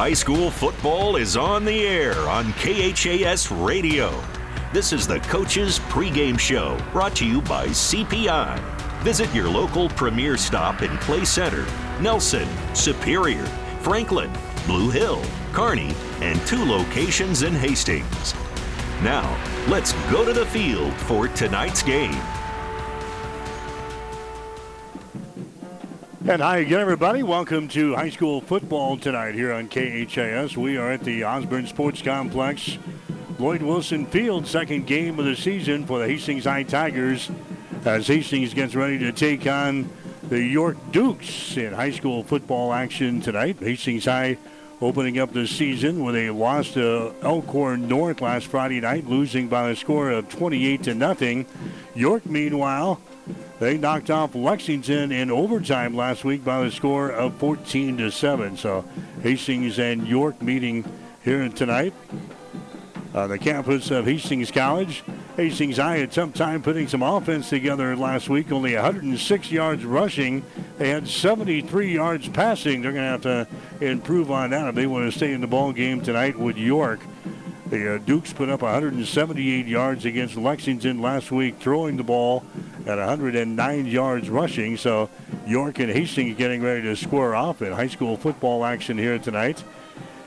High school football is on the air on KHAS Radio. This is the Coach's Pregame Show, brought to you by CPI. Visit your local premier stop in Clay Center, Nelson, Superior, Franklin, Blue Hill, Kearney, and two locations in Hastings. Now, let's go to the field for tonight's game. And hi again, everybody. Welcome to high school football tonight here on KHAS. We are at the Osborne Sports Complex, Lloyd Wilson Field, second game of the season for the Hastings High Tigers as Hastings gets ready to take on the York Dukes in high school football action tonight. Hastings High opening up the season with a loss to Elkhorn North last Friday night, losing by a score of 28 to nothing. York, meanwhile, they knocked off Lexington in overtime last week by the score of 14 to 7. So Hastings and York meeting here tonight on the campus of Hastings College. Hastings High had some time putting some offense together last week, only 106 yards rushing. They had 73 yards passing. They're going to have to improve on that if they want to stay in the ball game tonight with York. The uh, Dukes put up 178 yards against Lexington last week, throwing the ball at 109 yards rushing. So York and Hastings getting ready to square off in high school football action here tonight.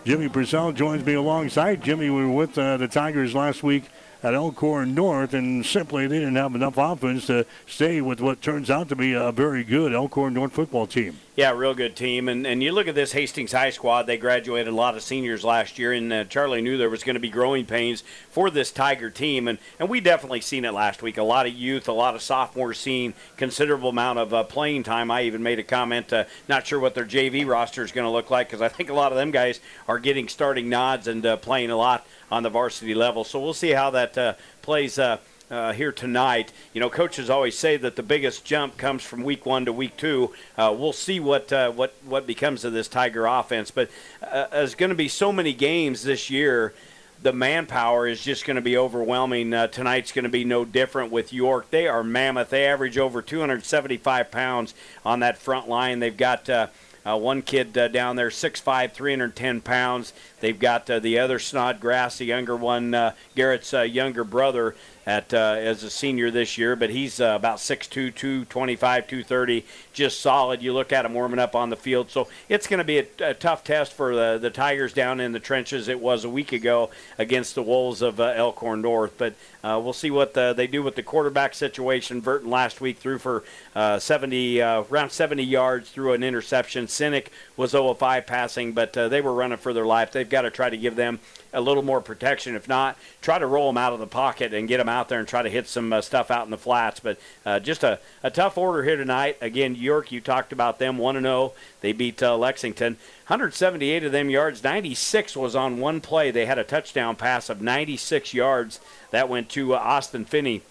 Jimmy Purcell joins me alongside. Jimmy, we were with uh, the Tigers last week at Elkhorn North, and simply they didn't have enough offense to stay with what turns out to be a very good Elkhorn North football team. Yeah, real good team. And and you look at this Hastings High squad, they graduated a lot of seniors last year, and uh, Charlie knew there was going to be growing pains for this Tiger team. And, and we definitely seen it last week. A lot of youth, a lot of sophomores seeing considerable amount of uh, playing time. I even made a comment, uh, not sure what their JV roster is going to look like because I think a lot of them guys are getting starting nods and uh, playing a lot on the varsity level. So we'll see how that uh, plays uh, uh, here tonight. You know, coaches always say that the biggest jump comes from week one to week two. Uh, we'll see what uh, what what becomes of this Tiger offense. But uh, there's going to be so many games this year. The manpower is just going to be overwhelming. Uh, tonight's going to be no different with York. They are mammoth. They average over 275 pounds on that front line. They've got uh, uh, one kid uh, down there, 6'5", 310 pounds. They've got uh, the other Snodgrass, the younger one, uh, Garrett's uh, younger brother, at uh, as a senior this year, but he's uh, about 6'2", 225, 230, just solid. You look at him warming up on the field, so it's going to be a, a, tough test for the, the Tigers down in the trenches. It was a week ago against the Wolves of uh, Elkhorn North, but uh, we'll see what the, they do with the quarterback situation. Burton last week threw for uh, 70 uh, around 70 yards through an interception. Sinek was 0 5 passing, but they were running for their life. They've got to try to give them a little more protection. If not, try to roll them out of the pocket and get them out there and try to hit some uh, stuff out in the flats. But uh, just a, a tough order here tonight. Again, York, you talked about them 1 0. They beat uh, Lexington. 178 of them yards. 96 was on one play. They had a touchdown pass of 96 yards. That went to uh, Austin Finney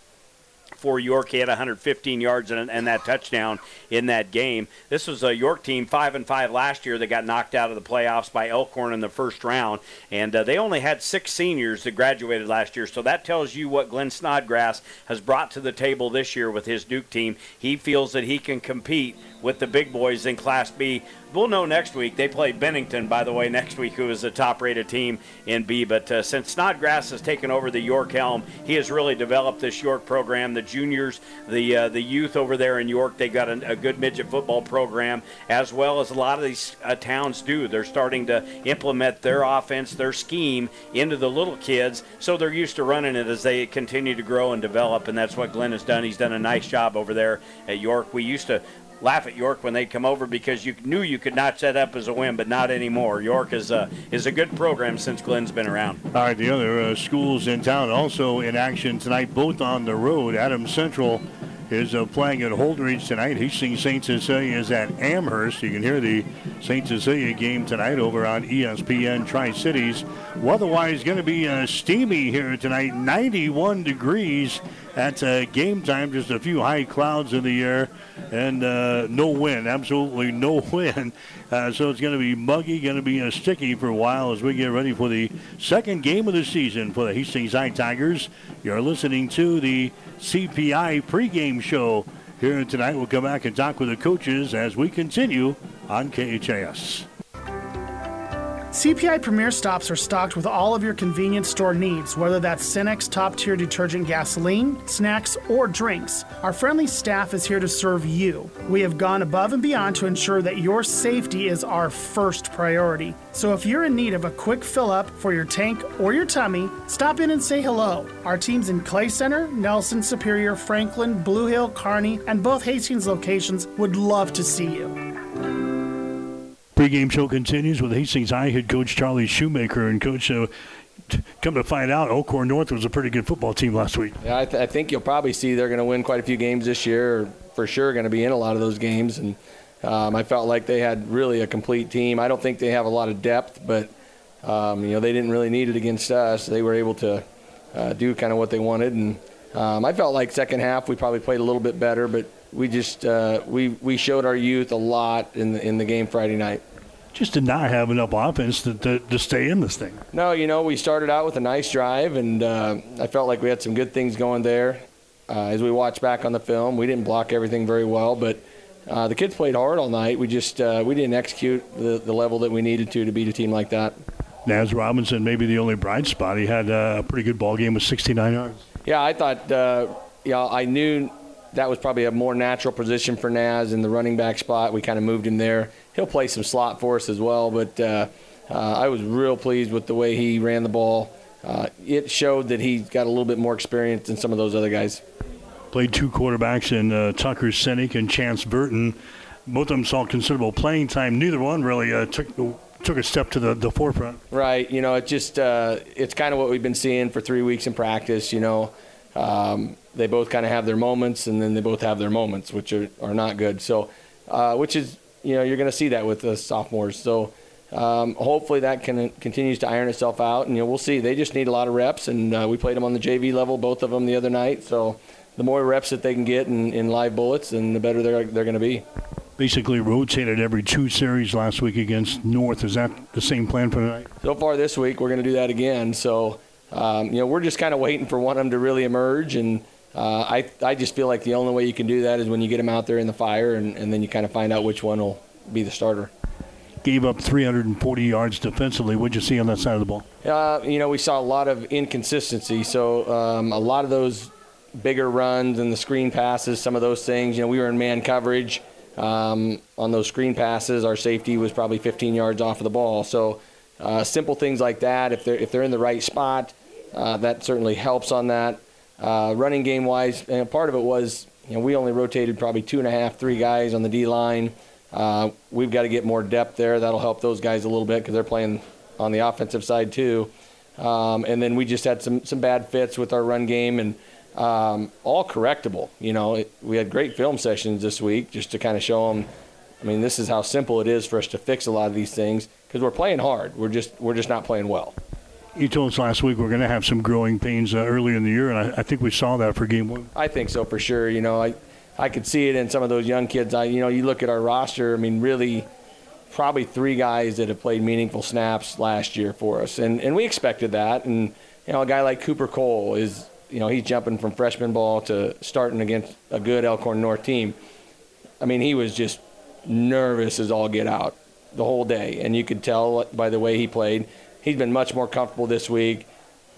for York. He had 115 yards and, and that touchdown in that game. This was a York team five and five last year that got knocked out of the playoffs by Elkhorn in the first round, and uh, they only had six seniors that graduated last year. So that tells you what Glenn Snodgrass has brought to the table this year with his Duke team. He feels that he can compete with the big boys in Class B. We'll know next week. They play Bennington, by the way, next week, who is a top-rated team in B. But uh, since Snodgrass has taken over the York helm, he has really developed this York program. The juniors, the uh, the youth over there in York, they've got a, a, good midget football program, as well as a lot of these uh, towns do. They're starting to implement their offense, their scheme into the little kids, so they're used to running it as they continue to grow and develop. And that's what Glenn has done. He's done a nice job over there at York. We used to laugh at York when they'd come over because you knew you could not set up as a win, but not anymore. York is a is a good program since Glenn's been around. All right, the other uh, schools in town also in action tonight, both on the road. Adams Central is uh, playing at Holdrege tonight. Hastings St. Cecilia is at Amherst. You can hear the St. Cecilia game tonight over on ESPN Tri Cities. Weather-wise, going to be uh, steamy here tonight. 91 degrees at uh, game time. Just a few high clouds in the air and uh, no wind. Absolutely no wind. Uh, so it's going to be muggy, going to be uh, sticky for a while as we get ready for the second game of the season for the Hastings High Tigers. You're listening to the CPI pregame show here tonight. We'll come back and talk with the coaches as we continue on KHAS. CPI Premier Stops are stocked with all of your convenience store needs, whether that's Cenex top tier detergent gasoline, snacks, or drinks. Our friendly staff is here to serve you. We have gone above and beyond to ensure that your safety is our first priority. So if you're in need of a quick fill up for your tank or your tummy, stop in and say hello. Our teams in Clay Center, Nelson, Superior, Franklin, Blue Hill, Kearney, and both Hastings locations would love to see you. Pre-game show continues with Hastings High head coach Charlie Shoemaker. And coach, uh, come to find out, Elkhorn North was a pretty good football team last week. Yeah, I, th- I think you'll probably see they're going to win quite a few games this year. For sure, going to be in a lot of those games. And um, I felt like they had really a complete team. I don't think they have a lot of depth, but um, you know they didn't really need it against us. They were able to uh, do kind of what they wanted, and um, I felt like second half we probably played a little bit better, but we just uh, we we showed our youth a lot in the, in the game Friday night just did not have enough offense to, to, to, stay in this thing. No, you know, we started out with a nice drive, and uh, I felt like we had some good things going there. Uh, as we watched back on the film, we didn't block everything very well, but uh, the kids played hard all night. We just uh, we didn't execute the, the level that we needed to to beat a team like that. Naz Robinson, maybe the only bright spot. He had uh, a pretty good ball game with 69 yards. Yeah, I thought, uh, you know, I knew that was probably a more natural position for Naz in the running back spot. We kind of moved him there. He'll play some slot for us as well, but uh, uh, I was real pleased with the way he ran the ball. Uh, it showed that he got a little bit more experience than some of those other guys. Played two quarterbacks in uh, Tucker Sinek and Chance Burton. Both of them saw considerable playing time. Neither one really uh, took took a step to the, the forefront. Right. You know, it just uh, it's kind of what we've been seeing for three weeks in practice. You know, um, they both kind of have their moments, and then they both have their moments, which are, are not good. So, uh, which is, you know, you're going to see that with the sophomores. So, um, hopefully that can continues to iron itself out, and you know, we'll see. They just need a lot of reps, and uh, we played them on the JV level, both of them the other night. So, the more reps that they can get in, in live bullets, and the better they're they're going to be. Basically rotated every two series last week against North. Is that the same plan for tonight? So far this week, we're going to do that again. So, um, you know, we're just kind of waiting for one of them to really emerge and uh, I, I just feel like the only way you can do that is when you get them out there in the fire and, and then you kind of find out which one will be the starter. Gave up 340 yards defensively. What'd you see on that side of the ball? Uh, you know, we saw a lot of inconsistency. So um, a lot of those bigger runs and the screen passes, some of those things, you know, we were in man coverage um, on those screen passes. Our safety was probably 15 yards off of the ball. So uh, simple things like that, if they're, if they're in the right spot, uh, that certainly helps on that. Uh, running game wise, and part of it was you know we only rotated probably two and a half, three guys on the D line. Uh, we've got to get more depth there. That'll help those guys a little bit because they're playing on the offensive side too. Um, and then we just had some some bad fits with our run game and um, all correctable. You know, it, we had great film sessions this week just to kind of show them. I mean, this is how simple it is for us to fix a lot of these things because we're playing hard. We're just we're just not playing well. You told us last week we're going to have some growing pains uh, early in the year, and I, I, think we saw that for game one. I think so for sure. You know, I I could see it in some of those young kids. I you know, you look at our roster. I mean, really, probably three guys that have played meaningful snaps last year for us, and and we expected that. And you know, a guy like Cooper Cole is you know he's jumping from freshman ball to starting against a good Elkhorn North team. I mean, he was just nervous as all get out the whole day, and you could tell by the way he played he's been much more comfortable this week.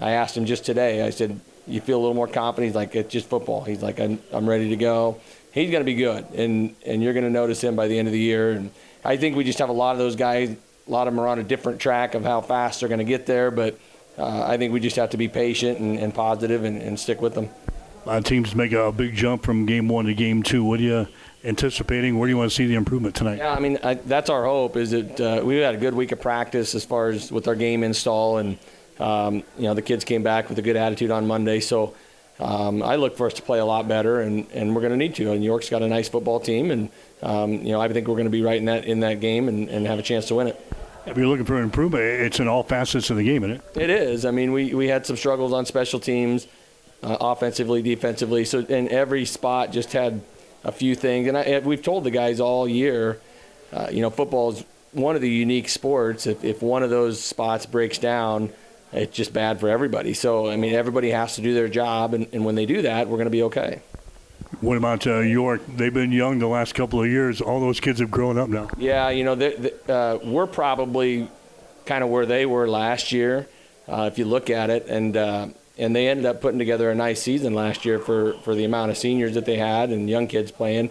I asked him just today. I said, "You feel a little more confident?" He's like, "It's just football." He's like, "I'm, I'm ready to go." He's going to be good, and and you're going to notice him by the end of the year. And I think we just have a lot of those guys. A lot of them are on a different track of how fast they're going to get there, but uh, I think we just have to be patient and, and positive and, and stick with them. Of teams make a big jump from game one to game two. What do you anticipating? Where do you want to see the improvement tonight? Yeah, I mean I, that's our hope. Is that uh, we had a good week of practice as far as with our game install, and um, you know the kids came back with a good attitude on Monday. So um, I look for us to play a lot better, and, and we're going to need to. And New York's got a nice football team, and um, you know I think we're going to be right in that in that game and, and have a chance to win it. If you're looking for an improvement, it's in all facets of the game, isn't it? It is. I mean, we, we had some struggles on special teams, uh, offensively, defensively. So in every spot, just had a few things. And I, we've told the guys all year, uh, you know, football is one of the unique sports. If, if one of those spots breaks down, it's just bad for everybody. So, I mean, everybody has to do their job. And, and when they do that, we're going to be okay. What about uh, York? They've been young the last couple of years. All those kids have grown up now. Yeah, you know, uh, we're probably kind of where they were last year, uh, if you look at it, and uh, and they ended up putting together a nice season last year for for the amount of seniors that they had and young kids playing.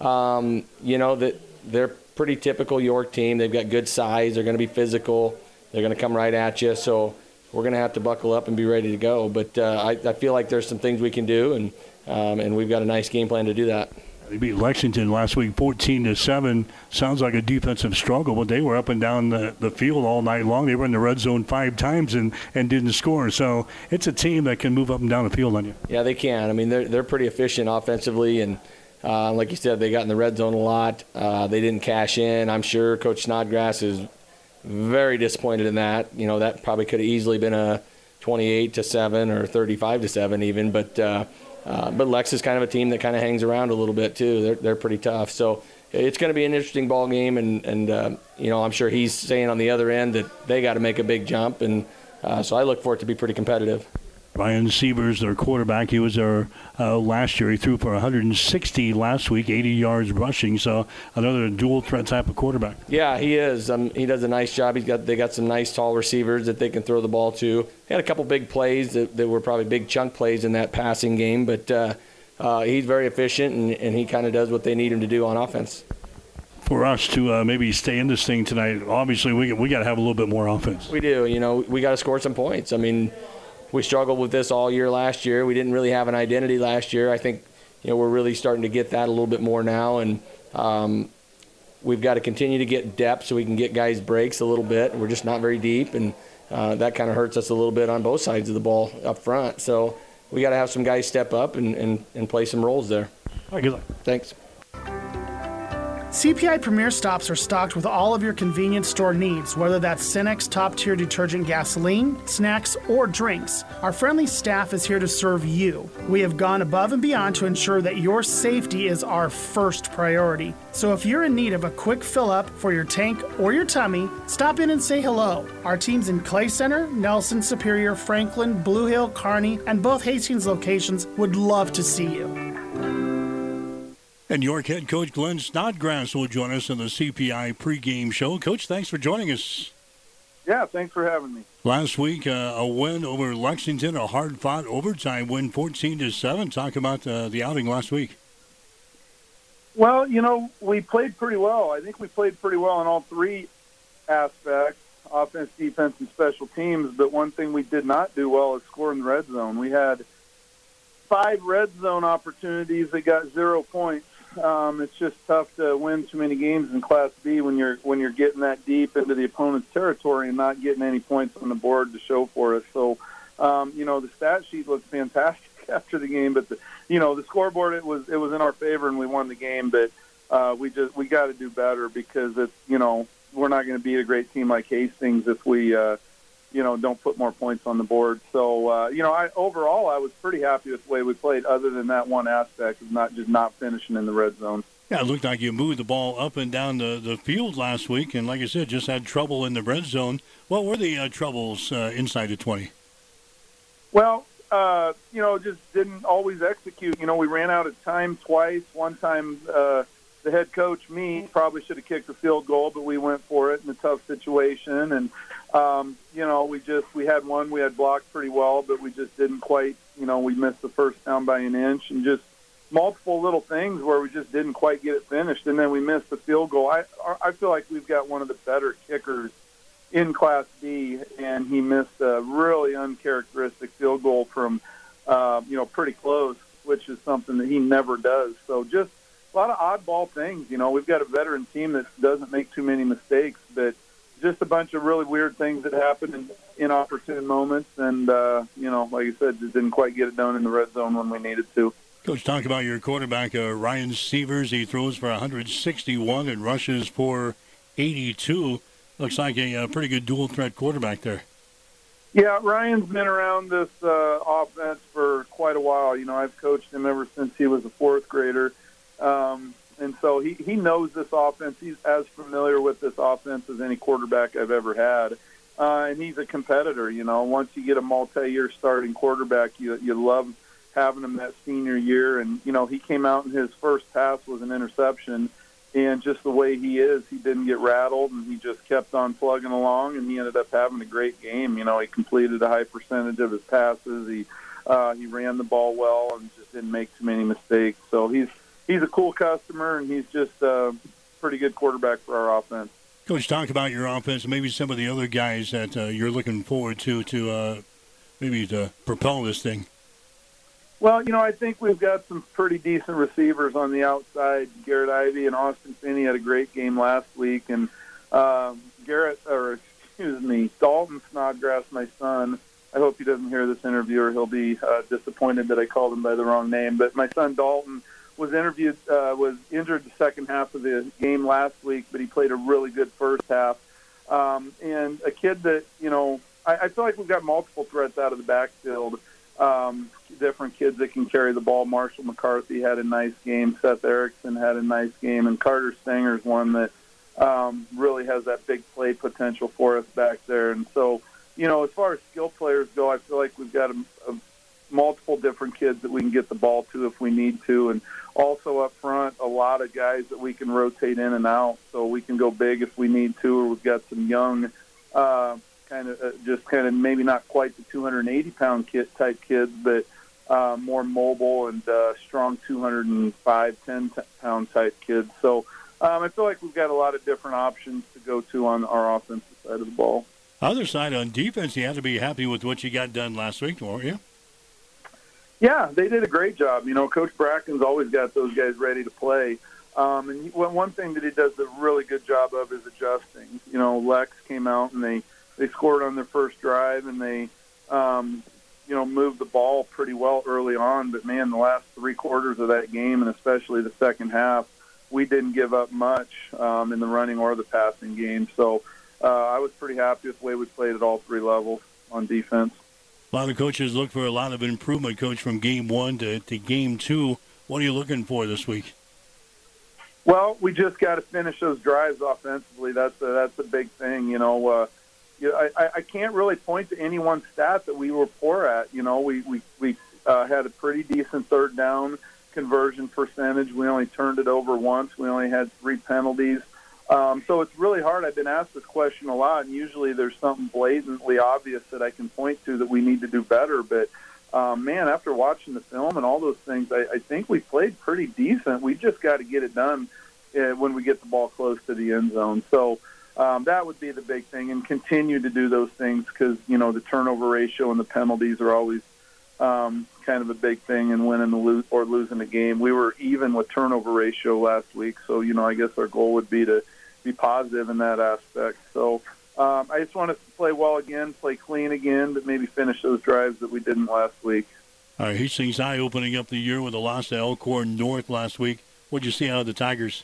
Um, you know that they're pretty typical York team. They've got good size. They're going to be physical. They're going to come right at you. So we're going to have to buckle up and be ready to go. But uh, I, I feel like there's some things we can do, and um, and we've got a nice game plan to do that. They beat Lexington last week 14 to 7. Sounds like a defensive struggle, but they were up and down the, the field all night long. They were in the red zone five times and, and didn't score. So it's a team that can move up and down the field on you. Yeah, they can. I mean, they're, they're pretty efficient offensively. And uh, like you said, they got in the red zone a lot. Uh, they didn't cash in. I'm sure Coach Snodgrass is very disappointed in that. You know, that probably could have easily been a 28 to 7 or 35 to 7 even. But. Uh, uh, but Lex is kind of a team that kind of hangs around a little bit too. They're they're pretty tough. So it's going to be an interesting ball game, and and uh, you know I'm sure he's saying on the other end that they got to make a big jump, and uh, so I look for it to be pretty competitive. Ryan Sievers, their quarterback, he was there uh, last year. He threw for 160 last week, 80 yards rushing. So another dual threat type of quarterback. Yeah, he is. Um, he does a nice job. He's got they got some nice tall receivers that they can throw the ball to. They had a couple big plays that, that were probably big chunk plays in that passing game, but uh, uh, he's very efficient and, and he kind of does what they need him to do on offense for us to uh, maybe stay in this thing tonight, obviously we we got to have a little bit more offense. We do. You know, we got to score some points. I mean, we struggled with this all year last year. We didn't really have an identity last year. I think you know we're really starting to get that a little bit more now, and um, we've got to continue to get depth so we can get guys breaks a little bit. We're just not very deep, and uh, that kind of hurts us a little bit on both sides of the ball up front. So we got to have some guys step up and, and, and play some roles there. All right, good luck. Thanks. CPI Premier Stops are stocked with all of your convenience store needs, whether that's Cenex top tier detergent gasoline, snacks, or drinks. Our friendly staff is here to serve you. We have gone above and beyond to ensure that your safety is our first priority. So if you're in need of a quick fill up for your tank or your tummy, stop in and say hello. Our teams in Clay Center, Nelson, Superior, Franklin, Blue Hill, Kearney, and both Hastings locations would love to see you. And York head coach Glenn Snodgrass will join us in the CPI pregame show. Coach, thanks for joining us. Yeah, thanks for having me. Last week, uh, a win over Lexington, a hard-fought overtime win, 14 to seven. Talk about uh, the outing last week. Well, you know, we played pretty well. I think we played pretty well in all three aspects: offense, defense, and special teams. But one thing we did not do well is score in the red zone. We had five red zone opportunities that got zero points. Um, it's just tough to win too many games in Class B when you're when you're getting that deep into the opponent's territory and not getting any points on the board to show for it. So, um, you know, the stat sheet looked fantastic after the game, but the you know the scoreboard it was it was in our favor and we won the game. But uh, we just we got to do better because it's you know we're not going to beat a great team like Hastings if we. Uh, you know, don't put more points on the board. So, uh, you know, I overall I was pretty happy with the way we played, other than that one aspect of not just not finishing in the red zone. Yeah, it looked like you moved the ball up and down the, the field last week, and like I said, just had trouble in the red zone. What were the uh, troubles uh, inside the 20? Well, uh, you know, just didn't always execute. You know, we ran out of time twice. One time, uh, the head coach, me, probably should have kicked a field goal, but we went for it in a tough situation. And um, you know, we just we had one we had blocked pretty well, but we just didn't quite. You know, we missed the first down by an inch, and just multiple little things where we just didn't quite get it finished, and then we missed the field goal. I I feel like we've got one of the better kickers in Class B, and he missed a really uncharacteristic field goal from uh, you know pretty close, which is something that he never does. So just a lot of oddball things. You know, we've got a veteran team that doesn't make too many mistakes, but just a bunch of really weird things that happened in inopportune moments, and uh, you know, like I said, just didn't quite get it done in the red zone when we needed to. Coach, talk about your quarterback, uh, Ryan Sievers. He throws for 161 and rushes for 82. Looks like a, a uh, pretty good dual threat quarterback there. Yeah, Ryan's been around this uh, offense for quite a while. You know, I've coached him ever since he was a fourth grader. Um, and so he he knows this offense. He's as familiar with this offense as any quarterback I've ever had. Uh, and he's a competitor. You know, once you get a multi-year starting quarterback, you you love having him that senior year. And you know, he came out and his first pass was an interception, and just the way he is, he didn't get rattled, and he just kept on plugging along, and he ended up having a great game. You know, he completed a high percentage of his passes. He uh, he ran the ball well and just didn't make too many mistakes. So he's he's a cool customer, and he's just a pretty good quarterback for our offense. Coach, talk about your offense, maybe some of the other guys that uh, you're looking forward to to uh, maybe to propel this thing. Well, you know, I think we've got some pretty decent receivers on the outside. Garrett Ivy and Austin Finney had a great game last week, and um, Garrett, or excuse me, Dalton Snodgrass, my son. I hope he doesn't hear this interview, or he'll be uh, disappointed that I called him by the wrong name. But my son Dalton was interviewed, uh, was injured the second half of the game last week, but he played a really good first half. Um, and a kid that you know, I, I feel like we've got multiple threats out of the backfield um, different kids that can carry the ball. Marshall McCarthy had a nice game. Seth Erickson had a nice game, and Carter Stanger's one that um, really has that big play potential for us back there. And so, you know, as far as skill players go, I feel like we've got a, a multiple different kids that we can get the ball to if we need to, and also up front, a lot of guys that we can rotate in and out, so we can go big if we need to, or we've got some young. Uh, kind of uh, just kind of maybe not quite the 280 pound kid type kids, but uh, more mobile and uh, strong 205, 10 pound type kids. So um, I feel like we've got a lot of different options to go to on our offensive side of the ball. Other side on defense, you have to be happy with what you got done last week, weren't you? Yeah, they did a great job. You know, Coach Bracken's always got those guys ready to play. Um, and one thing that he does a really good job of is adjusting. You know, Lex came out and they they scored on their first drive and they, um, you know, moved the ball pretty well early on. But man, the last three quarters of that game, and especially the second half, we didn't give up much um, in the running or the passing game. So uh, I was pretty happy with the way we played at all three levels on defense. A lot of coaches look for a lot of improvement, coach, from game one to, to game two. What are you looking for this week? Well, we just got to finish those drives offensively. That's a, that's a big thing. You know, uh, you I, I can't really point to any one stat that we were poor at. You know, we we we uh, had a pretty decent third down conversion percentage. We only turned it over once. We only had three penalties. Um, so it's really hard. I've been asked this question a lot, and usually there's something blatantly obvious that I can point to that we need to do better. But um, man, after watching the film and all those things, I, I think we played pretty decent. We just got to get it done uh, when we get the ball close to the end zone. So um, that would be the big thing, and continue to do those things because you know the turnover ratio and the penalties are always um, kind of a big thing in winning the lose or losing the game. We were even with turnover ratio last week, so you know I guess our goal would be to be positive in that aspect. So um, I just want us to play well again, play clean again, but maybe finish those drives that we didn't last week. All right, Hastings High opening up the year with a loss to Elkhorn North last week. What did you see out of the Tigers?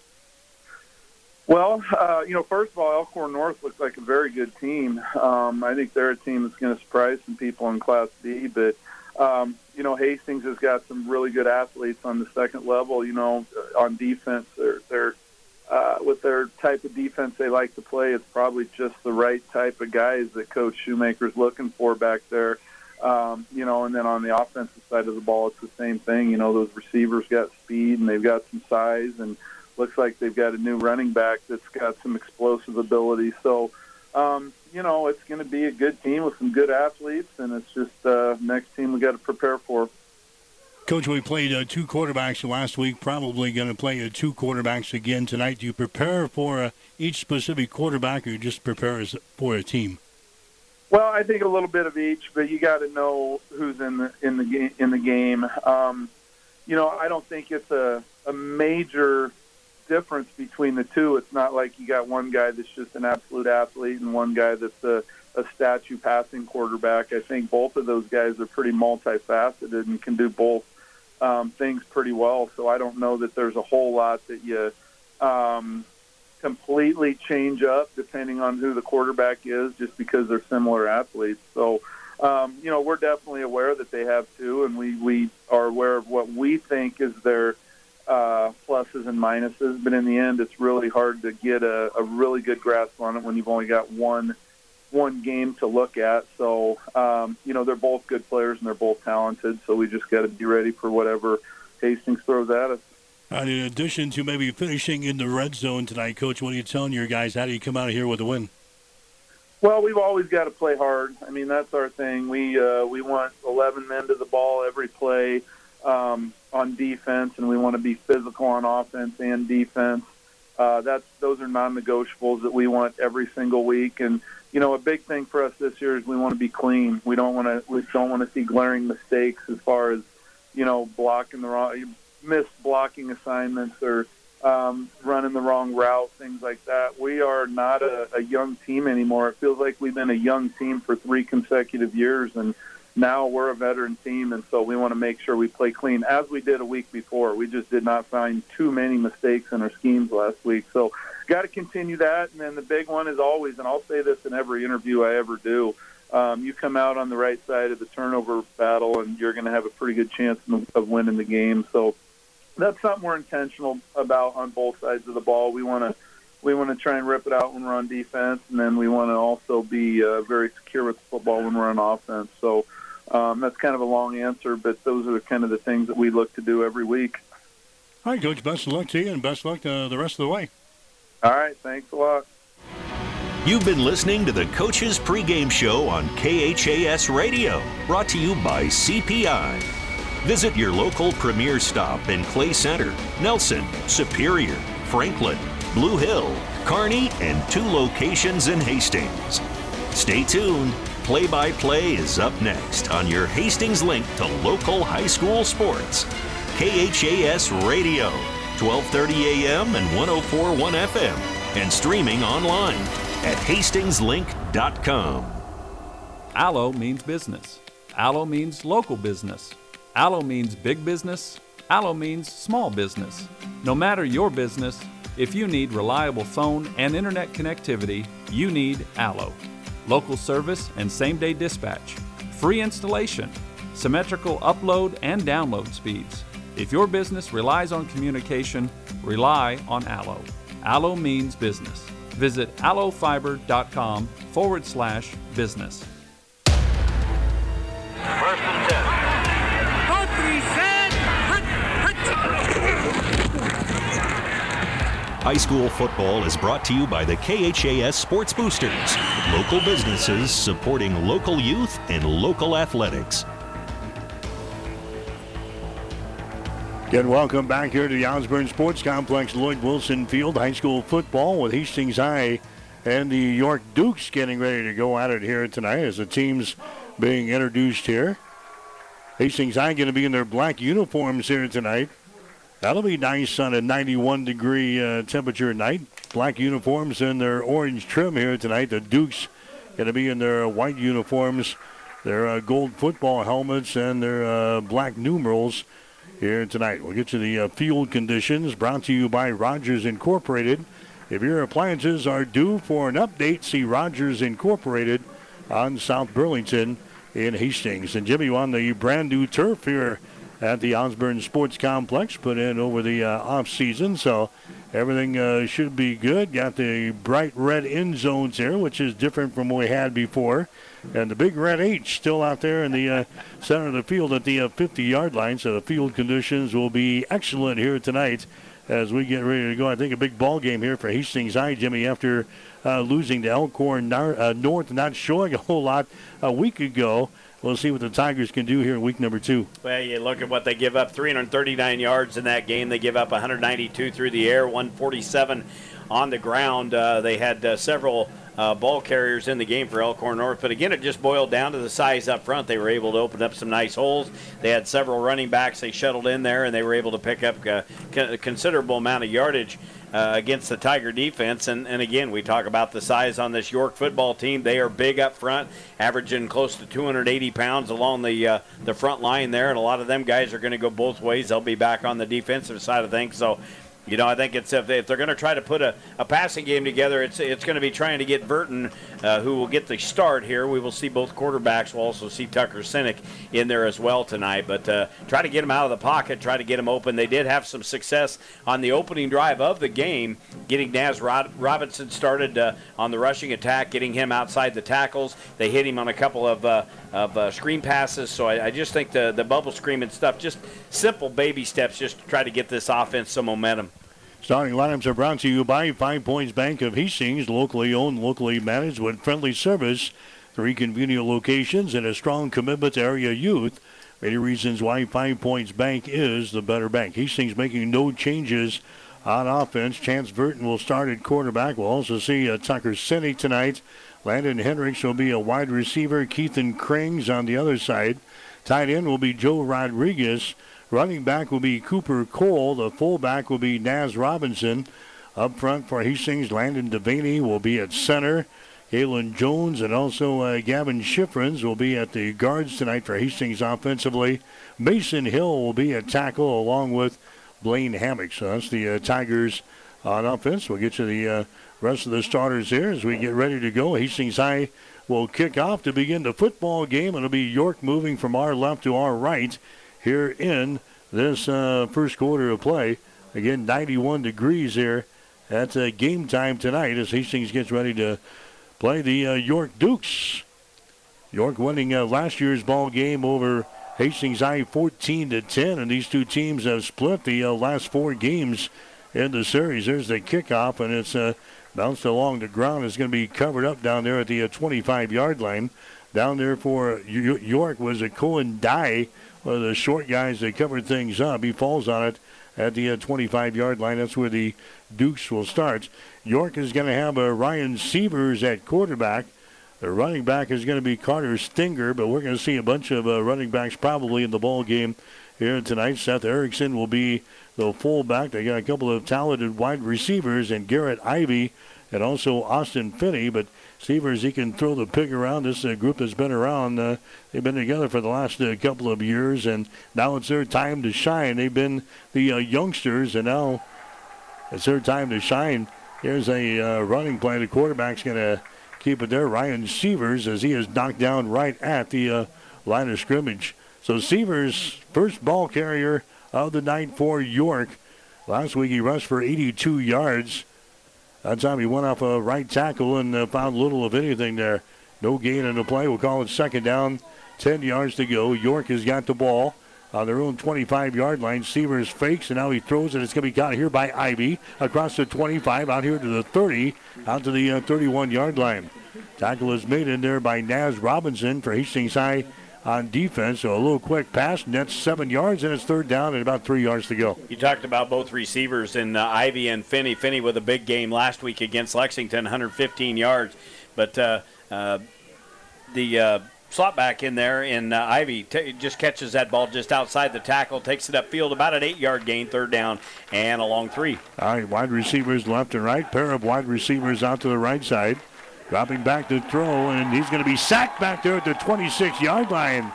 Well, uh, you know, first of all, Elkhorn North looks like a very good team. Um, I think they're a team that's going to surprise some people in Class B. But um, you know, Hastings has got some really good athletes on the second level. You know, on defense, they're they're uh, with their type of defense they like to play. It's probably just the right type of guys that Coach Shoemaker's looking for back there. Um, you know, and then on the offensive side of the ball, it's the same thing. You know, those receivers got speed and they've got some size and looks like they've got a new running back that's got some explosive ability. So, um, you know, it's going to be a good team with some good athletes, and it's just uh, next team we got to prepare for. Coach, we played uh, two quarterbacks last week. Probably going to play uh, two quarterbacks again tonight. Do you prepare for uh, each specific quarterback, or you just prepare as, for a team? Well, I think a little bit of each, but you got to know who's in the in the game. In the game, um, you know, I don't think it's a a major difference between the two. It's not like you got one guy that's just an absolute athlete and one guy that's a, a statue passing quarterback. I think both of those guys are pretty multifaceted and can do both um, things pretty well. So I don't know that there's a whole lot that you um, completely change up depending on who the quarterback is, just because they're similar athletes. So. Um, you know, we're definitely aware that they have two, and we, we are aware of what we think is their uh, pluses and minuses, but in the end, it's really hard to get a, a really good grasp on it when you've only got one one game to look at. So, um, you know, they're both good players and they're both talented. So we just got to be ready for whatever Hastings throws at us. And in addition to maybe finishing in the red zone tonight, Coach, what are you telling your guys? How do you come out of here with a win? Well, we've always got to play hard. I mean, that's our thing. We uh, we want 11 men to the ball every play um, on defense, and we want to be physical on offense and defense. Uh, that's those are non-negotiables that we want every single week. And you know, a big thing for us this year is we want to be clean. We don't want to we don't want to see glaring mistakes as far as you know blocking the wrong missed blocking assignments or um, running the wrong route, things like that. We are not a, a young team anymore. It feels like we've been a young team for three consecutive years, and now we're a veteran team, and so we want to make sure we play clean as we did a week before. We just did not find too many mistakes in our schemes last week, so got to continue that. And then the big one is always, and I'll say this in every interview I ever do. Um, you come out on the right side of the turnover battle, and you're going to have a pretty good chance of winning the game. So that's something we're intentional about on both sides of the ball. We want to we want to try and rip it out when we're on defense, and then we want to also be uh, very secure with the football when we're on offense. So um, that's kind of a long answer, but those are kind of the things that we look to do every week. All right, Coach. Best of luck to you, and best of luck uh, the rest of the way. All right. Thanks a lot. You've been listening to the Coaches Pregame Show on KHAS Radio, brought to you by CPI. Visit your local Premier stop in Clay Center, Nelson, Superior, Franklin, Blue Hill, Kearney, and two locations in Hastings. Stay tuned. Play by play is up next on your Hastings link to local high school sports. KHAS Radio, 1230 AM and 1041 FM, and streaming online at hastingslink.com. Allo means business. Allo means local business. Allo means big business. Allo means small business. No matter your business, if you need reliable phone and internet connectivity, you need Allo. Local service and same day dispatch, free installation, symmetrical upload and download speeds. If your business relies on communication, rely on Allo. Allo means business. Visit allofiber.com forward slash business. First and ten. High school football is brought to you by the KHAS Sports Boosters, local businesses supporting local youth and local athletics. Again, welcome back here to the Osborne Sports Complex, Lloyd Wilson Field, high school football with Hastings High and the York Dukes getting ready to go at it here tonight as the teams being introduced here. Hastings High going to be in their black uniforms here tonight. That'll be nice on a 91 degree uh, temperature night. Black uniforms and their orange trim here tonight. The Dukes going to be in their white uniforms, their uh, gold football helmets, and their uh, black numerals here tonight. We'll get to the uh, field conditions brought to you by Rogers Incorporated. If your appliances are due for an update, see Rogers Incorporated on South Burlington in Hastings. And Jimmy on the brand new turf here at the Osborne Sports Complex, put in over the uh, off season. So everything uh, should be good. Got the bright red end zones here, which is different from what we had before. And the big red H still out there in the uh, center of the field at the 50 yard line. So the field conditions will be excellent here tonight as we get ready to go. I think a big ball game here for Hastings High, Jimmy, after uh, losing to Elkhorn uh, North, not showing a whole lot a week ago we'll see what the Tigers can do here in week number two. Well, you look at what they give up 339 yards in that game. They give up 192 through the air, 147 on the ground. Uh, they had uh, several uh, ball carriers in the game for Elkhorn North. But again, it just boiled down to the size up front. They were able to open up some nice holes. They had several running backs they shuttled in there, and they were able to pick up a uh, considerable amount of yardage. Uh, against the Tiger defense. And, and again, we talk about the size on this York football team. They are big up front, averaging close to 280 pounds along the uh, the front line there. And a lot of them guys are going to go both ways. They'll be back on the defensive side of things. So You know, I think it's if, if they're going to try to put a, a passing game together, it's it's going to be trying to get Burton, uh, who will get the start here. We will see both quarterbacks. We'll also see Tucker Sinek in there as well tonight. But uh, try to get him out of the pocket, try to get him open. They did have some success on the opening drive of the game, getting Naz Rod- Robinson started uh, on the rushing attack, getting him outside the tackles. They hit him on a couple of uh, of uh, screen passes. So I, I, just think the, the bubble screen and stuff, just simple baby steps just to try to get this offense some momentum. Starting lineups are brought to you by Five Points Bank of Hastings, locally owned, locally managed with friendly service, three convenient locations, and a strong commitment to area youth. Many reasons why Five Points Bank is the better bank. Hastings making no changes on offense. Chance Burton will start at quarterback. We'll also see uh, Tucker Sinek tonight Landon Hendricks will be a wide receiver. Keithan Krings on the other side. Tight end will be Joe Rodriguez. Running back will be Cooper Cole. The fullback will be Naz Robinson. Up front for Hastings, Landon Devaney will be at center. Kalen Jones and also uh, Gavin Schifrins will be at the guards tonight for Hastings offensively. Mason Hill will be at tackle along with Blaine Hammock. So that's the uh, Tigers on offense. We'll get to the uh, rest of the starters here as we get ready to go. Hastings High will kick off to begin the football game. It'll be York moving from our left to our right here in this uh, first quarter of play. Again, 91 degrees here at uh, game time tonight as Hastings gets ready to play the uh, York Dukes. York winning uh, last year's ball game over Hastings High 14 to 10, and these two teams have split the uh, last four games in the series. There's the kickoff, and it's uh, Bounced along the ground It's going to be covered up down there at the 25 uh, yard line. Down there for York was a Cohen Dye, one of the short guys that covered things up. He falls on it at the 25 uh, yard line. That's where the Dukes will start. York is going to have uh, Ryan Severs at quarterback. The running back is going to be Carter Stinger, but we're going to see a bunch of uh, running backs probably in the ball game here tonight. Seth Erickson will be the fullback. They got a couple of talented wide receivers and Garrett Ivy and also Austin Finney. But Severs, he can throw the pig around. This uh, group has been around. Uh, they've been together for the last uh, couple of years, and now it's their time to shine. They've been the uh, youngsters, and now it's their time to shine. Here's a uh, running play. The quarterback's going to keep it there. Ryan Severs, as he is knocked down right at the uh, line of scrimmage. So Severs, first ball carrier of the night for York. Last week he rushed for 82 yards. That time he went off a right tackle and uh, found little of anything there. No gain in the play. We'll call it second down. 10 yards to go. York has got the ball on their own 25 yard line. Severs fakes and now he throws it. It's going to be caught here by Ivy across the 25 out here to the 30, out to the uh, 31 yard line. Tackle is made in there by Naz Robinson for Hastings High on defense. So a little quick pass, nets seven yards, and it's third down and about three yards to go. You talked about both receivers in uh, Ivy and Finney. Finney with a big game last week against Lexington, 115 yards. But uh, uh, the uh, slot back in there in uh, Ivy t- just catches that ball just outside the tackle, takes it upfield, about an eight-yard gain, third down, and a long three. All right, wide receivers left and right, pair of wide receivers out to the right side. Dropping back to throw, and he's going to be sacked back there at the 26 yard line.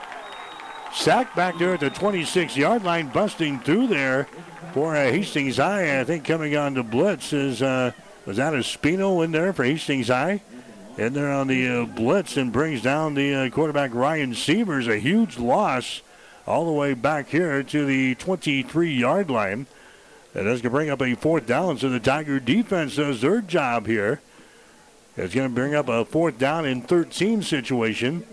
Sacked back there at the 26 yard line, busting through there for uh, Hastings High. I think coming on to blitz is, uh, was that a Spino in there for Hastings High? In there on the uh, blitz and brings down the uh, quarterback Ryan Severs. A huge loss all the way back here to the 23 yard line. That is going to bring up a fourth down. So the Tiger defense does their job here. It's going to bring up a fourth down and 13 situation.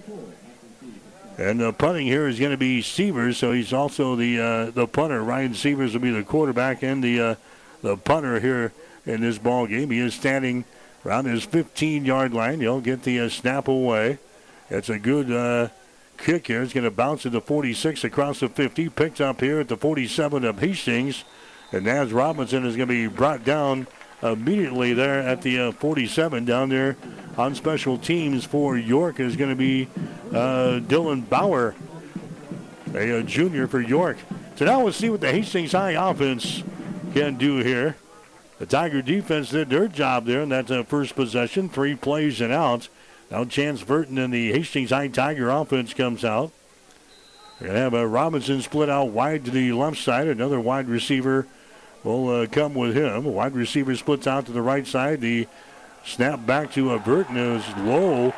And the punting here is going to be Severs, so he's also the uh, the punter. Ryan Severs will be the quarterback and the uh, the punter here in this ball game. He is standing around his 15-yard line. He'll get the uh, snap away. It's a good uh, kick here. It's going to bounce to the 46 across the 50. Picked up here at the 47 of Hastings. And Naz Robinson is going to be brought down immediately there at the uh, 47 down there on special teams for York is going to be uh, Dylan Bauer, a, a, junior for York. So now we'll see what the Hastings High offense can do here. The Tiger defense did their job there in that uh, first possession, three plays and out. Now Chance Burton and the Hastings High Tiger offense comes out. They're going to have a Robinson split out wide to the left side, another wide receiver will uh, come with him. Wide receiver splits out to the right side. The snap back to uh, Burton is low.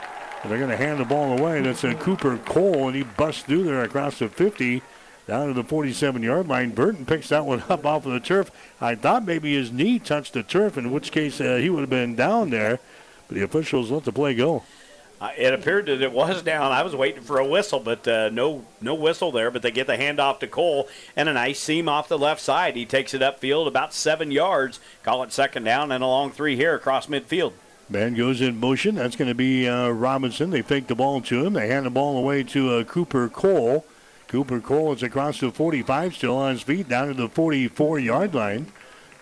They're going to hand the ball away. That's a Cooper Cole, and he busts through there across the 50 down to the 47 yard line. Burton picks that one up off of the turf. I thought maybe his knee touched the turf, in which case uh, he would have been down there, but the officials let the play go. Uh, it appeared that it was down. I was waiting for a whistle, but uh, no, no whistle there. But they get the handoff to Cole and a nice seam off the left side. He takes it upfield about seven yards. Call it second down and a long three here across midfield. Man goes in motion. That's going to be uh, Robinson. They fake the ball to him. They hand the ball away to uh, Cooper Cole. Cooper Cole is across the 45, still on his feet, down to the 44 yard line.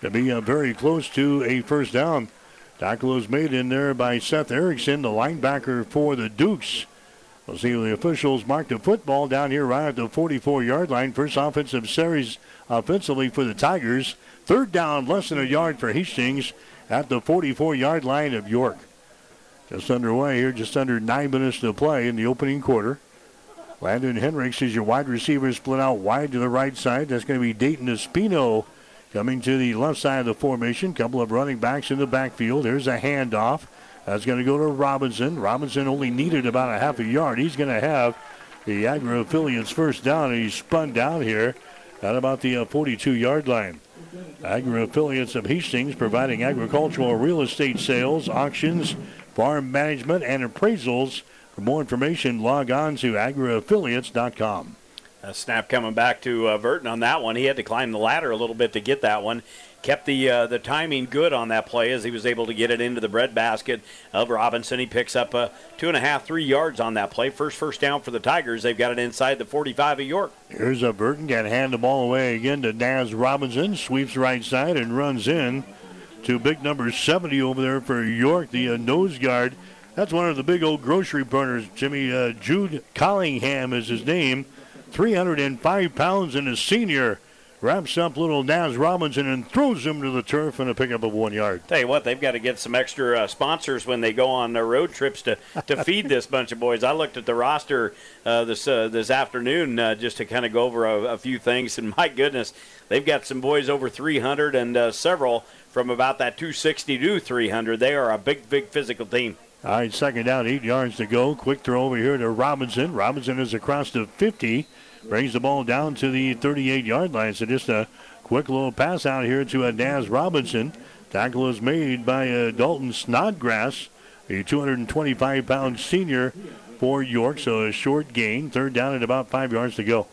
To be uh, very close to a first down. Tackle was made in there by Seth Erickson, the linebacker for the Dukes. We'll see the officials mark the football down here right at the 44 yard line. First offensive series offensively for the Tigers. Third down, less than a yard for Hastings at the 44 yard line of York. Just underway here, just under nine minutes to play in the opening quarter. Landon Henricks is your wide receiver split out wide to the right side. That's going to be Dayton Espino coming to the left side of the formation. Couple of running backs in the backfield. There's a handoff. That's going to go to Robinson. Robinson only needed about a half a yard. He's going to have the Agri affiliates first down, he's spun down here at about the uh, 42 yard line. Agri affiliates of Hastings providing agricultural real estate sales, auctions, farm management, and appraisals. For more information, log on to agriaffiliates.com. A snap coming back to uh, Burton on that one. He had to climb the ladder a little bit to get that one. Kept the uh, the timing good on that play as he was able to get it into the breadbasket of Robinson. He picks up uh, two and a half, three yards on that play. First first down for the Tigers. They've got it inside the 45 of York. Here's a Burton. To hand the ball away again to Naz Robinson. Sweeps right side and runs in to big number 70 over there for York, the uh, nose guard. That's one of the big old grocery burners, Jimmy. Uh, Jude Collingham is his name. 305 pounds and a senior. Wraps up little Naz Robinson and throws him to the turf in a pickup of one yard. Tell you what, they've got to get some extra uh, sponsors when they go on their road trips to, to feed this bunch of boys. I looked at the roster uh, this uh, this afternoon uh, just to kind of go over a, a, few things, and my goodness, they've got some boys over 300 and uh, several from about that 260 to 300. They are a big, big physical team. All right, second down, eight yards to go. Quick throw over here to Robinson. Robinson is across the 50. Brings the ball down to the 38 yard line. So just a quick little pass out here to uh, Naz Robinson. Tackle is made by uh, Dalton Snodgrass, a 225 pound senior for York. So a short gain. Third down at about five yards to go.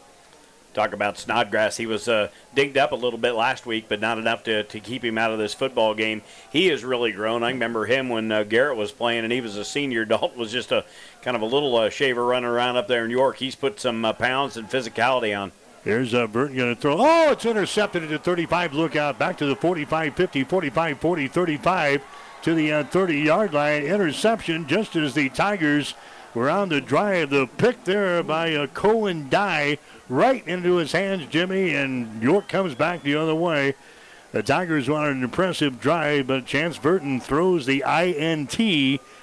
Talk about Snodgrass. He was uh, dinged up a little bit last week, but not enough to, to keep him out of this football game. He has really grown. I remember him when uh, Garrett was playing, and he was a senior. Dalton was just a kind of a little uh, shaver running around up there in York. He's put some uh, pounds and physicality on. Here's uh, Burton going to throw. Oh, it's intercepted at the 35. Look out. Back to the 45, 50, 45, 40, 35 to the uh, 30 yard line. Interception just as the Tigers were on the drive. The pick there by uh, Cohen Dye right into his hands, Jimmy, and York comes back the other way. The Tigers want an impressive drive, but Chance Burton throws the INT,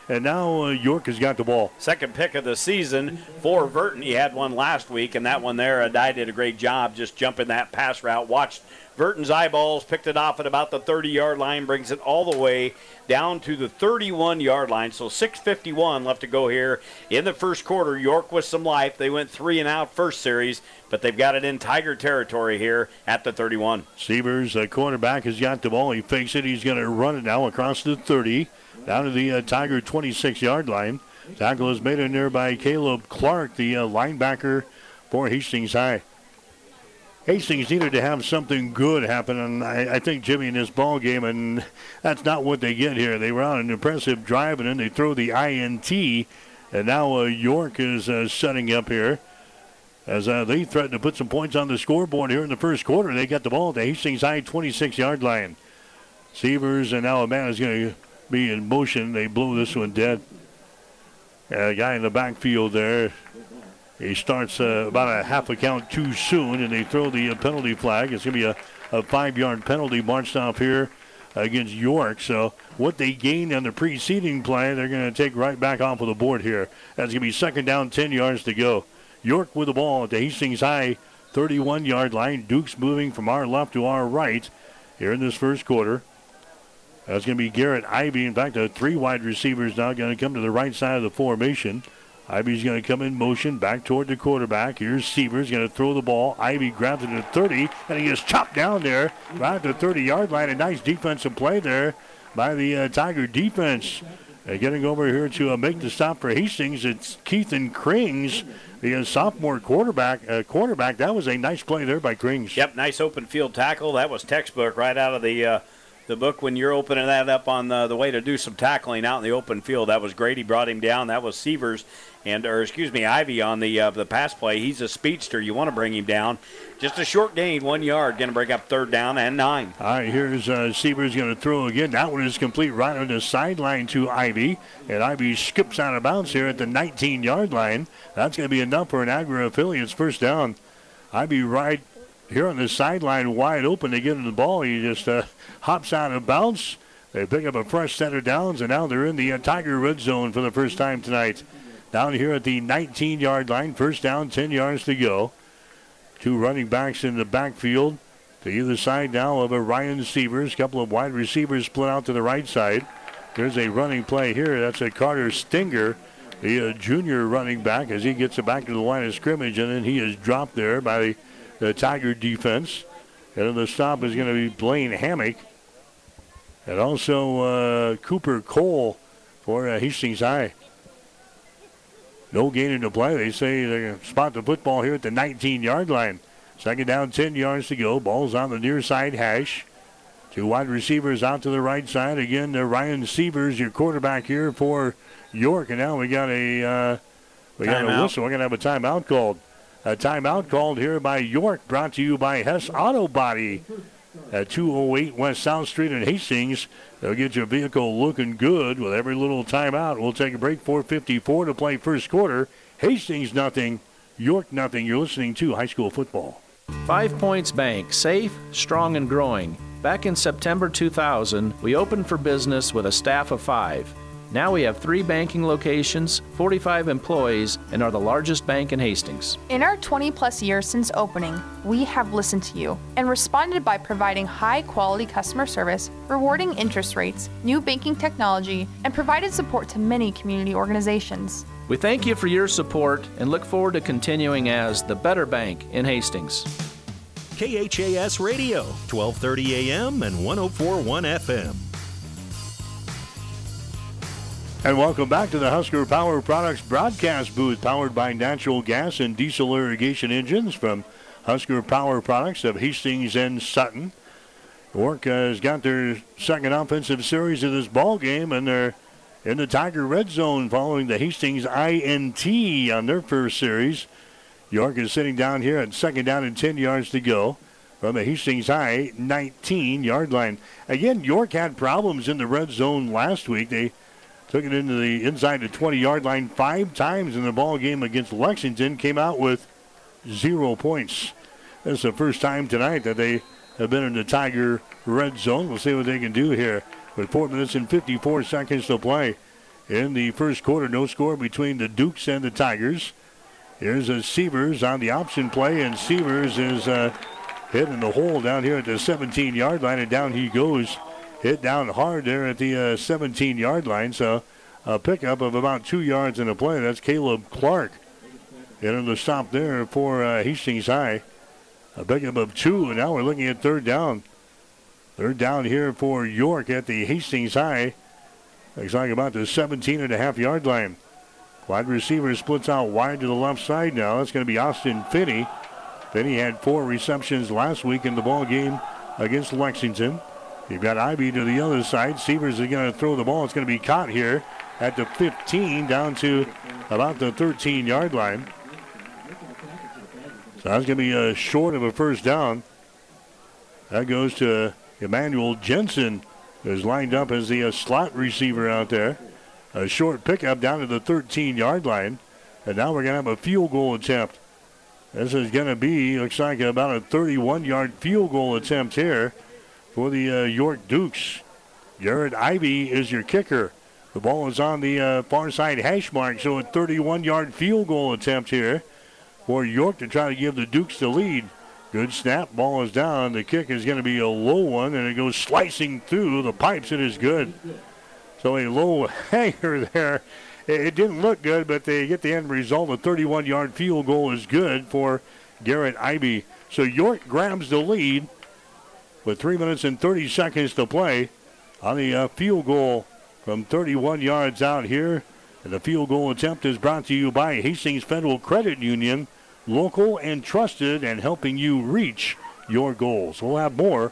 and now uh, York has got the ball. Second pick of the season for Burton. He had one last week, and that one there, uh, Dye did a great job just jumping that pass route. Watched Burton's eyeballs, picked it off at about the 30 yard line, brings it all the way down to the 31 yard line. So 6.51 left to go here in the first quarter. York with some life. They went three and out first series, but they've got it in Tiger territory here at the 31. Sievers, the quarterback, has got the ball. He fakes it. He's going to run it now across the 30, down to the uh, Tiger 26 yard line. Tackle is made in there by Caleb Clark, the uh, linebacker for Hastings High. Hastings needed to have something good happen, and I, I, think Jimmy in this ball game, and that's not what they get here. They were on an impressive drive, and then they throw the INT, and now uh, York is uh, setting up here as uh, they threaten to put some points on the scoreboard here in the first quarter. They got the ball at the Hastings High 26-yard line. Sievers and now a man is going to be in motion. They blow this one dead. a guy in the backfield there he starts uh, about a half a count too soon, and they throw the uh, penalty flag. It's going to be a, a five yard penalty marched off here against York. So what they gained on the preceding play, they're going to take right back off of the board here. That's going to be second down, 10 yards to go. York with the ball at the Hastings High 31 yard line. Dukes moving from our left to our right. here in this first quarter. That's going to be Garrett Ivy. In fact, the three wide receivers now going to come to the right side of the formation. Ivy's going to come in motion back toward the quarterback. Here's Sievers going to throw the ball. Ivy grabs it at 30, and he gets chopped down there right at the 30 yard line. A nice defensive play there by the uh, Tiger defense. Uh, getting over here to uh, make the stop for Hastings, it's Keithan Krings, the uh, sophomore quarterback. Uh, quarterback. That was a nice play there by Krings. Yep, nice open field tackle. That was textbook right out of the uh, the book when you're opening that up on the, the way to do some tackling out in the open field. That was great. He brought him down. That was Sievers and or excuse me Ivy on the uh, the pass play. He's a speedster. You want to bring him down. Just a short gain, one yard, going to break up third down and nine. All right, here's uh, going to throw again. That one is complete right on the sideline to Ivy, and Ivy skips out of bounds here at the 19-yard line. That's going to be enough for an Agri affiliate's first down. Ivy right here on the sideline, wide open to get him the ball. He just uh, hops out of bounds. They pick up a fresh set of downs, and now they're in the uh, Tiger red zone for the first time tonight. Down here at the 19 yard line, first down, 10 yards to go. Two running backs in the backfield to either side now of a Ryan. A couple of wide receivers split out to the right side. There's a running play here. That's a Carter Stinger, the junior running back, as he gets it back to the line of scrimmage, and then he is dropped there by the, the Tiger defense. And the stop is going to be Blaine Hammock. And also uh, Cooper Cole for uh, Hastings High. No gain in the play. They say they spot the football here at the 19 yard line. Second down, 10 yards to go. Ball's on the near side hash. Two wide receivers out to the right side. Again, uh, Ryan Sievers, your quarterback here for York. And now we got a uh, we got a whistle. We're going to have a timeout called. A timeout called here by York, brought to you by Hess Auto Body at 208 West South Street in Hastings. They'll get your vehicle looking good with every little timeout. We'll take a break. 4:54 to play first quarter. Hastings nothing, York nothing. You're listening to high school football. Five Points Bank, safe, strong, and growing. Back in September 2000, we opened for business with a staff of five. Now we have three banking locations, 45 employees, and are the largest bank in Hastings. In our 20 plus years since opening, we have listened to you and responded by providing high quality customer service, rewarding interest rates, new banking technology, and provided support to many community organizations. We thank you for your support and look forward to continuing as the better bank in Hastings. KHAS Radio, 1230 AM and 1041 FM. And welcome back to the Husker Power Products broadcast booth, powered by natural gas and diesel irrigation engines from Husker Power Products of Hastings and Sutton. York has got their second offensive series of this ball game, and they're in the Tiger red zone following the Hastings INT on their first series. York is sitting down here at second down and 10 yards to go from the Hastings High 19 yard line. Again, York had problems in the red zone last week. They took it into the inside the 20 yard line five times in the ball game against Lexington, came out with zero points. This is the first time tonight that they have been in the Tiger red zone. We'll see what they can do here with four minutes and 54 seconds to play in the first quarter. No score between the Dukes and the Tigers. Here's a Severs on the option play, and Severs is uh, hitting the hole down here at the 17 yard line, and down he goes hit down hard there at the 17 uh, yard line. So a pickup of about two yards in the play. That's Caleb Clark. And the stop there for uh, Hastings High. A pickup of two, and now we're looking at third down. Third down here for York at the Hastings High. Looks like about the 17 and a half yard line. Wide receiver splits out wide to the left side now. That's going to be Austin Finney. Finney had four receptions last week in the ball game against Lexington. You've got Ivy to the other side. Sievers is going to throw the ball. It's going to be caught here at the 15 down to about the 13 yard line. So that's going to be a short of a first down. That goes to Emmanuel Jensen, who's lined up as the uh, slot receiver out there. A short pickup down to the 13 yard line. And now we're going to have a field goal attempt. This is going to be, looks like about a 31 yard field goal attempt here for the uh, York Dukes. Garrett Ivy is your kicker. The ball is on the uh, far side hash mark, so a 31 yard field goal attempt here for York to try to give the Dukes the lead. Good snap. Ball is down. The kick is going to be a low one, and it goes slicing through the pipes. It is good. So a low hanger there. It didn't look good, but they get the end result. A 31 yard field goal is good for Garrett Ivy. So York grabs the lead with 3 minutes and 30 seconds to play on the uh, field goal from 31 yards out here. And the field goal attempt is brought to you by Hastings Federal Credit Union, local and trusted and helping you reach your goals. We'll have more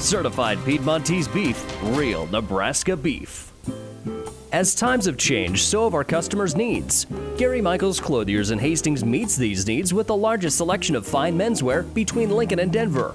Certified Piedmontese beef, real Nebraska beef. As times have changed, so have our customers' needs. Gary Michaels Clothiers in Hastings meets these needs with the largest selection of fine menswear between Lincoln and Denver.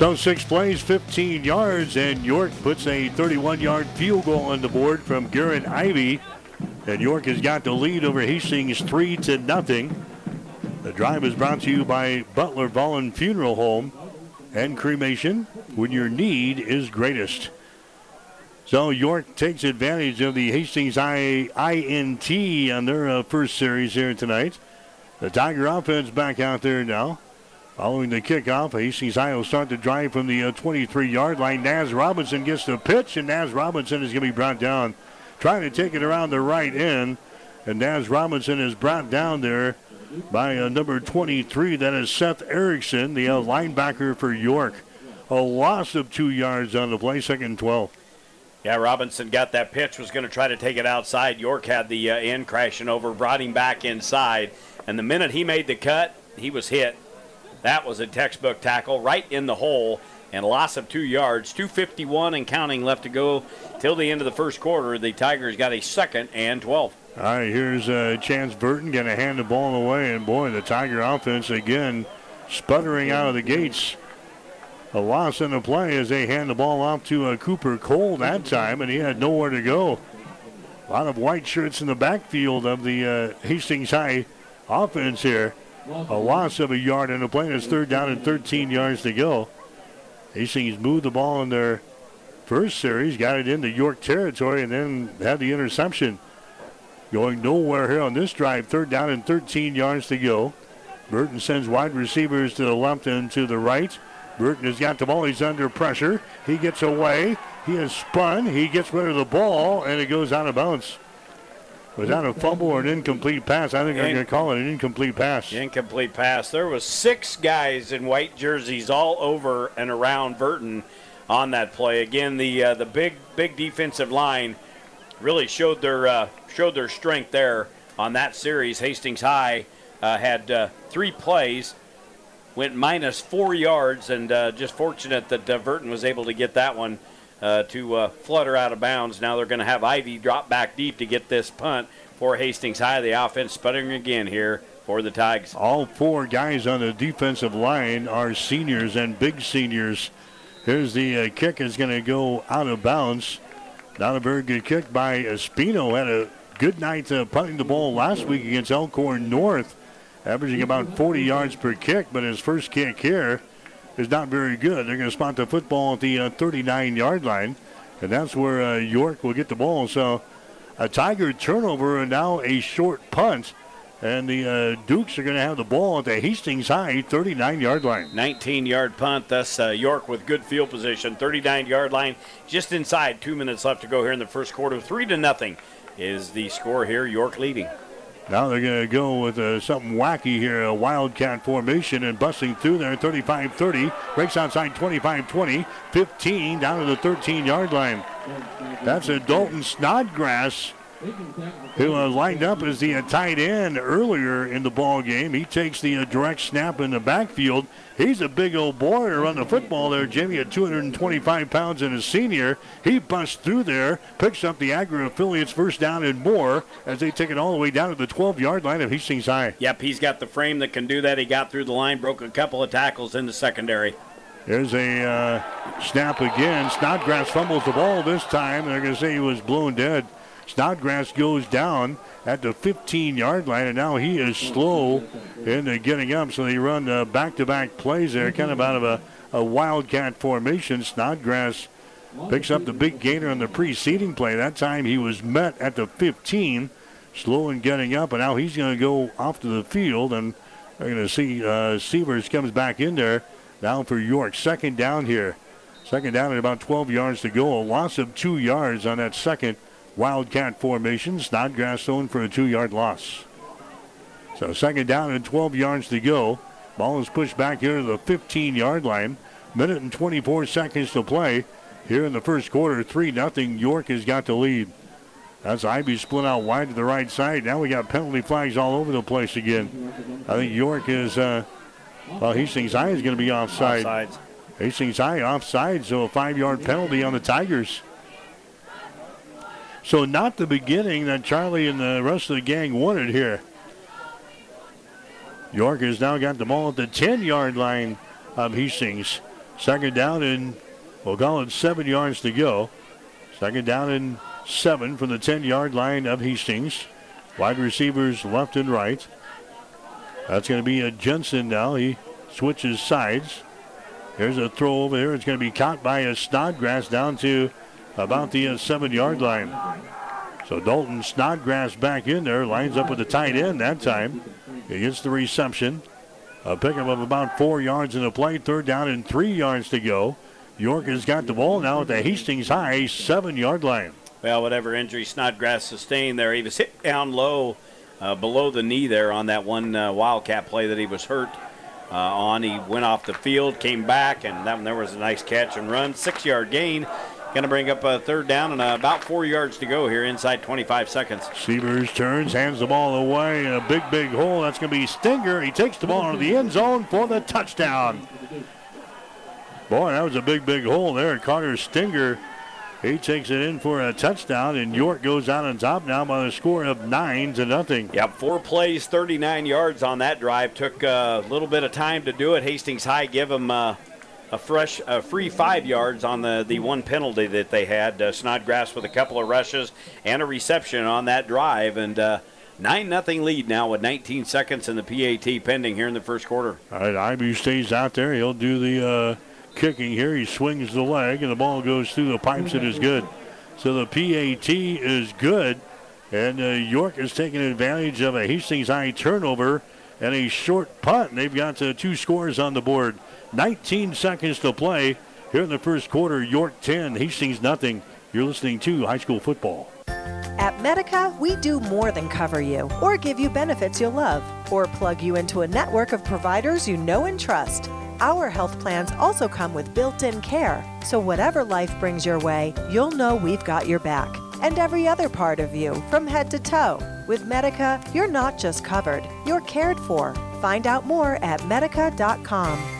So six plays, 15 yards, and York puts a 31-yard field goal on the board from Garrett Ivy. And York has got the lead over Hastings three to nothing. The drive is brought to you by Butler Volland Funeral Home and Cremation when your need is greatest. So York takes advantage of the Hastings I- INT on their uh, first series here tonight. The Tiger offense back out there now. Following the kickoff, Hastings High will start the drive from the 23-yard uh, line. Naz Robinson gets the pitch, and Naz Robinson is going to be brought down. Trying to take it around the right end, and Naz Robinson is brought down there by uh, number 23. That is Seth Erickson, the uh, linebacker for York. A loss of two yards on the play, second 12. Yeah, Robinson got that pitch, was going to try to take it outside. York had the uh, end crashing over, brought him back inside. And the minute he made the cut, he was hit. That was a textbook tackle right in the hole and loss of two yards. 251 and counting left to go till the end of the first quarter. The Tigers got a second and 12. All right, here's uh, Chance Burton going to hand the ball away. And boy, the Tiger offense again sputtering out of the gates. A loss in the play as they hand the ball off to uh, Cooper Cole that time, and he had nowhere to go. A lot of white shirts in the backfield of the uh, Hastings High offense here. A loss of a yard in the play. It's third down and 13 yards to go. Hastings moved the ball in their first series, got it into York territory, and then had the interception. Going nowhere here on this drive. Third down and 13 yards to go. Burton sends wide receivers to the left and to the right. Burton has got the ball. He's under pressure. He gets away. He is spun. He gets rid of the ball, and it goes out of bounds. Was that a fumble or an incomplete pass? I think I'm going to call it an incomplete pass. Incomplete pass. There was six guys in white jerseys all over and around Burton on that play. Again, the uh, the big big defensive line really showed their uh, showed their strength there on that series. Hastings High uh, had uh, three plays, went minus four yards, and uh, just fortunate that uh, Burton was able to get that one uh, to uh, flutter out of bounds. Now they're going to have Ivy drop back deep to get this punt for Hastings High. The offense sputtering again here for the Tigers. All four guys on the defensive line are seniors and big seniors. Here's the uh, kick is going to go out of bounds. Not a very good kick by Espino. Had a good night uh, punting the ball last week against Elkhorn North, averaging about 40 yards per kick, but his first kick here is not very good. They're going to spot the football at the uh, 39 yard line, and that's where uh, York will get the ball. So a Tiger turnover and now a short punt. And the uh, Dukes are going to have the ball at the Hastings High 39 yard line. 19 yard punt, thus uh, York with good field position. 39 yard line, just inside. Two minutes left to go here in the first quarter. Three to nothing is the score here. York leading. Now they're going to go with uh, something wacky here, a wildcat formation and busting through there, 35-30, breaks outside 25-20, 15 down to the 13-yard line. That's a Dalton Snodgrass who uh, lined up as the uh, tight end earlier in the ball game. He takes the uh, direct snap in the backfield. He's a big old boy to run the football there, Jimmy, at 225 pounds and a senior. He busts through there, picks up the Agri affiliates first down and more as they take it all the way down to the 12-yard line of Hastings High. Yep, he's got the frame that can do that. He got through the line, broke a couple of tackles in the secondary. There's a uh, snap again. Snodgrass fumbles the ball this time. They're going to say he was blown dead. Snodgrass goes down at the 15 yard line, and now he is slow in getting up. So they run back to back plays there, kind of out of a, a wildcat formation. Snodgrass picks up the big gainer on the preceding play. That time he was met at the 15, slow in getting up, and now he's going to go off to the field, and they're going to see uh, Severs comes back in there. Down for York. Second down here. Second down at about 12 yards to go. A loss of two yards on that second Wildcat formation. Snodgrass thrown for a two-yard loss. So second down and 12 yards to go. Ball is pushed back here to the 15-yard line. Minute and 24 seconds to play here in the first quarter. 3 nothing. York has got the lead. That's Ivy split out wide to the right side. Now we got penalty flags all over the place again. I think York is, uh, well, Hastings High is going to be offside. Offsides. Hastings High offside, so a five-yard penalty on the Tigers. So not the beginning that Charlie and the rest of the gang wanted here. York has now got the ball at the 10-yard line of Hastings. Second down and we'll call it seven yards to go. Second down and seven from the 10-yard line of Hastings. Wide receivers left and right. That's going to be a Jensen now. He switches sides. There's a throw over there. It's going to be caught by a Snodgrass down to about the uh, seven-yard line. So Dalton Snodgrass back in there, lines up with the tight end that time. He gets the reception. A pickup of about four yards in the play. Third down and three yards to go. York has got the ball now at the Hastings High seven-yard line. Well, whatever injury Snodgrass sustained there, he was hit down low uh, below the knee there on that one uh, Wildcat play that he was hurt uh, on. He went off the field, came back, and that one there was a nice catch and run. Six-yard gain. Going to bring up a third down and uh, about four yards to go here inside 25 seconds. Severs turns, hands the ball away in a big, big hole. That's going to be Stinger. He takes the ball into the end zone for the touchdown. Boy, that was a big, big hole there. Carter Stinger, he takes it in for a touchdown, and York goes out on top now by the score of nine to nothing. Yep, four plays, 39 yards on that drive. Took a little bit of time to do it. Hastings High give them uh, a fresh, a free five yards on the, the one penalty that they had. Uh, Snodgrass with a couple of rushes and a reception on that drive, and uh, nine nothing lead now with 19 seconds in the PAT pending here in the first quarter. All right, Ivy stays out there. He'll do the uh, kicking here. He swings the leg, and the ball goes through the pipes. It is good. So the PAT is good, and uh, York is taking advantage of a Hastings High turnover and a short punt. They've got uh, two scores on the board. 19 seconds to play here in the first quarter. York 10, Hastings nothing. You're listening to high school football. At Medica, we do more than cover you or give you benefits you'll love or plug you into a network of providers you know and trust. Our health plans also come with built in care, so whatever life brings your way, you'll know we've got your back. And every other part of you, from head to toe. With Medica, you're not just covered, you're cared for. Find out more at medica.com.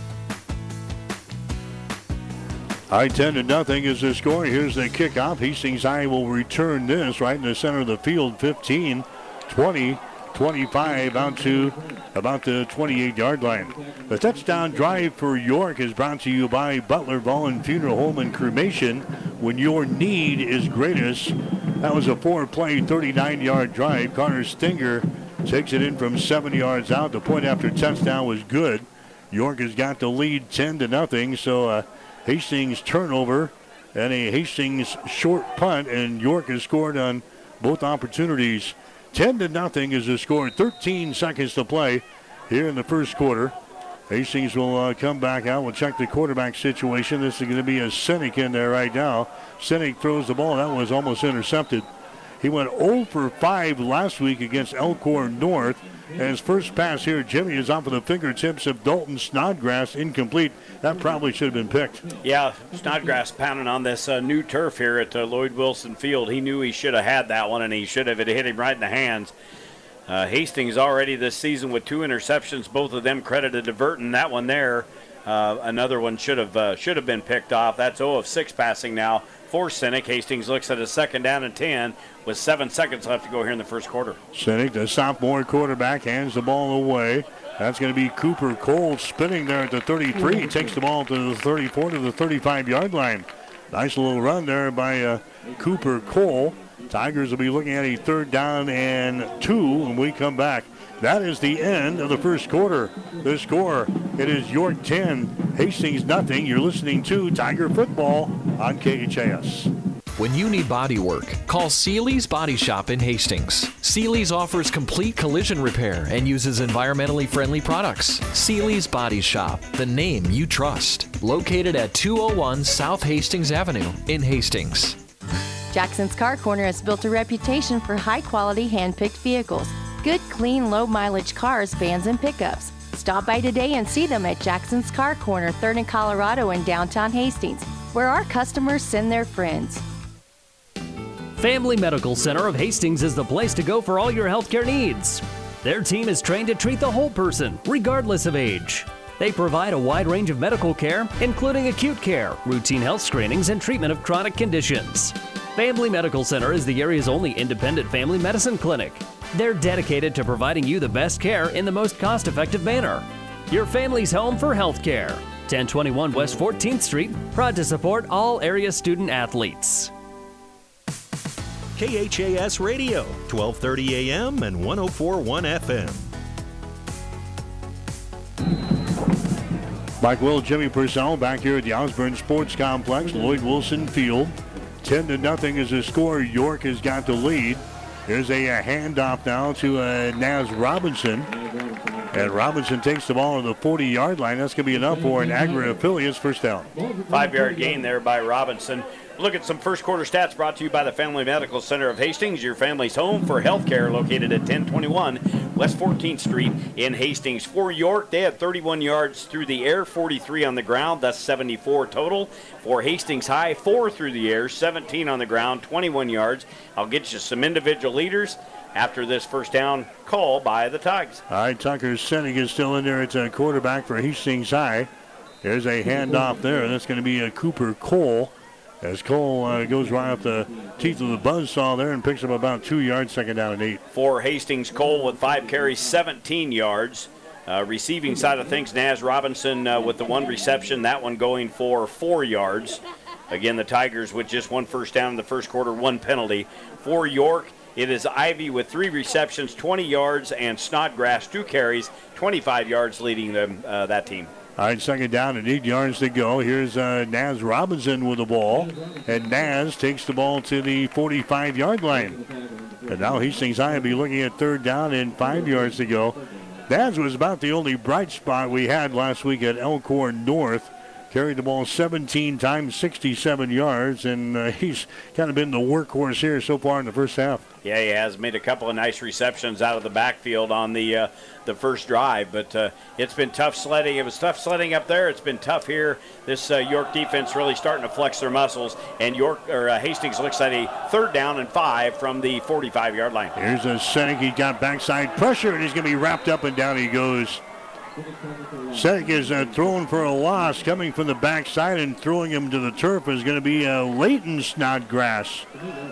High 10 to nothing is the score. Here's the kickoff. Hastings High will return this right in the center of the field. 15, 20, 25 out to about the 28 yard line. The touchdown drive for York is brought to you by Butler Volland Funeral Home and Cremation. When your need is greatest, that was a four play, 39 yard drive. Connor Stinger takes it in from seven yards out. The point after touchdown was good. York has got the lead 10 to nothing. So, uh, Hastings turnover and a Hastings short punt, and York has scored on both opportunities. 10 to nothing is the score. 13 seconds to play here in the first quarter. Hastings will uh, come back out. We'll check the quarterback situation. This is going to be a Sinek in there right now. Sinek throws the ball. That was almost intercepted. He went 0 for 5 last week against Elkhorn North. And his first pass here, Jimmy, is off of the fingertips of Dalton Snodgrass, incomplete. That probably should have been picked. Yeah, Snodgrass pounding on this uh, new turf here at uh, Lloyd Wilson Field. He knew he should have had that one, and he should have. It hit him right in the hands. Uh, Hastings already this season with two interceptions, both of them credited to Burton. That one there, uh, another one should have uh, should have been picked off. That's 0 of 6 passing now for Sinek. Hastings looks at a second down and 10 with seven seconds left to go here in the first quarter. Sinek, the sophomore quarterback, hands the ball away. That's going to be Cooper Cole spinning there at the 33. He takes the ball to the 34 to the 35 yard line. Nice little run there by uh, Cooper Cole. Tigers will be looking at a third down and two when we come back. That is the end of the first quarter. The score, it is York 10, Hastings nothing. You're listening to Tiger Football on KHAS. When you need body work, call Seely's Body Shop in Hastings. Seely's offers complete collision repair and uses environmentally friendly products. Seely's Body Shop, the name you trust. Located at 201 South Hastings Avenue in Hastings. Jackson's Car Corner has built a reputation for high quality hand picked vehicles. Good, clean, low mileage cars, vans, and pickups. Stop by today and see them at Jackson's Car Corner, 3rd and Colorado in downtown Hastings, where our customers send their friends. Family Medical Center of Hastings is the place to go for all your healthcare needs. Their team is trained to treat the whole person, regardless of age. They provide a wide range of medical care, including acute care, routine health screenings, and treatment of chronic conditions. Family Medical Center is the area's only independent family medicine clinic. They're dedicated to providing you the best care in the most cost effective manner. Your family's home for health care. 1021 West 14th Street, proud to support all area student athletes. KHAS Radio, 1230 AM and 1041 FM. Mike Will, Jimmy Purcell back here at the Osborne Sports Complex, Lloyd Wilson Field. 10 to nothing is the score. York has got the lead. Here's a, a handoff now to uh, Naz Robinson. And Robinson takes the ball to the 40 yard line. That's going to be enough for an Agri affiliates first down. Five yard gain there by Robinson. Look at some first quarter stats brought to you by the Family Medical Center of Hastings, your family's home for health care, located at 1021 West 14th Street in Hastings. For York, they had 31 yards through the air, 43 on the ground, that's 74 total. For Hastings High, four through the air, 17 on the ground, 21 yards. I'll get you some individual leaders after this first down call by the Tugs. All right, Tucker Sinek is still in there. It's a quarterback for Hastings High. There's a handoff there. And that's going to be a Cooper Cole. As Cole uh, goes right off the teeth of the buzzsaw there and picks up about two yards, second down and eight. For Hastings, Cole with five carries, 17 yards. Uh, receiving side of things, Naz Robinson uh, with the one reception, that one going for four yards. Again, the Tigers with just one first down in the first quarter, one penalty. For York, it is Ivy with three receptions, 20 yards, and Snodgrass, two carries, 25 yards leading them, uh, that team. All right, second down and eight yards to go. Here's uh, Naz Robinson with the ball. And Naz takes the ball to the 45 yard line. And now Hastings High will be looking at third down and five yards to go. Naz was about the only bright spot we had last week at Elkhorn North. Carried the ball 17 times, 67 yards, and uh, he's kind of been the workhorse here so far in the first half. Yeah, he has made a couple of nice receptions out of the backfield on the uh, the first drive, but uh, it's been tough sledding. It was tough sledding up there. It's been tough here. This uh, York defense really starting to flex their muscles, and York or uh, Hastings looks at a third down and five from the 45-yard line. Here's a Sinek. He got backside pressure, and he's going to be wrapped up, and down he goes. Sinek is uh, throwing for a loss, coming from the backside and throwing him to the turf is going to be uh, Leighton Snodgrass.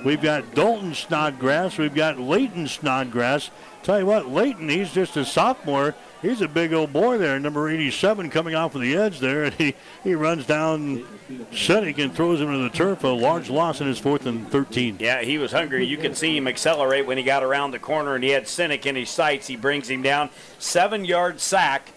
We've got Dalton Snodgrass. We've got Leighton Snodgrass. Tell you what, Leighton, he's just a sophomore. He's a big old boy there, number 87, coming off of the edge there, and he, he runs down Sinek and throws him to the turf. A large loss in his fourth and 13. Yeah, he was hungry. You could see him accelerate when he got around the corner, and he had Sinek in his sights. He brings him down. Seven yard sack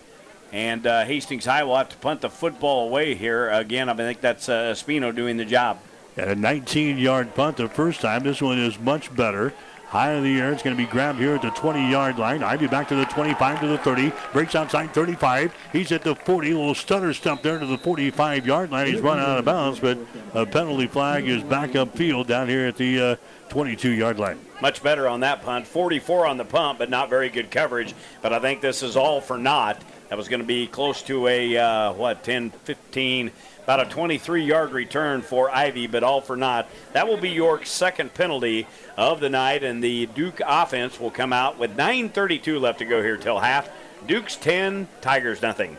And uh, Hastings High will have to punt the football away here. Again, I think that's uh, Espino doing the job. And a 19 yard punt the first time. This one is much better. High in the air. It's going to be grabbed here at the 20 yard line. Ivy back to the 25 to the 30. Breaks outside 35. He's at the 40. A little stutter stump there to the 45 yard line. He's run out of bounds, but a penalty flag is back up field down here at the uh, 22 yard line. Much better on that punt. 44 on the punt, but not very good coverage. But I think this is all for naught. That was going to be close to a, uh, what, 10, 15 about a 23 yard return for Ivy, but all for naught. That will be York's second penalty of the night, and the Duke offense will come out with 9.32 left to go here till half. Duke's 10, Tigers nothing.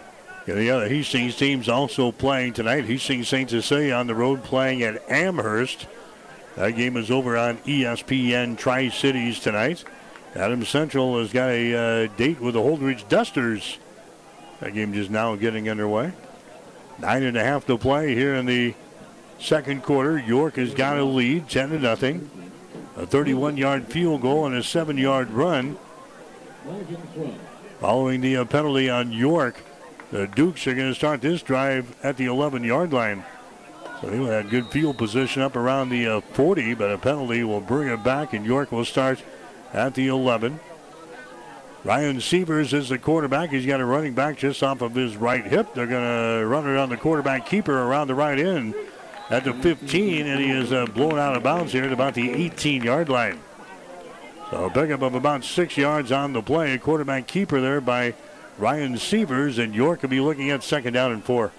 Yeah, the other Hastings team's also playing tonight. Hastings St. Cecilia on the road playing at Amherst. That game is over on ESPN Tri Cities tonight. Adams Central has got a uh, date with the Holdrege Dusters. That game just now getting underway. Nine and a half to play here in the second quarter. York has got a lead, 10 to nothing. A 31 yard field goal and a seven yard run. Following the uh, penalty on York, the Dukes are going to start this drive at the 11 yard line. So they had good field position up around the uh, 40, but a penalty will bring it back, and York will start at the 11. Ryan Severs is the quarterback. He's got a running back just off of his right hip. They're going to run it on the quarterback keeper around the right end at the 15, and he is uh, blown out of bounds here at about the 18 yard line. So pickup of about six yards on the play. Quarterback keeper there by Ryan Severs, and York will be looking at second down and four.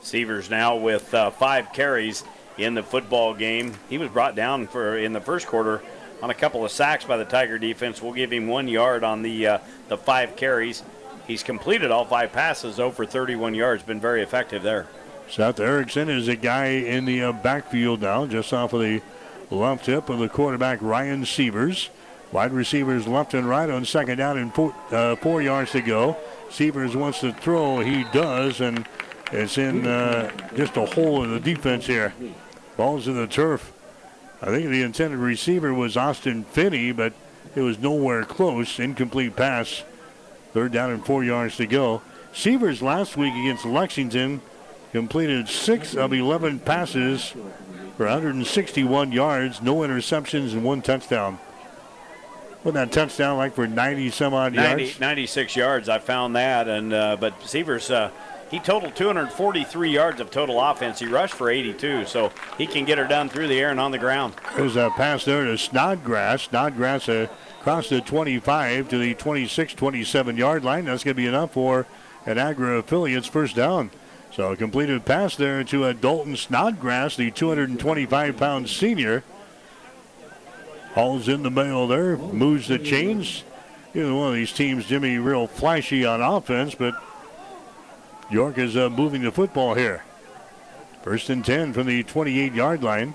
Severs now with uh, five carries in the football game. He was brought down for in the first quarter on a couple of sacks by the Tiger defense. We'll give him one yard on the uh, the five carries. He's completed all five passes over 31 yards. Been very effective there. Seth Erickson is a guy in the uh, backfield now, just off of the left hip of the quarterback Ryan Severs. Wide receivers left and right on second down and four, uh, four yards to go. Severs wants to throw. He does, and it's in uh, just a hole in the defense here. Balls in the turf. I think the intended receiver was Austin Finney, but it was nowhere close. Incomplete pass. Third down and four yards to go. Severs last week against Lexington completed six of 11 passes for 161 yards, no interceptions, and one touchdown. What that touchdown like for 90 some odd 90, yards? 96 yards. I found that, and uh, but Severs. Uh, he totaled 243 yards of total offense. He rushed for 82, so he can get her done through the air and on the ground. There's a pass there to Snodgrass. Snodgrass uh, across the 25 to the 26, 27 yard line. That's going to be enough for an Agri affiliate's first down. So a completed pass there to a Dalton Snodgrass, the 225 pound senior. Hauls in the mail there, moves the chains. Either one of these teams, Jimmy, real flashy on offense, but York is uh, moving the football here. First and 10 from the 28 yard line.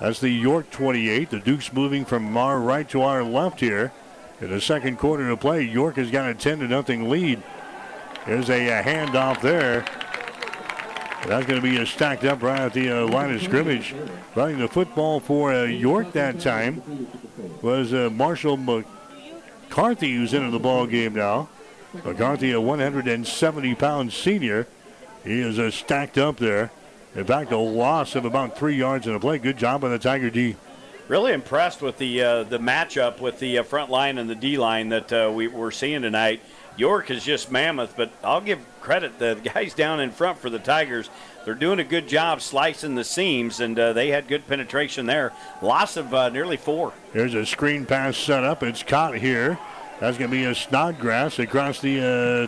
That's the York 28. The Dukes moving from our right to our left here. In the second quarter to play, York has got a 10 to nothing lead. There's a, a handoff there. That's going to be a stacked up right at the uh, line of scrimmage. Running the football for uh, York that time was uh, Marshall McCarthy, who's into the ball game now. McCarthy, a 170 pound senior. He is uh, stacked up there. In fact, a loss of about three yards in a play. Good job by the Tiger D. Really impressed with the uh, the matchup with the uh, front line and the D line that uh, we were seeing tonight. York is just mammoth, but I'll give credit the guys down in front for the Tigers. They're doing a good job slicing the seams, and uh, they had good penetration there. Loss of uh, nearly four. There's a screen pass set up. It's caught here. That's going to be a Snodgrass across the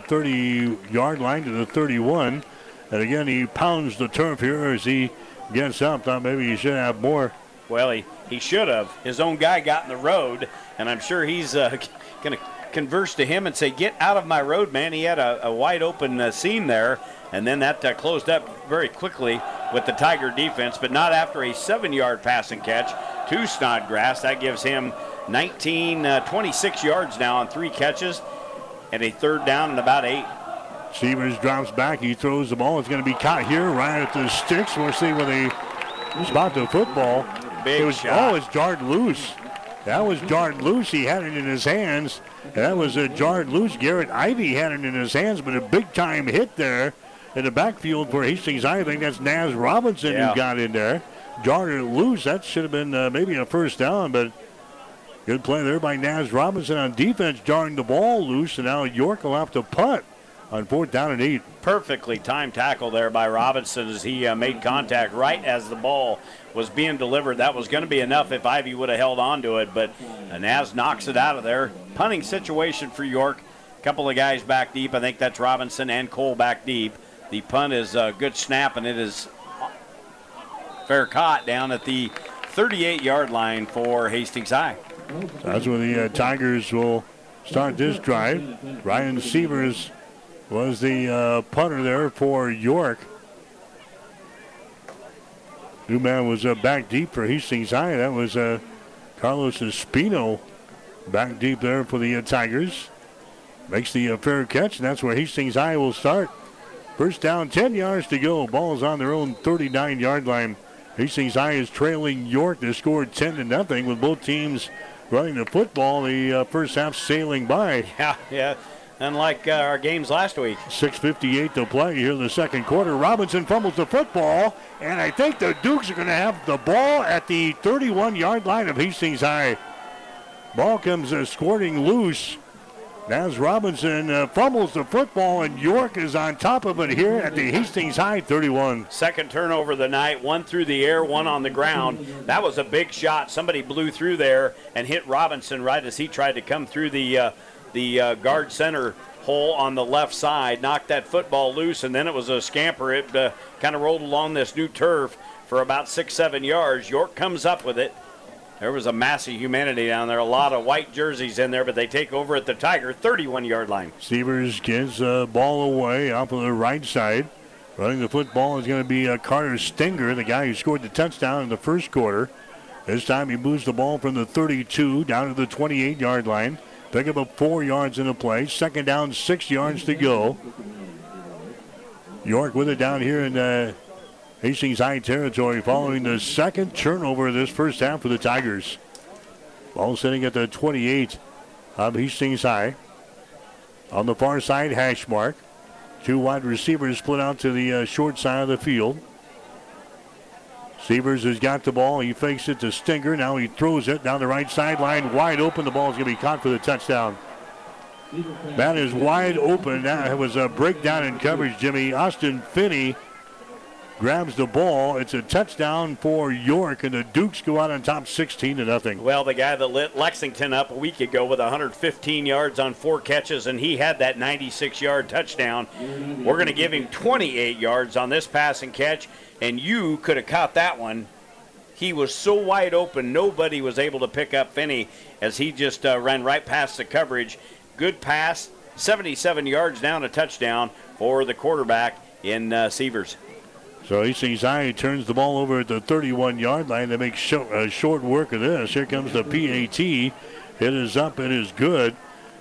30-yard line to the 31. And again, he pounds the turf here as he gets up. Thought maybe he should have more. Well, he, he should have. His own guy got in the road, and I'm sure he's uh, going to converse to him and say, "Get out of my road, man." He had a, a wide open uh, seam there, and then that uh, closed up very quickly with the Tiger defense, but not after a seven-yard passing catch to Snodgrass. That gives him 19, uh, 26 yards now on three catches, and a third down and about eight. Severs drops back. He throws the ball. It's going to be caught here right at the sticks. We'll see where they spot the football. Big it was, shot. Oh, it's jarred loose. That was jarred loose. He had it in his hands. That was a jarred loose. Garrett Ivy had it in his hands, but a big time hit there in the backfield for Hastings. I think that's Naz Robinson Yeah. who got in there. Jarred it loose. That should have been uh, maybe a first down, but good play there by Naz Robinson on defense, jarring the ball loose, and now York will have to punt on fourth down and eight. Perfectly timed tackle there by Robinson as he uh, made contact right as the ball was being delivered. That was going to be enough if Ivy would have held on to it, but uh, Naz knocks it out of there. Punting situation for York. A Couple of guys back deep. I think that's Robinson and Cole back deep. The punt is a good snap, and it is fair caught down at the 38 yard line for Hastings High. That's where the uh, Tigers will start this drive. Ryan Severs was the uh, punter there for York. New man was uh, back deep for Hastings High. That was uh, Carlos Espino back deep there for the uh, Tigers. Makes the uh, fair catch, and that's where Hastings High will start. First down, 10 yards to go. Ball's on their own 39 yard line. Hastings High is trailing York. They scored 10 to nothing with both teams running the football. The uh, first half sailing by. Yeah, yeah. Unlike uh, our games last week. 6.58 to play here in the second quarter. Robinson fumbles the football, and I think the Dukes are going to have the ball at the 31 yard line of Hastings High. Ball comes uh, squirting loose. Naz Robinson uh, fumbles the football, and York is on top of it here at the Hastings High 31. Second turnover of the night, one through the air, one on the ground. That was a big shot. Somebody blew through there and hit Robinson right as he tried to come through the uh, the uh, guard center hole on the left side, knocked that football loose, and then it was a scamper. It uh, kind of rolled along this new turf for about six, seven yards. York comes up with it. There was a massive humanity down there, a lot of white jerseys in there, but they take over at the Tiger 31 yard line. Sievers gets the ball away off of the right side. Running the football is going to be uh, Carter Stinger, the guy who scored the touchdown in the first quarter. This time he moves the ball from the 32 down to the 28 yard line. Pick up about four yards in the play. Second down, six yards to go. York with it down here in uh, Hastings High territory following the second turnover of this first half for the Tigers. Ball sitting at the 28 of Hastings High. On the far side, hash mark. Two wide receivers split out to the uh, short side of the field. Sievers has got the ball. He fakes it to Stinger. Now he throws it down the right sideline, wide open. The ball is going to be caught for the touchdown. That is wide open. That was a breakdown in coverage, Jimmy. Austin Finney grabs the ball. It's a touchdown for York, and the Dukes go out on top 16 to nothing. Well, the guy that lit Lexington up a week ago with 115 yards on four catches, and he had that 96 yard touchdown. We're going to give him 28 yards on this pass and catch, and you could have caught that one. He was so wide open, nobody was able to pick up Finney as he just uh, ran right past the coverage. Good pass, 77 yards down, a touchdown for the quarterback in uh, Sievers. So High turns the ball over at the 31 yard line to make short, uh, short work of this. Here comes the PAT. It is up. It is good.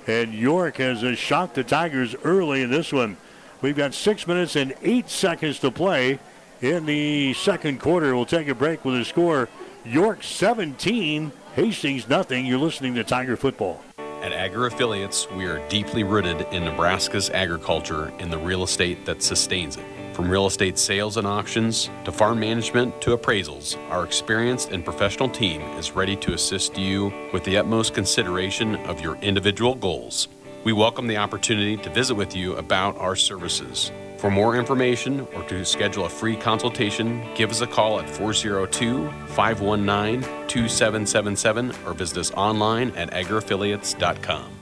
And York has uh, shot the Tigers early in this one. We've got six minutes and eight seconds to play in the second quarter. We'll take a break with a score York 17, Hastings nothing. You're listening to Tiger Football. At Agri Affiliates, we are deeply rooted in Nebraska's agriculture and the real estate that sustains it. From real estate sales and auctions to farm management to appraisals, our experienced and professional team is ready to assist you with the utmost consideration of your individual goals. We welcome the opportunity to visit with you about our services. For more information or to schedule a free consultation, give us a call at 402 519 2777 or visit us online at agriaffiliates.com.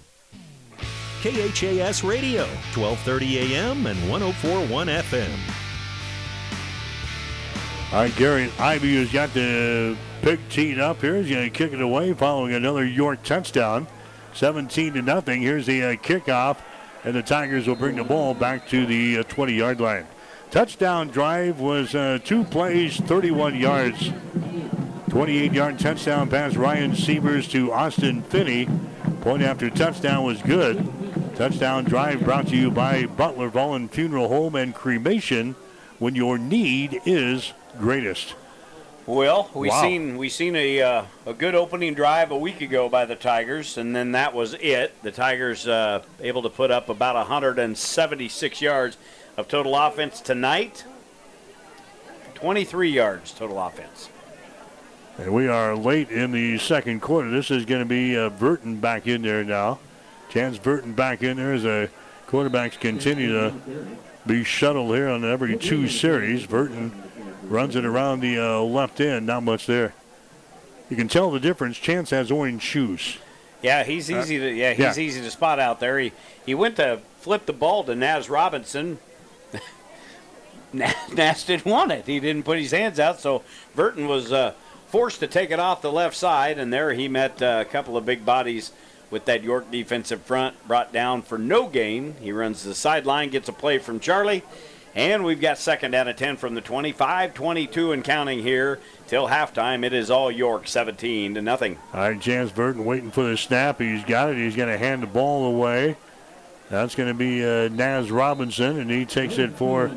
KHAS Radio, 1230 AM and 1041 FM. All right, Gary Ivy has got the Pig teed up here. He's going to kick it away following another York touchdown. 17 to nothing. Here's the uh, kickoff, and the Tigers will bring the ball back to the 20 uh, yard line. Touchdown drive was uh, two plays, 31 yards. 28 yard touchdown pass, Ryan Sievers to Austin Finney. Point after touchdown was good. Touchdown drive brought to you by Butler Volland Funeral Home and Cremation when your need is greatest. Well, we Wow. seen we seen a uh, a good opening drive a week ago by the Tigers, and then that was it. The Tigers uh, able to put up about 176 yards of total offense tonight. 23 yards total offense. And we are late in the second quarter. This is going to be uh, Burton back in there now. Chance Burton back in there as the quarterbacks continue to be shuttled here on every two series. Burton runs it around the uh, left end. Not much there. You can tell the difference. Chance has orange shoes. Yeah, he's Uh, easy to yeah he's yeah. easy to spot out there. He he went to flip the ball to Naz Robinson. Na- Naz didn't want it. He didn't put his hands out, so Burton was uh, forced to take it off the left side, and there he met uh, a couple of big bodies with that York defensive front brought down for no gain. He runs the sideline, gets a play from Charlie, and we've got second down of 10 from the 25, 22 and counting here till halftime. It is all York 17 to nothing. All right, Chance Burton waiting for the snap. He's got it. He's going to hand the ball away. That's going to be uh, Naz Robinson, and he takes it for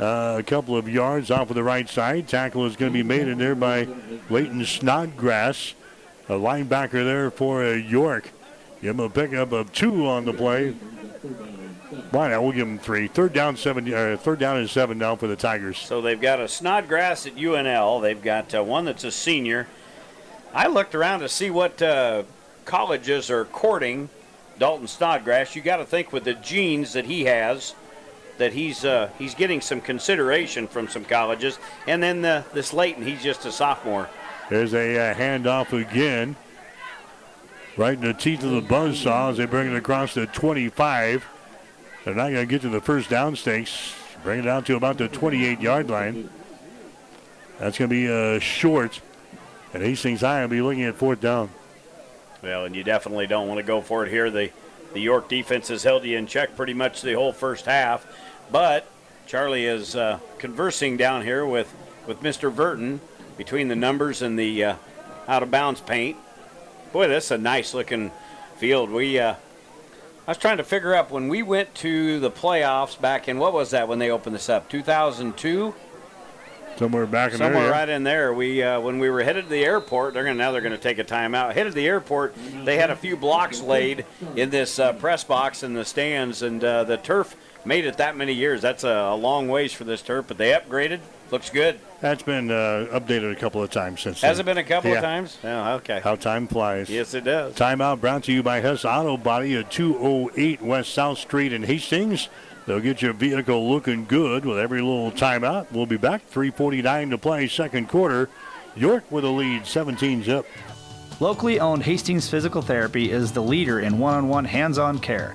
uh, a couple of yards off of the right side. Tackle is going to be made in there by Leighton Snodgrass, a linebacker there for uh, York. Give him a pickup of two on the play. Why not? We'll give him three. Third down, seven. Uh, third down and seven now for the Tigers. So they've got a Snodgrass at UNL. They've got uh, one that's a senior. I looked around to see what uh, colleges are courting Dalton Snodgrass. You got to think with the genes that he has, that he's uh, he's getting some consideration from some colleges. And then the, this Leighton, he's just a sophomore. There's a uh, handoff again. Right in the teeth of the buzzsaw as they bring it across the 25. They're not going to get to the first down stakes. Bring it down to about the 28 yard line. That's going to be uh, short. And Hastings High will be looking at fourth down. Well, and you definitely don't want to go for it here. The the York defense has held you in check pretty much the whole first half, but Charlie is uh, conversing down here with with Mr. Burton between the numbers and the uh, out of bounds paint. Boy, that's a nice looking field. We uh, I was trying to figure out when we went to the playoffs back in what was that when they opened this up? 2002. Somewhere back in Somewhere there. yeah. right in there. We uh, when we were headed to the airport, they're gonna now they're gonna take a timeout. Headed to the airport, they had a few blocks laid in this uh, press box in the stands, and uh, the turf made it that many years. That's a, a long ways for this turf, but they upgraded. Looks good. That's been uh, updated a couple of times since Has then. it been a couple Yeah. of times? Oh, okay. How time flies. Yes, it does. Timeout brought to you by Hess Auto Body at 208 West South Street in Hastings. They'll get your vehicle looking good with every little timeout. We'll be back. 349 to play, second quarter. York with a lead, 17 zip. Locally owned Hastings Physical Therapy is the leader in one on one hands on care.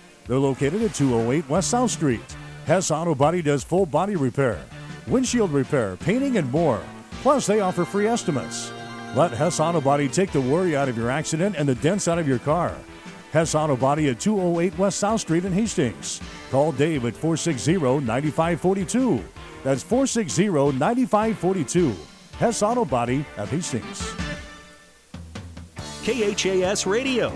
They're located at 208 West South Street. Hess Auto Body does full body repair, windshield repair, painting, and more. Plus, they offer free estimates. Let Hess Auto Body take the worry out of your accident and the dents out of your car. Hess Auto Body at 208 West South Street in Hastings. Call Dave at 460 9542. That's 460 9542. Hess Auto Body of Hastings. KHAS Radio.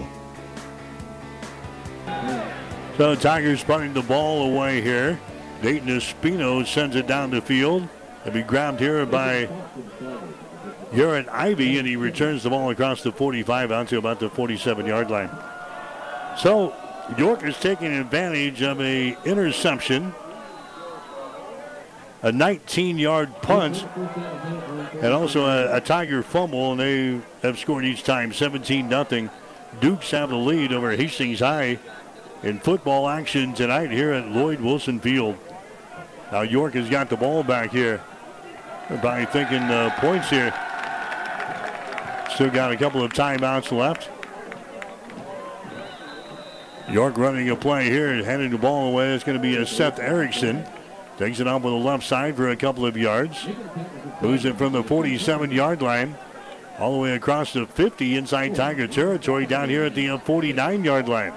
So the Tigers punting the ball away here. Dayton Espino sends it down the field. It'll be grabbed here by Garrett Ivy, and he returns the ball across the 45 out to about the 47-yard line. So York is taking advantage of a interception. a 19-yard punt and also a, a Tiger fumble, and they have scored each time 17 nothing. Dukes have the lead over Hastings High in football action tonight here at Lloyd Wilson Field. Now York has got the ball back here. They're thinking uh, points here. Still got a couple of timeouts left. York running a play here and handing the ball away. It's going to be a Seth Erickson. Takes it off with the left side for a couple of yards. Moves it from the 47 yard line all the way across the 50 inside Tiger territory down here at the 49 yard line.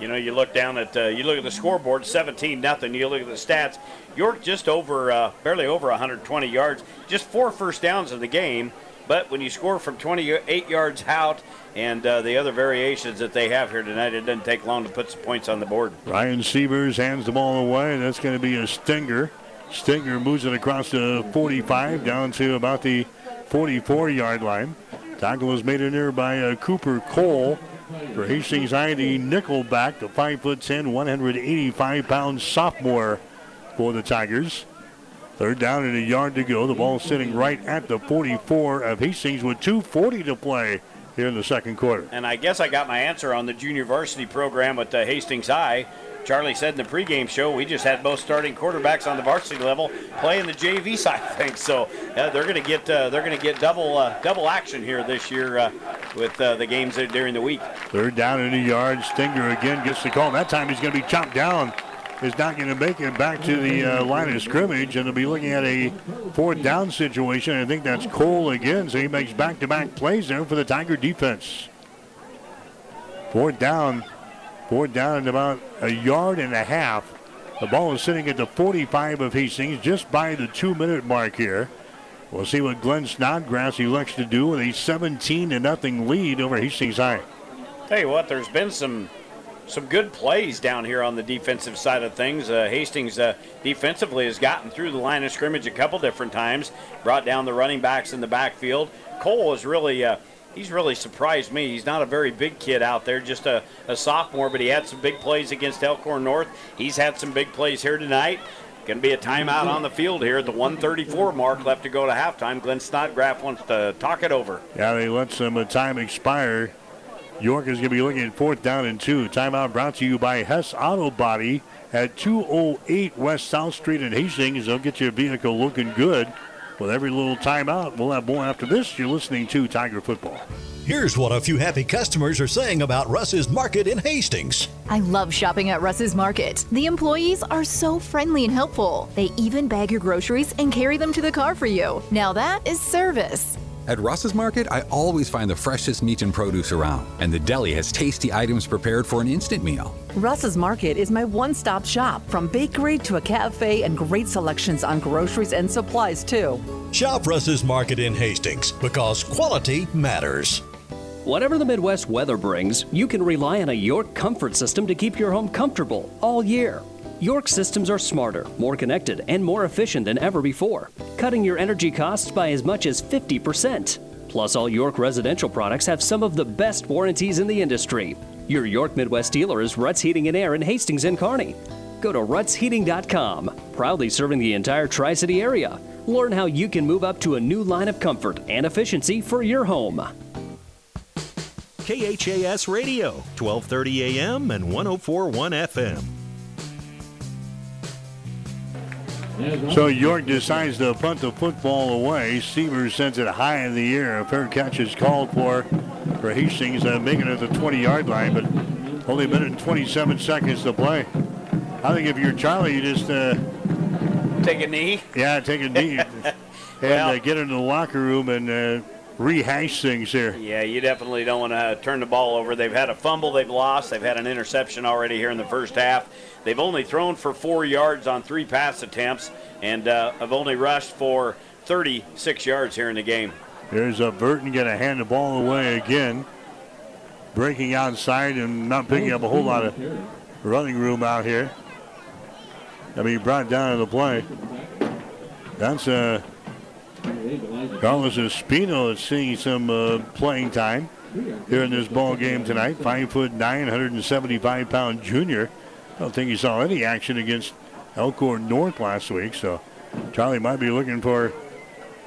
You know, you look down at uh, you look at the scoreboard, 17 nothing. You look at the stats. York just over, uh, barely over 120 yards, just four first downs in the game. But when you score from 28 yards out and uh, the other variations that they have here tonight, it doesn't take long to put some points on the board. Ryan Sievers hands the ball away. That's going to be a stinger. Stinger moves it across the 45 down to about the 44 yard line. Tackle was made in there by uh, Cooper Cole for Hastings High, the nickelback, the 5'10, 185 pound sophomore for the Tigers. Third down and a yard to go. The ball sitting right at the 44 of Hastings with 2.40 to play here in the second quarter. And I guess I got my answer on the junior varsity program at uh, Hastings High. Charlie said in the pregame show we just had both starting quarterbacks on the varsity level playing the JV side of things. So uh, they're going to get uh, they're going to get double uh, double action here this year uh, with uh, the games during the week. Third down and a yard. Stinger again gets the call. That time he's going to be chopped down. Is not going to make it back to the uh, line of scrimmage, and they'll be looking at a fourth down situation. I think that's Cole again, so he makes back-to-back plays there for the Tiger defense. Fourth down, fourth down and about a yard and a half. The ball is sitting at the 45 of Hastings, just by the two-minute mark here. We'll see what Glenn Snodgrass elects to do with a 17 to nothing lead over Hastings High. Tell you what, there's been some some good plays down here on the defensive side of things. Uh, Hastings uh, defensively has gotten through the line of scrimmage a couple different times, brought down the running backs in the backfield. Cole has really. Uh, he's really surprised me. He's not a very big kid out there, just a, a sophomore, but he had some big plays against Elkhorn North. He's had some big plays here tonight. Going to be a timeout on the field here at the 134 mark left to go to halftime. Glenn Snodgrass wants to talk it over. Yeah, they let some uh, time expire. York is going to be looking at fourth down and two. Timeout brought to you by Hess Auto Body at 208 West South Street in Hastings. They'll get your vehicle looking good with every little timeout. We'll have more after this. You're listening to Tiger Football. Here's what a few happy customers are saying about Russ's Market in Hastings. I love shopping at Russ's Market. The employees are so friendly and helpful. They even bag your groceries and carry them to the car for you. Now that is service. At Russ's Market, I always find the freshest meat and produce around, and the deli has tasty items prepared for an instant meal. Russ's Market is my one stop shop, from bakery to a cafe and great selections on groceries and supplies, too. Shop Russ's Market in Hastings because quality matters. Whatever the Midwest weather brings, you can rely on a York comfort system to keep your home comfortable all year. York systems are smarter, more connected, and more efficient than ever before, cutting your energy costs by as much as 50%. Plus, all York residential products have some of the best warranties in the industry. Your York Midwest dealer is Ruts Heating and Air in Hastings and Kearney. Go to rutsheating.com, proudly serving the entire Tri City area. Learn how you can move up to a new line of comfort and efficiency for your home. KHAS Radio, 1230 AM and 1041 FM. So York decides to punt the football away. Sievers sends it high in the air. A fair catch is called for for Hastings, uh, making it at the 20-yard line, but only a minute and 27 seconds to play. I think if you're Charlie, you just uh, Take a knee. yeah, take a knee and Well- uh, get into the locker room and uh, rehash things here. Yeah, you definitely don't want to turn the ball over. They've had a fumble, they've lost, they've had an interception already here in the first half. They've only thrown for four yards on three pass attempts and uh, have only rushed for 36 yards here in the game. There's a Burton going to hand the ball away again. Breaking outside and not picking up a whole lot of running room out here. I mean, brought down to the play. That's uh, Carlos Espino is seeing some uh, playing time here in this ball game tonight. Five foot nine, 175 pound junior. I don't think he saw any action against Elkhorn North last week, so Charlie might be looking for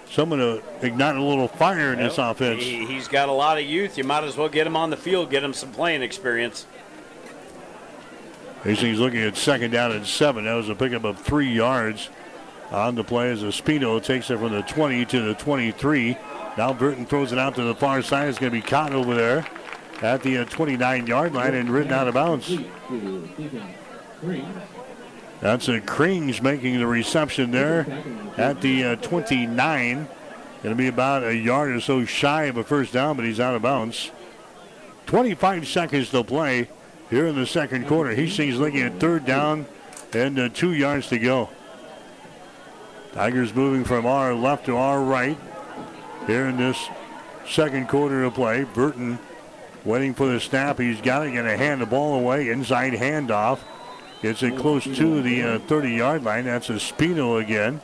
someone to ignite a little fire in this Well, offense. He, he's got a lot of youth. You might as well get him on the field, get him some playing experience. Hastings looking at second down and seven. That was a pickup of three yards on the play as Espino takes it from the 20 to the 23. Now Burton throws it out to the far side. It's going to be caught over there at the uh, 29 yard line and ridden out of bounds. That's a Krings making the reception there at the uh, 29. Going to be about a yard or so shy of a first down, but he's out of bounds. 25 seconds to play here in the second quarter. He Hastings looking at third down and uh, two yards to go. Tigers moving from our left to our right here in this second quarter of play. Burton waiting for the snap. He's got it. Going to hand the ball away. Inside handoff. Gets it close to the uh, 30 yard line. That's a Espino again.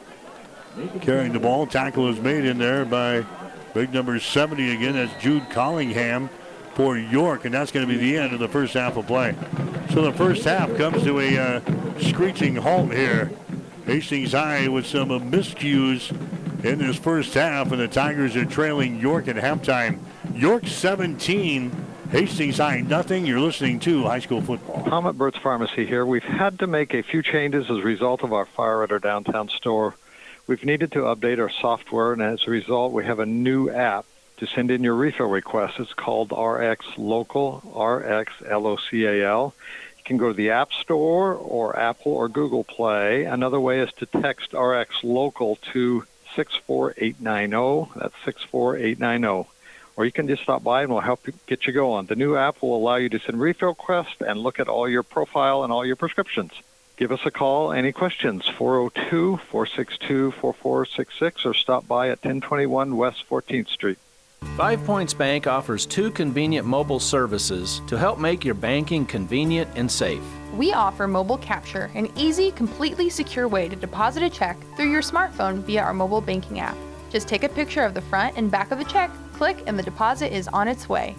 Carrying the ball. Tackle is made in there by big number 70 again. That's Jude Collingham for York. And that's going to be the end of the first half of play. So the first half comes to a uh, screeching halt here. Hastings High with some uh, miscues in this first half, and the Tigers are trailing York at halftime. York 17, Hastings High nothing. You're listening to high school football. Tom at Burt's Pharmacy here. We've had to make a few changes as a result of our fire at our downtown store. We've needed to update our software, and as a result, we have a new app to send in your refill request. It's called RX Local, RX L-O-C-A-L. You can go to the App Store or Apple or Google Play. Another way is to text RX Local to 64890. That's 64890 or you can just stop by and we'll help you get you going. The new app will allow you to send refill requests and look at all your profile and all your prescriptions. Give us a call. Any questions? 402-462-4466 or stop by at 1021 West 14th Street. Five Points Bank offers two convenient mobile services to help make your banking convenient and safe. We offer mobile capture, an easy, completely secure way to deposit a check through your smartphone via our mobile banking app. Just take a picture of the front and back of the check, click, and the deposit is on its way.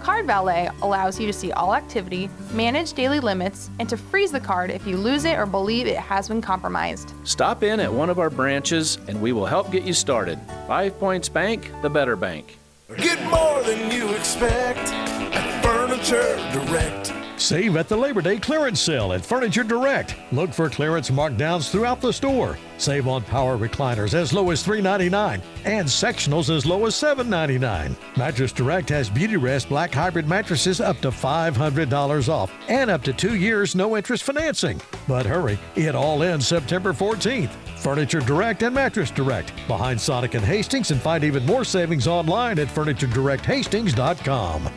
Card Valet allows you to see all activity, manage daily limits, and to freeze the card if you lose it or believe it has been compromised. Stop in at one of our branches and we will help get you started. Five Points Bank, the better bank. Get more than you expect at Furniture Direct. Save at the Labor Day clearance sale at Furniture Direct. Look for clearance markdowns throughout the store. Save on power recliners as low as $3.99 and sectionals as low as $7.99. Mattress Direct has Beautyrest Black Hybrid mattresses up to $500 off and up to two years no interest financing. But hurry, it all ends September 14th. Furniture Direct and Mattress Direct behind Sonic and Hastings and find even more savings online at FurnitureDirectHastings.com.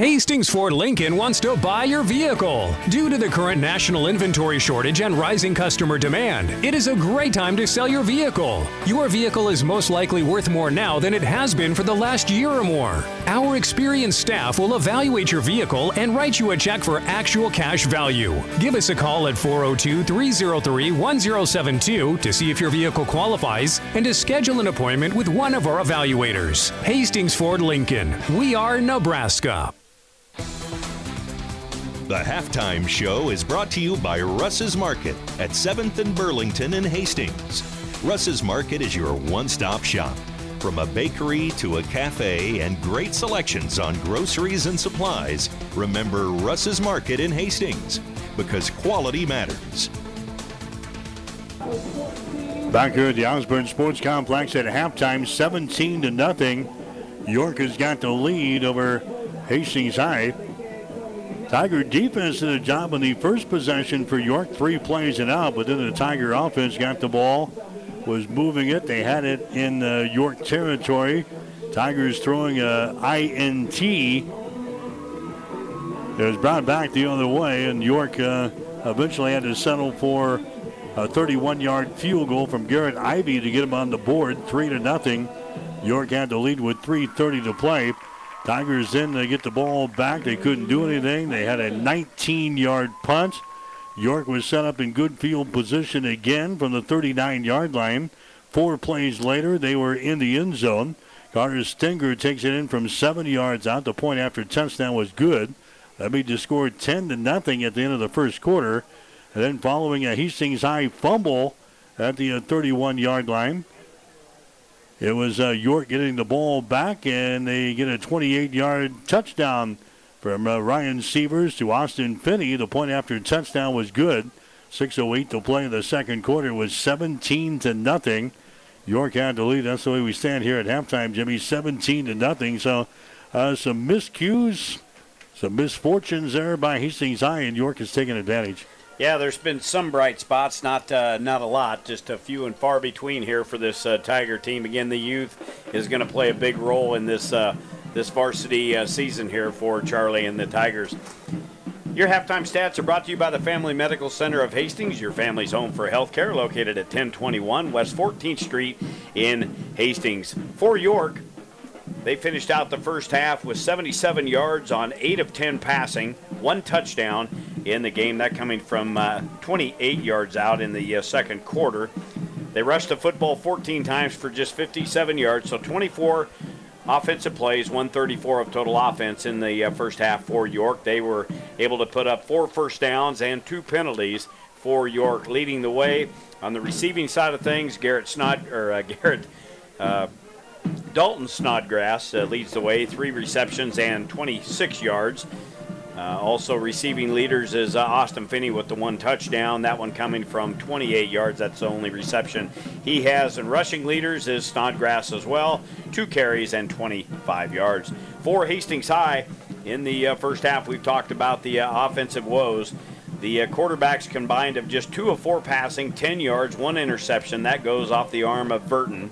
Hastings Ford Lincoln wants to buy your vehicle. Due to the current national inventory shortage and rising customer demand, it is a great time to sell your vehicle. Your vehicle is most likely worth more now than it has been for the last year or more. Our experienced staff will evaluate your vehicle and write you a check for actual cash value. Give us a call at 402 303 1072 to see if your vehicle qualifies and to schedule an appointment with one of our evaluators. Hastings Ford Lincoln. We are Nebraska. The halftime show is brought to you by Russ's Market at 7th and Burlington in Hastings. Russ's Market is your one stop shop. From a bakery to a cafe and great selections on groceries and supplies, remember Russ's Market in Hastings because quality matters. Back here at the Osborne Sports Complex at halftime, 17 to nothing. York has got the lead over Hastings High. Tiger defense did a job on the first possession for York, three plays and out, but then the Tiger offense got the ball, was moving it. They had it in uh, York territory. Tigers throwing a INT. It was brought back the other way, and York uh, eventually had to settle for a 31-yard field goal from Garrett Ivy to get him on the board, three to nothing. York had the lead with 3:30 to play. Tigers in they get the ball back. They couldn't do anything. They had a 19-yard punt. York was set up in good field position again from the 39-yard line. Four plays later, they were in the end zone. Carter Stinger takes it in from seven yards out. The point after touchdown was good. That made the score 10 to nothing at the end of the first quarter. And then following a Hastings High fumble at the uh, 31 yard line. It was uh, York getting the ball back, and they get a 28 yard touchdown from uh, Ryan Sievers to Austin Finney. The point after touchdown was good. 6.08 to play in the second quarter was 17 to nothing. York had the lead. That's the way we stand here at halftime, Jimmy. 17 to nothing. So uh, some miscues, some misfortunes there by Hastings High, and York has taken advantage. Yeah, there's been some bright spots, not uh, not a lot, just a few and far between here for this uh, Tiger team. Again, the youth is going to play a big role in this uh, this varsity uh, season here for Charlie and the Tigers. Your halftime stats are brought to you by the Family Medical Center of Hastings, your family's home for healthcare, located at 1021 West 14th Street in Hastings. For York, they finished out the first half with 77 yards on 8 of 10 passing, one touchdown in the game, that coming from uh, 28 yards out in the uh, second quarter. They rushed the football 14 times for just 57 yards, so 24 offensive plays, 134 of total offense in the uh, first half for York. They were able to put up four first downs and two penalties for York, leading the way on the receiving side of things. Garrett Snod or uh, Garrett. Dalton Snodgrass uh, leads the way, three receptions and 26 yards. Uh, also receiving leaders is uh, Austin Finney with the one touchdown. That one coming from 28 yards. That's the only reception he has. And rushing leaders is Snodgrass as well, two carries and 25 yards. For Hastings High, in the uh, first half, we've talked about the uh, offensive woes. The uh, quarterbacks combined of just two of four passing, 10 yards, one interception. That goes off the arm of Burton.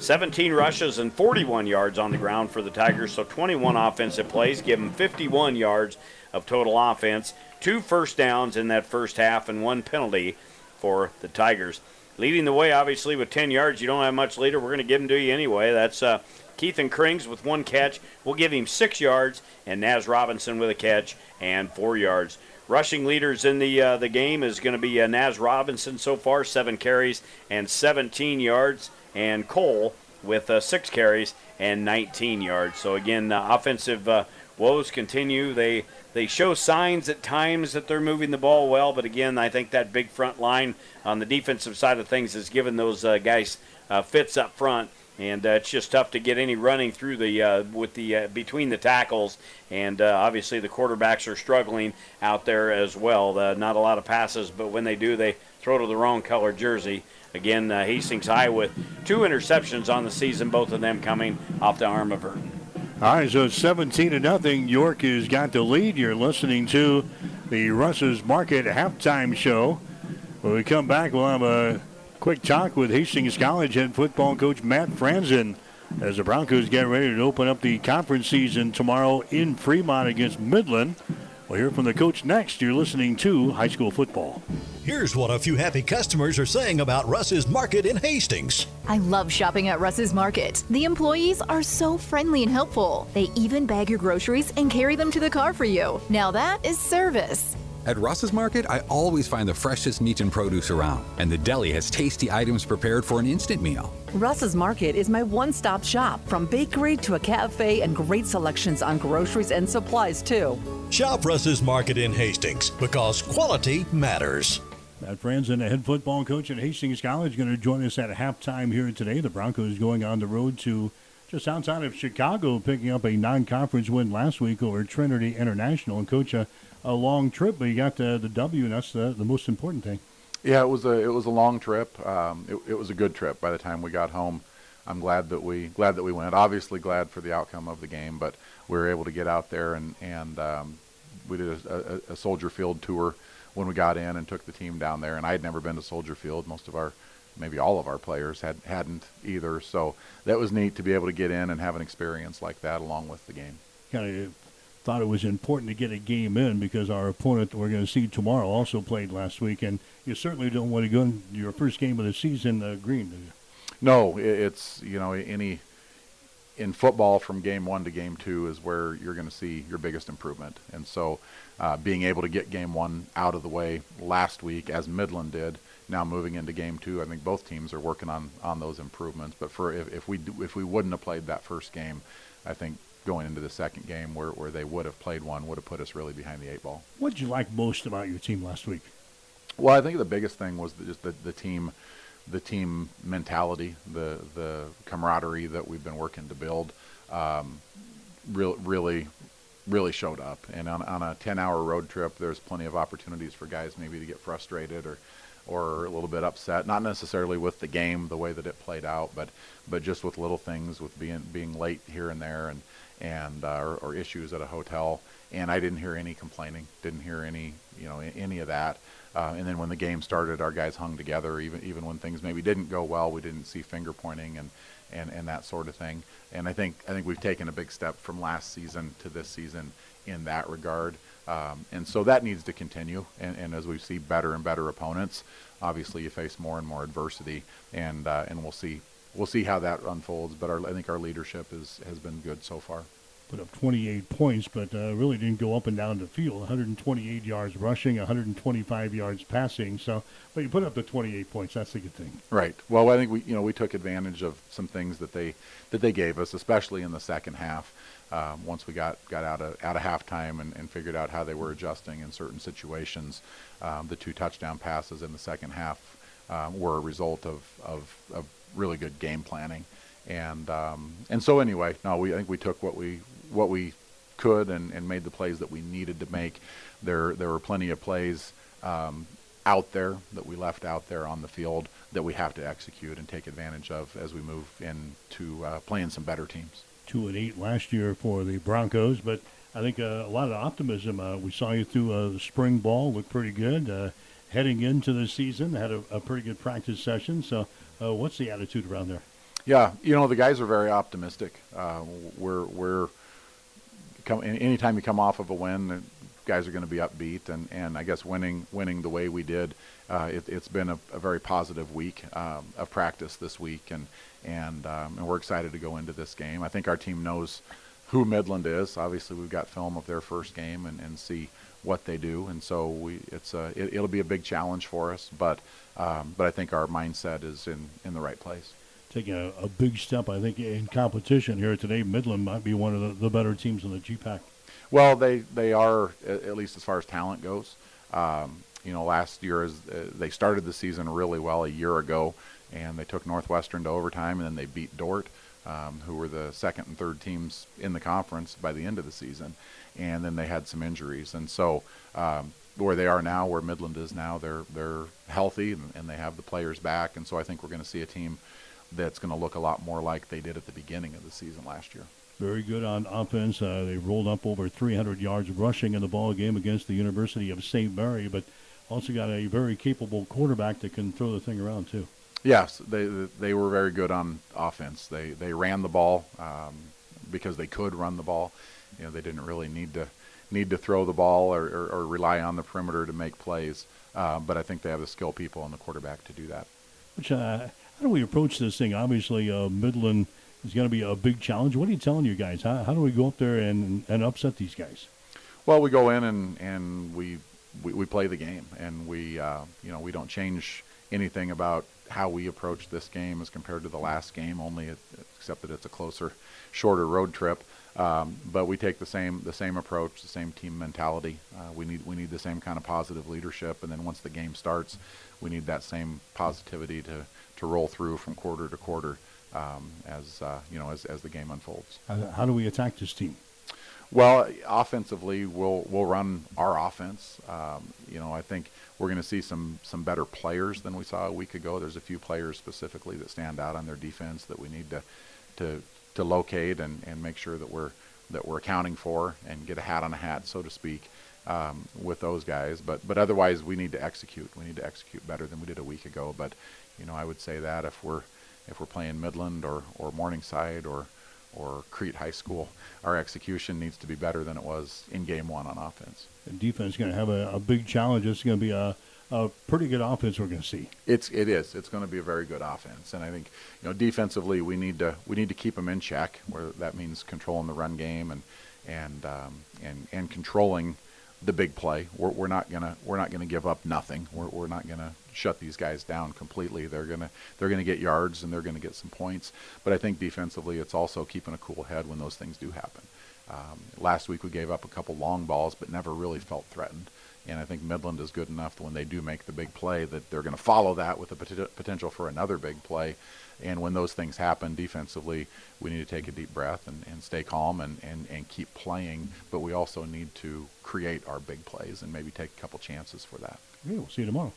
17 rushes and 41 yards on the ground for the Tigers, so 21 offensive plays, give them 51 yards of total offense, two first downs in that first half, and one penalty for the Tigers. Leading the way, obviously, with 10 yards. You don't have much leader. We're going to give them to you anyway. That's uh, Keithan Krings with one catch. We'll give him six yards, and Naz Robinson with a catch and four yards. Rushing leaders in the uh, the game is going to be uh, Naz Robinson so far, seven carries and 17 yards and Cole with uh, six carries and 19 yards. So again, uh, offensive uh, woes continue. They they show signs at times that they're moving the ball well, but again, I think that big front line on the defensive side of things has given those uh, guys uh, fits up front. And uh, it's just tough to get any running through the with the between the tackles, and obviously the quarterbacks are struggling out there as well. not a lot of passes, but when they do, they throw to the wrong color jersey, Again, uh, Hastings High with two interceptions on the season, both of them coming off the arm of Burton. All right, so 17 to nothing. York has got the lead. You're listening to the Russ's Market halftime show. When we come back, we'll have a quick talk with Hastings College head football coach Matt Franzen as the Broncos get ready to open up the conference season tomorrow in Fremont against Midland. We'll hear from the coach next. You're listening to High School Football. Here's what a few happy customers are saying about Russ's Market in Hastings. I love shopping at Russ's Market. The employees are so friendly and helpful. They even bag your groceries and carry them to the car for you. Now that is service. At Russ's Market, I always find the freshest meat and produce around, and the deli has tasty items prepared for an instant meal. Russ's Market is my one stop shop, from bakery to a cafe and great selections on groceries and supplies, too. Shop Russ's Market in Hastings because quality matters. Matt Franzen, the head football coach at Hastings College, going to join us at halftime here today. The Broncos going on the road to just outside of Chicago, picking up a non-conference win last week over Trinity International. And coach, a, a long trip, but you got the, the W, and that's the, the most important thing. Yeah, it was a it was a long trip. Um, it, it was a good trip. By the time we got home, I'm glad that we glad that we went. Obviously, glad for the outcome of the game, but we were able to get out there and and um, we did a, a, a Soldier Field tour when we got in and took the team down there. And I had never been to Soldier Field. Most of our maybe all of our players had hadn't either. So that was neat to be able to get in and have an experience like that along with the game. Kind of thought it was important to get a game in because our opponent that we're going to see tomorrow also played last week, and you certainly don't want to go in your first game of the season uh, green, do you? No, it's you know any in football from game one to game two is where you're going to see your biggest improvement, and so uh, being able to get game one out of the way last week as Midland did now moving into game two, I think both teams are working on, on those improvements. But for if, if we if we wouldn't have played that first game, I think going into the second game where, where they would have played one would have put us really behind the eight ball. What did you like most about your team last week? Well, I think the biggest thing was the, just the, the team, the team mentality, the the camaraderie that we've been working to build, um, real, really, really showed up. And on, on a 10-hour road trip, there's plenty of opportunities for guys maybe to get frustrated or or a little bit upset, not necessarily with the game, the way that it played out, but but just with little things, with being being late here and there, and and uh, or, or issues at a hotel. And I didn't hear any complaining, didn't hear any you know any of that. Uh, and then when the game started, our guys hung together, even even when things maybe didn't go well. We didn't see finger pointing and, and, and that sort of thing. And I think I think we've taken a big step from last season to this season in that regard. Um, and so that needs to continue. And, and, as we see better and better opponents, obviously you face more and more adversity, and uh, and we'll see we'll see how that unfolds. But our, I think our leadership is has been good so far put up 28 points, but uh, really didn't go up and down the field. 128 yards rushing, 125 yards passing. So, but you put up the 28 points. That's a good thing. Right. Well, I think we, you know, we took advantage of some things that they that they gave us, especially in the second half. Um, once we got, got out of out of halftime and, and figured out how they were adjusting in certain situations, um, the two touchdown passes in the second half um, were a result of, of, of really good game planning and um, and so anyway, no, we I think we took what we what we could and, and made the plays that we needed to make. There there were plenty of plays um, out there that we left out there on the field that we have to execute and take advantage of as we move into uh, playing some better teams. Two and eight last year for the Broncos, but I think uh, a lot of optimism. Uh, we saw you through uh, the spring ball, looked pretty good. Uh, heading into the season, had a, a, pretty good practice session. So, uh, what's the attitude around there? Yeah, you know the guys are very optimistic. we're we're come anytime you come off of a win, the guys are going to be upbeat, and, and I guess winning winning the way we did, uh, it, has been a, a, very positive week um, of practice this week, and and um, and we're excited to go into this game. I think our team knows who Midland is. Obviously, we've got film of their first game and, and see what they do, and so we it's a it, will be a big challenge for us, but um, but I think our mindset is in in the right place taking a, a, big step, I think, in competition here today. Midland might be one of the, the better teams in the GPAC. Well, they, they are, at least as far as talent goes. Um, you know, last year as uh, they started the season really well a year ago, and they took Northwestern to overtime, and then they beat Dordt, um, who were the second and third teams in the conference by the end of the season. And then they had some injuries, and so um, where they are now, where Midland is now, they're they're healthy and, and they have the players back, and so I think we're going to see a team that's going to look a lot more like they did at the beginning of the season last year. Very good on offense. Uh, they rolled up over 300 yards rushing in the ball game against the University of St. Mary, but also got a very capable quarterback that can throw the thing around too. Yes, they they were very good on offense. They they ran the ball um, because they could run the ball. You know, they didn't really need to need to throw the ball or, or, or rely on the perimeter to make plays. Uh, but I think they have the skill people and the quarterback to do that. Which uh, how do we approach this thing? Obviously, uh, Midland is going to be a big challenge. What are you telling you guys? How, how do we go up there and, and upset these guys? Well, we go in and, and we, we, we play the game, and we uh, you know we don't change anything about how we approach this game as compared to the last game, only it, except that it's a closer, shorter road trip. Um, but we take the same the same approach, the same team mentality. Uh, we need we need the same kind of positive leadership, and then once the game starts, we need that same positivity to to roll through from quarter to quarter um, as uh, you know as, as the game unfolds. How, do we attack this team? Well, offensively, we'll we'll run our offense. Um, you know, I think we're going to see some some better players than we saw a week ago. There's a few players specifically that stand out on their defense that we need to to to locate and, and make sure that we're that we're accounting for and get a hat on a hat, so to speak, um, with those guys. But but otherwise, we need to execute. We need to execute better than we did a week ago. But you know, I would say that if we're if we're playing Midland or, or Morningside or or Crete High School, our execution needs to be better than it was in game one on offense. And defense is going to have a, a, big challenge. It's going to be a, a pretty good offense we're going to see. It's it is. It's going to be a very good offense, and I think you know defensively we need to we need to keep them in check. Where that means controlling the run game and and um, and and controlling the big play. We're, we're not gonna we're not gonna give up nothing. We're, we're not gonna shut these guys down completely. They're gonna they're gonna get yards and they're gonna get some points. But I think defensively, it's also keeping a cool head when those things do happen. Um, last week we gave up a couple long balls, but never really felt threatened. And I think Midland is good enough when they do make the big play that they're going to follow that with the pot- potential for another big play. And when those things happen defensively, we need to take a deep breath and, and stay calm and, and, and keep playing. But we also need to create our big plays and maybe take a couple chances for that. Okay, we'll see you tomorrow.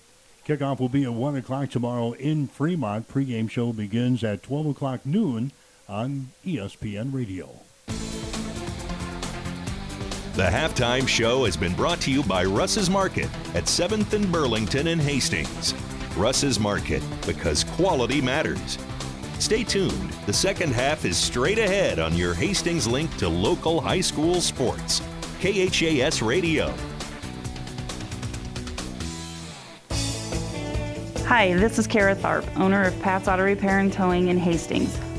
Kickoff will be at 1 o'clock tomorrow in Fremont. Pregame show begins at 12 o'clock noon on ESPN Radio. The halftime show has been brought to you by Russ's Market at 7th and Burlington in Hastings. Russ's Market, because quality matters. Stay tuned. The second half is straight ahead on your Hastings link to local high school sports. KHAS Radio. Hi, this is Kara Tharp, owner of Pat's Auto Repair and Towing in Hastings.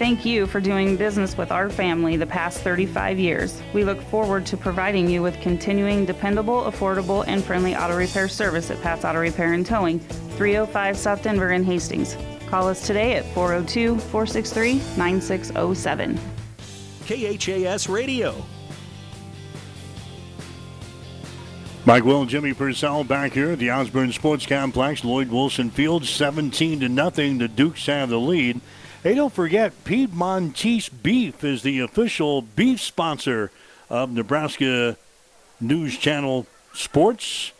Thank you for doing business with our family the past 35 years. We look forward to providing you with continuing dependable, affordable, and friendly auto repair service at Pat's Auto Repair and Towing, 305 South Denver in Hastings. Call us today at 402 463 9607. KHAS Radio. Mike Will, Jimmy Purcell back here at the Osborne Sports Complex, Lloyd Wilson Field, 17 to nothing. The Dukes have the lead. Hey, don't forget, Piedmontese Beef is the official beef sponsor of Nebraska News Channel Sports.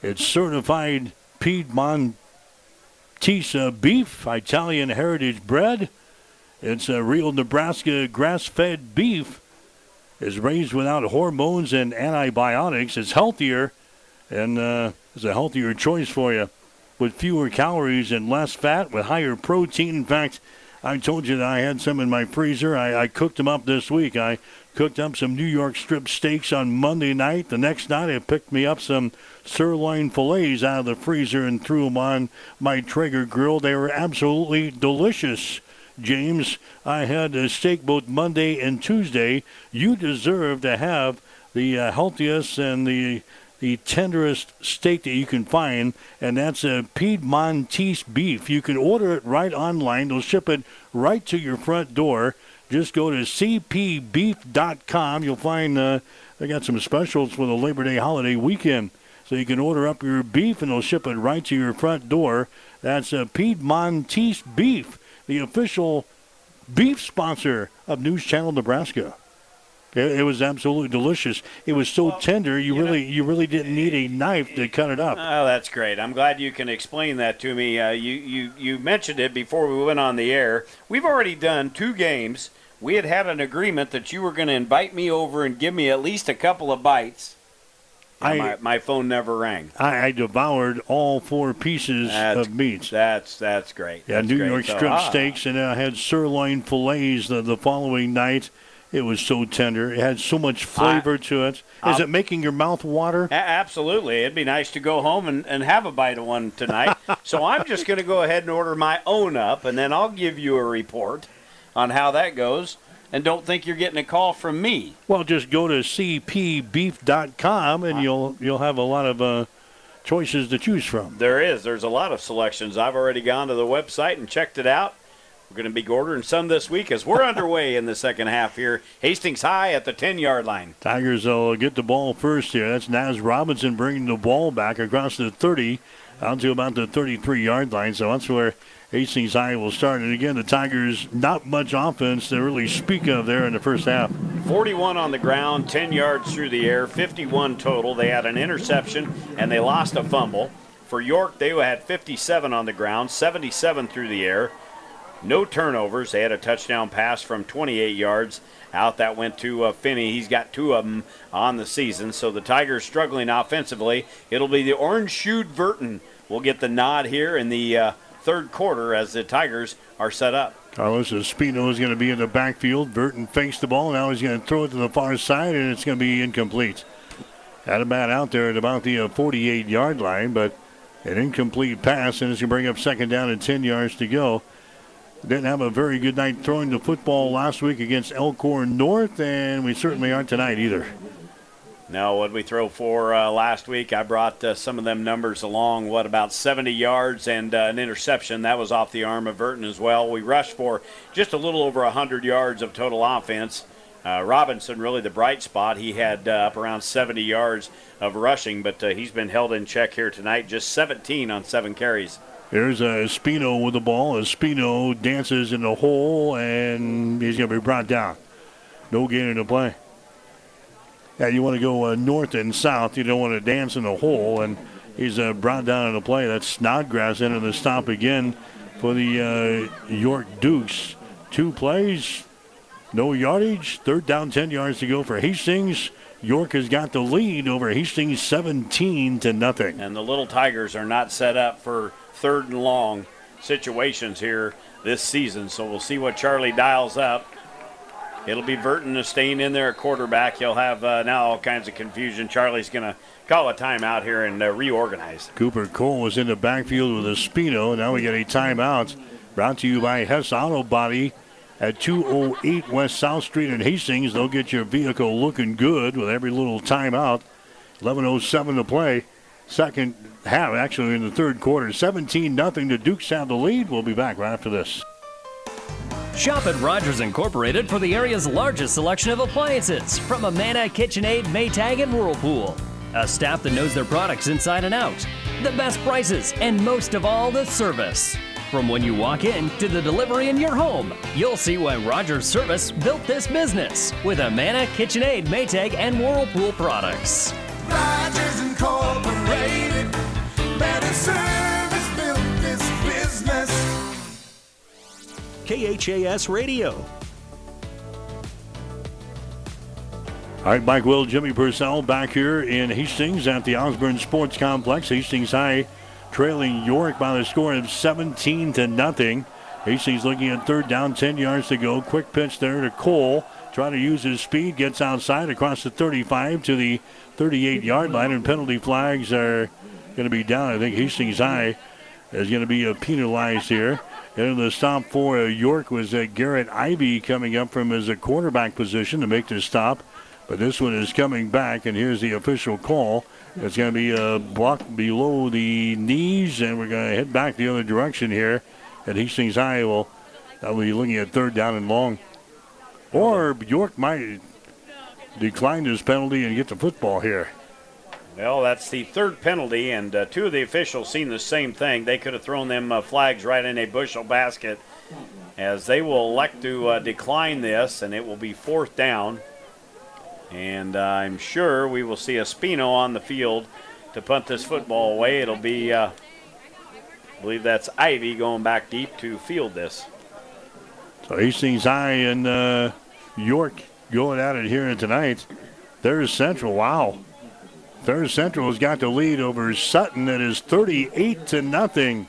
It's certified Piedmontese beef, Italian heritage bread. It's a real Nebraska grass fed beef. Is raised without hormones and antibiotics. It's healthier and uh, is a healthier choice for you with fewer calories and less fat, with higher protein. In fact, I told you that I had some in my freezer. I, I cooked them up this week. I cooked up some New York strip steaks on Monday night. The next night, I picked me up some sirloin fillets out of the freezer and threw them on my Traeger grill. They were absolutely delicious. James, I had a steak both Monday and Tuesday. You deserve to have the uh, healthiest and the the tenderest steak that you can find, and that's a Piedmontese beef. You can order it right online. They'll ship it right to your front door. Just go to cpbeef.com. You'll find uh, they got some specials for the Labor Day holiday weekend. So you can order up your beef, and they'll ship it right to your front door. That's a Piedmontese beef, the official beef sponsor of News Channel Nebraska. It, it was absolutely delicious. It was so tender, you, you really know- you really didn't need a knife to cut it up. Oh, that's great. I'm glad you can explain that to me. Uh, you, you, you mentioned it before we went on the air. We've already done two games. We had had an agreement that you were going to invite me over and give me at least a couple of bites. I- my, my phone never rang. I, I devoured all four pieces That's- of meat. That's that's great. Yeah, That's New great. York So, strip ah, steaks, and then I had sirloin fillets the, the following night. It was so tender. It had so much flavor to it. Is I'll- it making your mouth water? A- absolutely. It'd be nice to go home and, and have a bite of one tonight. so I'm just going to go ahead and order my own up, and then I'll give you a report on how that goes. And don't think you're getting a call from me. Well, just go to cpbeef.com and you'll you'll have a lot of uh, choices to choose from. There is. There's a lot of selections. I've already gone to the website and checked it out. We're going to be ordering some this week as we're underway in the second half here. Hastings High at the 10 yard line. Tigers will get the ball first here. That's Naz Robinson bringing the ball back across the 30 out to about the 33 yard line. So that's where Hastings High will start. And again, the Tigers, not much offense to really speak of there in the first half. 41 on the ground, 10 yards through the air, 51 total. They had an interception and they lost a fumble. For York, they had 57 on the ground, 77 through the air. No turnovers. They had a touchdown pass from 28 yards out that went to uh, Finney. He's got two of them on the season. So the Tigers struggling offensively. It'll be the orange shoed Burton will get the nod here in the uh, third quarter as the Tigers are set up. Carlos Espino is going to be in the backfield. Burton fakes the ball. Now he's going to throw it to the far side, and it's going to be incomplete. Had a man out there at about the 48 yard line, but an incomplete pass, and it's going to bring up second down and 10 yards to go. Didn't have a very good night throwing the football last week against Elkhorn North, and we certainly aren't tonight either. Now, what we throw for uh, last week, I brought uh, some of them numbers along. What about 70 yards and uh, an interception? That was off the arm of Burton as well. We rushed for just a little over 100 yards of total offense. Uh, Robinson, really the bright spot. He had uh, up around 70 yards of rushing, but uh, he's been held in check here tonight. Just 17 on seven carries. There's a Espino with the ball. Espino dances in the hole, and he's going to be brought down. No gain in the play. Yeah, you want to go uh, north and south. You don't want to dance in the hole, and he's uh, brought down in the play. That's Snodgrass into the stop again for the uh, York Dukes. Two plays, no yardage. Third down, 10 yards to go for Hastings. York has got the lead over Hastings 17 to nothing. And the Little Tigers are not set up for third and long situations here this season. So we'll see what Charlie dials up. It'll be Burton staying in there at quarterback. He'll have uh, now all kinds of confusion. Charlie's going to call a timeout here and uh, reorganize. Cooper Cole was in the backfield with a Spino. Now we get a timeout. Brought to you by Hess Auto Body at 208 West South Street in Hastings. They'll get your vehicle looking good with every little timeout. 11.07 to play. Second half, actually, in the third quarter. 17 nothing. The Dukes have the lead. We'll be back right after this. Shop at Rogers Incorporated for the area's largest selection of appliances from Amana, KitchenAid, Maytag, and Whirlpool. A staff that knows their products inside and out, the best prices, and most of all, the service. From when you walk in to the delivery in your home, you'll see why Rogers Service built this business with Amana, KitchenAid, Maytag, and Whirlpool products. Rogers Incorporated. Better service built this business. KHAS Radio. All right, Mike Will, Jimmy Purcell back here in Hastings at the Osborne Sports Complex. Hastings High trailing York by the score of 17 to nothing. Hastings looking at third down, 10 yards to go. Quick pitch there to Cole. Trying to use his speed, gets outside across the 35 to the 38 yard line, and penalty flags are going to be down. I think Hastings High is going to be penalized here. And the stop for York was uh, Garrett Ivy coming up from his uh, quarterback position to make the stop. But this one is coming back, and here's the official call. It's going to be a block below the knees, and we're going to head back the other direction here. And Hastings High will will be looking at third down and long. Or York might decline this penalty and get the football here. Well, that's the third penalty, and uh, two of the officials seen the same thing. They could have thrown them uh, flags right in a bushel basket, as they will elect to uh, decline this, and it will be fourth down. And I'm sure we will see a Spino on the field to punt this football away. It'll be, uh, I believe that's Ivy going back deep to field this. So Hastings High and uh, York going at it here tonight. Thayer Central. Wow. Thayer Central has got the lead over Sutton. That is 38 to nothing.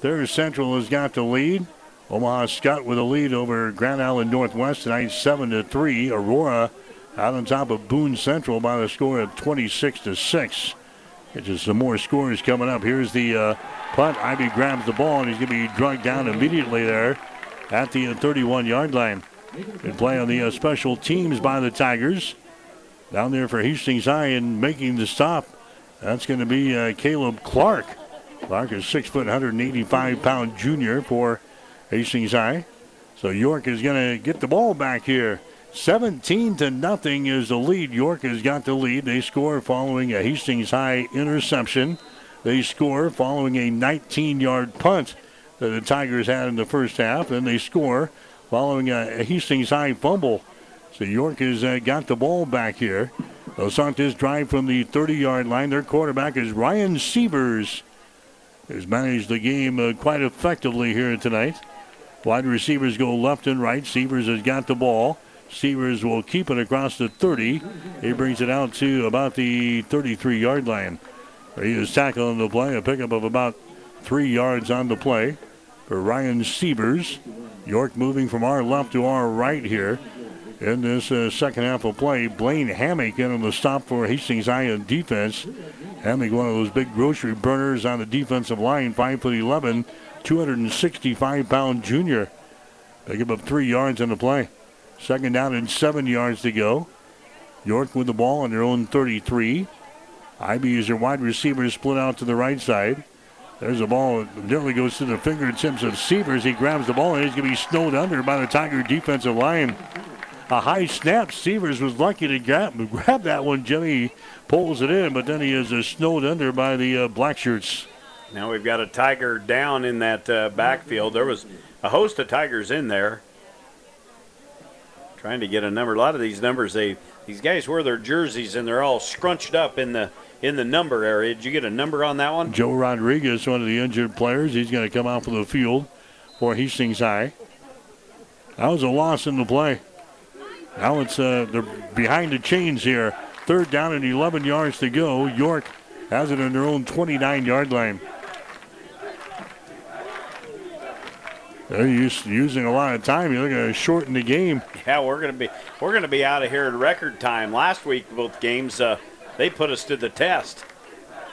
Thayer Central has got the lead. Omaha Skutt with a lead over Grand Island Northwest tonight, 7 to 3. Aurora out on top of Boone Central by the score of 26 to 6. Get just some more scores coming up. Here's the uh, punt. Ivy grabs the ball and he's going to be drugged down immediately there at the 31 yard line. Good play on the uh, special teams by the Tigers. Down there for Hastings High and making the stop. That's going to be uh, Caleb Clark. Clark is six foot, 185 pound junior for Hastings High. So York is going to get the ball back here. 17 to nothing is the lead. York has got the lead. They score following a Hastings High interception. They score following a 19 yard punt that the Tigers had in the first half. Then they score following a Hastings High fumble. So York has uh, got the ball back here. Los Santos drive from the 30 yard line. Their quarterback is Ryan Sievers, who's managed the game uh, quite effectively here tonight. Wide receivers go left and right. Sievers has got the ball. Sievers will keep it across the 30. He brings it out to about the 33 yard line. He is tackling the play, a pickup of about three yards on the play for Ryan Sievers. York moving from our left to our right here in this uh, second half of play. Blaine Hammock in on the stop for Hastings High on defense. Hammock, one of those big grocery burners on the defensive line, 5 foot 11, 265 pound junior. They give up three yards on the play. Second down and seven yards to go. York with the ball on their own 33. Ivy is their wide receiver split out to the right side. There's a ball that nearly goes to the fingertips of Sievers. He grabs the ball and he's going to be snowed under by the Tiger defensive line. A high snap. Sievers was lucky to grab, grab that one. Jimmy pulls it in, but then he is uh, snowed under by the uh, Black Shirts. Now we've got a Tiger down in that uh, backfield. There was a host of Tigers in there. Trying to get a number. A lot of these numbers, they these guys wear their jerseys and they're all scrunched up in the in the number area. Did you get a number on that one? Joe Rodriguez, one of the injured players, he's going to come off of the field for Hastings High. That was a loss in the play. Now it's uh, they're behind the chains here. Third down and 11 yards to go. York has it in their own 29 yard line. They're used, using a lot of time. You're going to shorten the game. Yeah, we're going to be we're going to be out of here in record time. Last week, both games, uh, they put us to the test.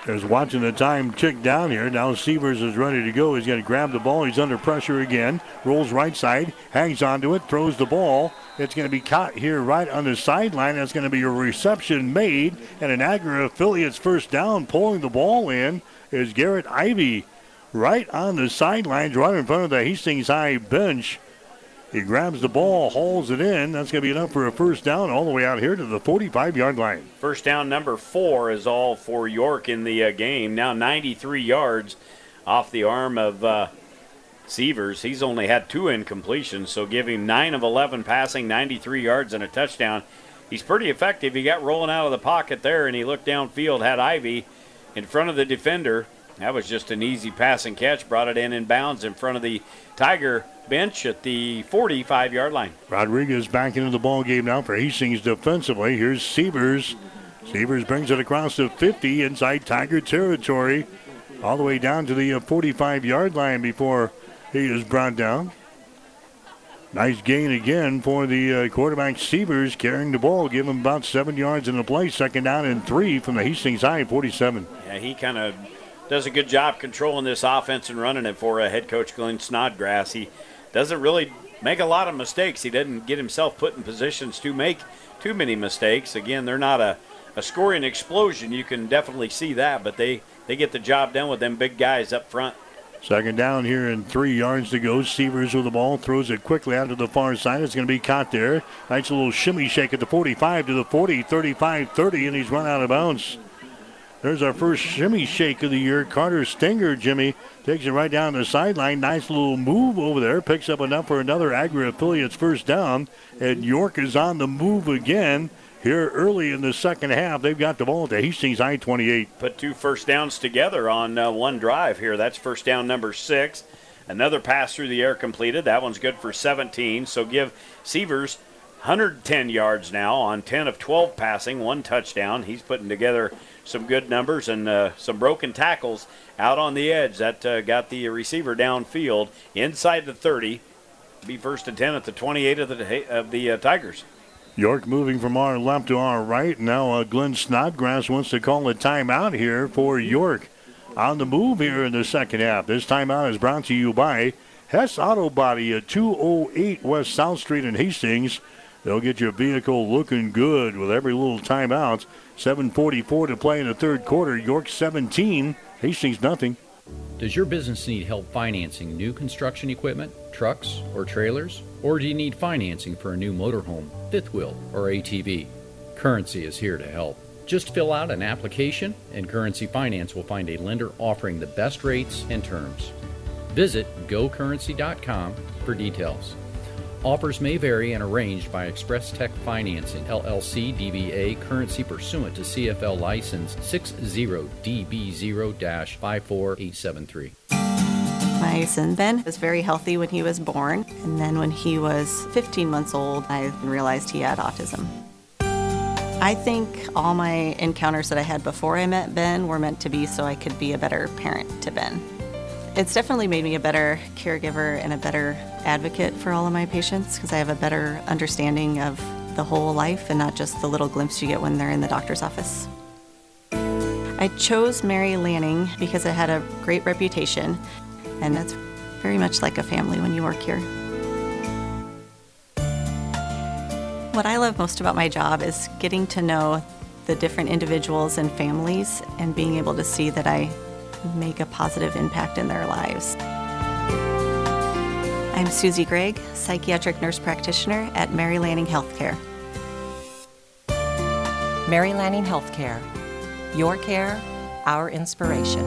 There's watching the time tick down here. Now Sievers is ready to go. He's going to grab the ball. He's under pressure again. Rolls right side, hangs onto it, throws the ball. It's going to be caught here right on the sideline. That's going to be a reception made, and an Agri affiliate's first down. Pulling the ball in is Garrett Ivy right on the sidelines, right in front of the Hastings High bench. He grabs the ball, hauls it in. That's going to be enough for a first down all the way out here to the 45 yard line. First down number four is all for York in the uh, game. Now 93 yards off the arm of uh, Sievers. He's only had two incompletions, so give him 9 of 11 passing, 93 yards, and a touchdown. He's pretty effective. He got rolling out of the pocket there, and he looked downfield, had Ivy in front of the defender. That was just an easy pass and catch. Brought it in in bounds in front of the Tiger bench at the 45 yard line. Rodriguez back into the ball game now for Hastings defensively. Here's Sievers. Sievers brings it across the 50 inside Tiger territory, all the way down to the 45 yard line before he is brought down. Nice gain again for the uh, quarterback Sievers carrying the ball, give him about seven yards in the play. Second down and three from the Hastings High 47. Yeah, he kind of does a good job controlling this offense and running it for uh, head coach Glenn Snodgrass. He doesn't really make a lot of mistakes. He doesn't get himself put in positions to make too many mistakes. Again, they're not a, a scoring explosion. You can definitely see that, but they, they get the job done with them big guys up front. Second down here and three yards to go. Sievers with the ball, throws it quickly out to the far side. It's going to be caught there. Nice little shimmy shake at the 45 to the 40, 35 30, and he's run out of bounds. There's our first shimmy shake of the year. Carter Stinger, Jimmy, takes it right down the sideline. Nice little move over there. Picks up enough for another Agri affiliate's first down. And York is on the move again here early in the second half. They've got the ball at the Hastings I 28. Put two first downs together on uh, one drive here. That's first down number six. Another pass through the air completed. That one's good for 17. So give Sievers 110 yards now on 10 of 12 passing, one touchdown. He's putting together some good numbers and uh, some broken tackles out on the edge. That uh, got the receiver downfield inside the 30. Be first and 10 at the 28 of the, of the uh, Tigers. York moving from our left to our right. Now uh, Glenn Snodgrass wants to call a timeout here for York. On the move here in the second half. This timeout is brought to you by Hess Auto Body at 208 West South Street in Hastings. They'll get your vehicle looking good with every little timeout. 7.44 to play in the third quarter. York 17, Hastings nothing. Does your business need help financing new construction equipment, trucks, or trailers? Or do you need financing for a new motorhome, fifth wheel, or ATV? Currency is here to help. Just fill out an application, and Currency Finance will find a lender offering the best rates and terms. Visit gocurrency.com for details. Offers may vary and arranged by Express Tech Financing, LLC DBA, currency pursuant to CFL license 60DB0 54873. My son Ben was very healthy when he was born, and then when he was 15 months old, I realized he had autism. I think all my encounters that I had before I met Ben were meant to be so I could be a better parent to Ben. It's definitely made me a better caregiver and a better advocate for all of my patients because I have a better understanding of the whole life and not just the little glimpse you get when they're in the doctor's office. I chose Mary Lanning because it had a great reputation, and that's very much like a family when you work here. What I love most about my job is getting to know the different individuals and families and being able to see that I make a positive impact in their lives. I'm Susie Gregg, psychiatric nurse practitioner at Mary Lanning Healthcare. Mary Lanning Healthcare. Your care, our inspiration.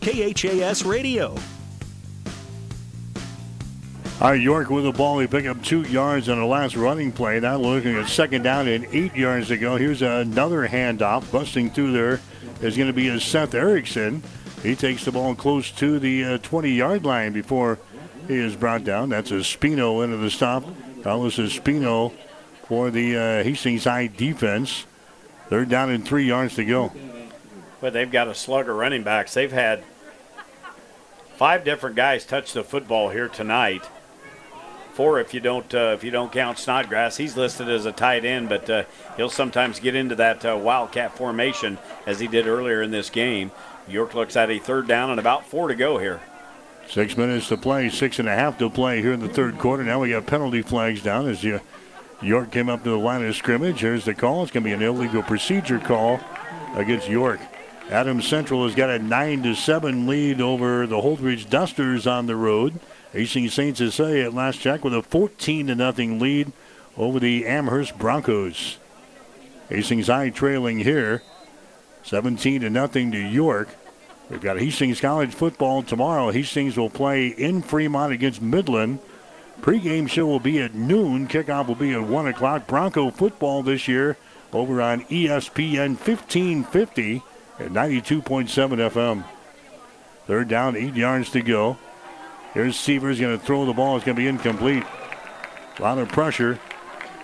KHAS Radio. All right, York with the ball. He picked up two yards on the last running play. Now looking at second down and eight yards to go. Here's another handoff. Busting through there is going to be a Seth Erickson. He takes the ball close to the 20 uh, yard line before he is brought down. That's a Spino into the stop. Carlos Spino for the uh, Hastings High defense. They're down in three yards to go. But they've got a slugger running backs. They've had five different guys touch the football here tonight four if you don't uh, if you don't count Snodgrass. He's listed as a tight end, but uh, he'll sometimes get into that uh, wildcat formation as he did earlier in this game. York looks at a third down and about four to go here. Six minutes to play, six and a half to play here in the third quarter. Now we got penalty flags down as you, York came up to the line of scrimmage. Here's the call. It's going to be an illegal procedure call against York. Adams Central has got a nine to seven lead over the Holdrege Dusters on the road. Hastings St. Cecilia at last check with a 14 to nothing lead over the Amherst Broncos. Hastings High trailing here, 17 to nothing to York. We've got Hastings College football tomorrow. Hastings will play in Fremont against Midland. Pre-game show will be at noon. Kickoff will be at 1 o'clock. Bronco football this year over on ESPN 1550 at 92.7 FM. Third down, eight yards to go. Here's Sievers going to throw the ball. It's going to be incomplete. A lot of pressure.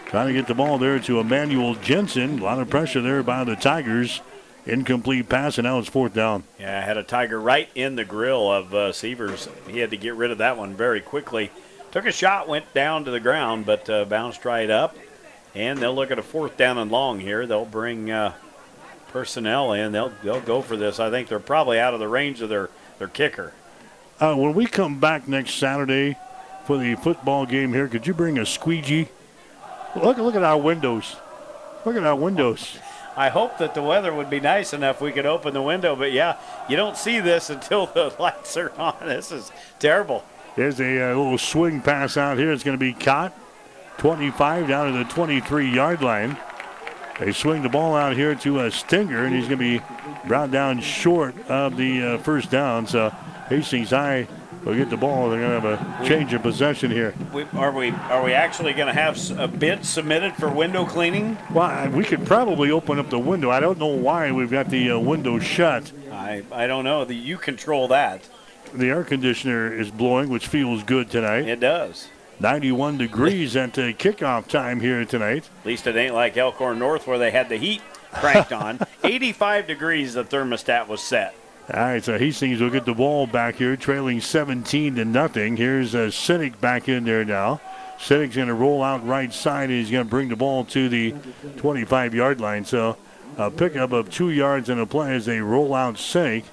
Trying to get the ball there to Emmanuel Jensen. A lot of pressure there by the Tigers. Incomplete pass, and now it's fourth down. Yeah, I had a Tiger right in the grill of uh, Sievers. He had to get rid of that one very quickly. Took a shot, went down to the ground, but uh, bounced right up. And they'll look at a fourth down and long here. They'll bring uh, personnel in. They'll they'll go for this. I think they're probably out of the range of their, their kicker. Uh, when we come back next Saturday for the football game here, could you bring a squeegee? Look, look at our windows. Look at our windows. I hope that the weather would be nice enough we could open the window, but yeah, you don't see this until the lights are on. This is terrible. There's a, uh, little swing pass out here. It's going to be caught. 25 down to the 23 yard line. They swing the ball out here to a Stinger, and he's going to be brought down short of the uh, first down. So Hastings High will get the ball. They're going to have a change of possession here. We, are we are we actually going to have a bid submitted for window cleaning? Well, we could probably open up the window. I don't know why we've got the uh, window shut. I, I don't know. The, you control that. The air conditioner is blowing, which feels good tonight. It does. 91 degrees at the kickoff time here tonight. At least it ain't like Elkhorn North where they had the heat cranked on. 85 degrees the thermostat was set. All right, so Hastings will get the ball back here, trailing 17 to nothing. Here's uh, Cynic back in there now. Cynic's going to roll out right side, and he's going to bring the ball to the 25-yard line. So a pickup of two yards in a play as they roll out Cynic.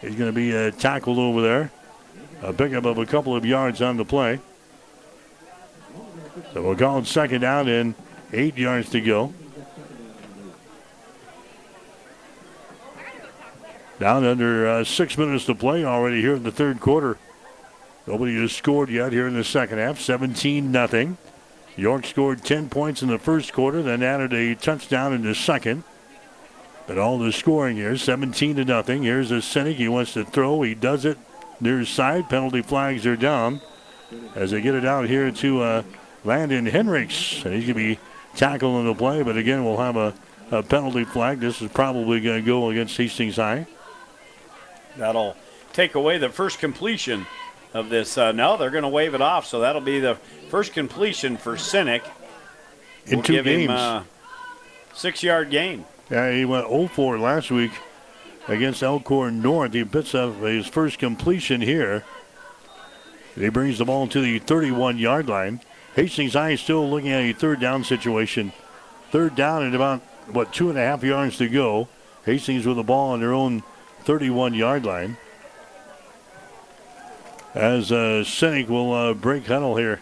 He's going to be uh, tackled over there. A pickup of a couple of yards on the play. So we're it second down and eight yards to go. Down under uh, six minutes to play already here in the third quarter. Nobody has scored yet here in the second half. 17 nothing. York scored 10 points in the first quarter, then added a touchdown in the second. But all the scoring here, 17 to nothing. Here's a Cynic. He wants to throw. He does it near side. Penalty flags are down as they get it out here to uh, Landon Henricks. And he's going to be tackled in the play. But again, we'll have a, a penalty flag. This is probably going to go against Hastings High. That'll take away the first completion of this. Uh, no, they're going to wave it off, so that'll be the first completion for Cynic. In we'll two games. Uh, six-yard gain. Yeah, he went 0-4 last week against Elkhorn North. He picks up his first completion here. He brings the ball to the 31-yard line. Hastings High is still looking at a third down situation. Third down and about, what, two and a half yards to go. Hastings with the ball on their own 31 yard line. As uh, Cynic will uh, break huddle here.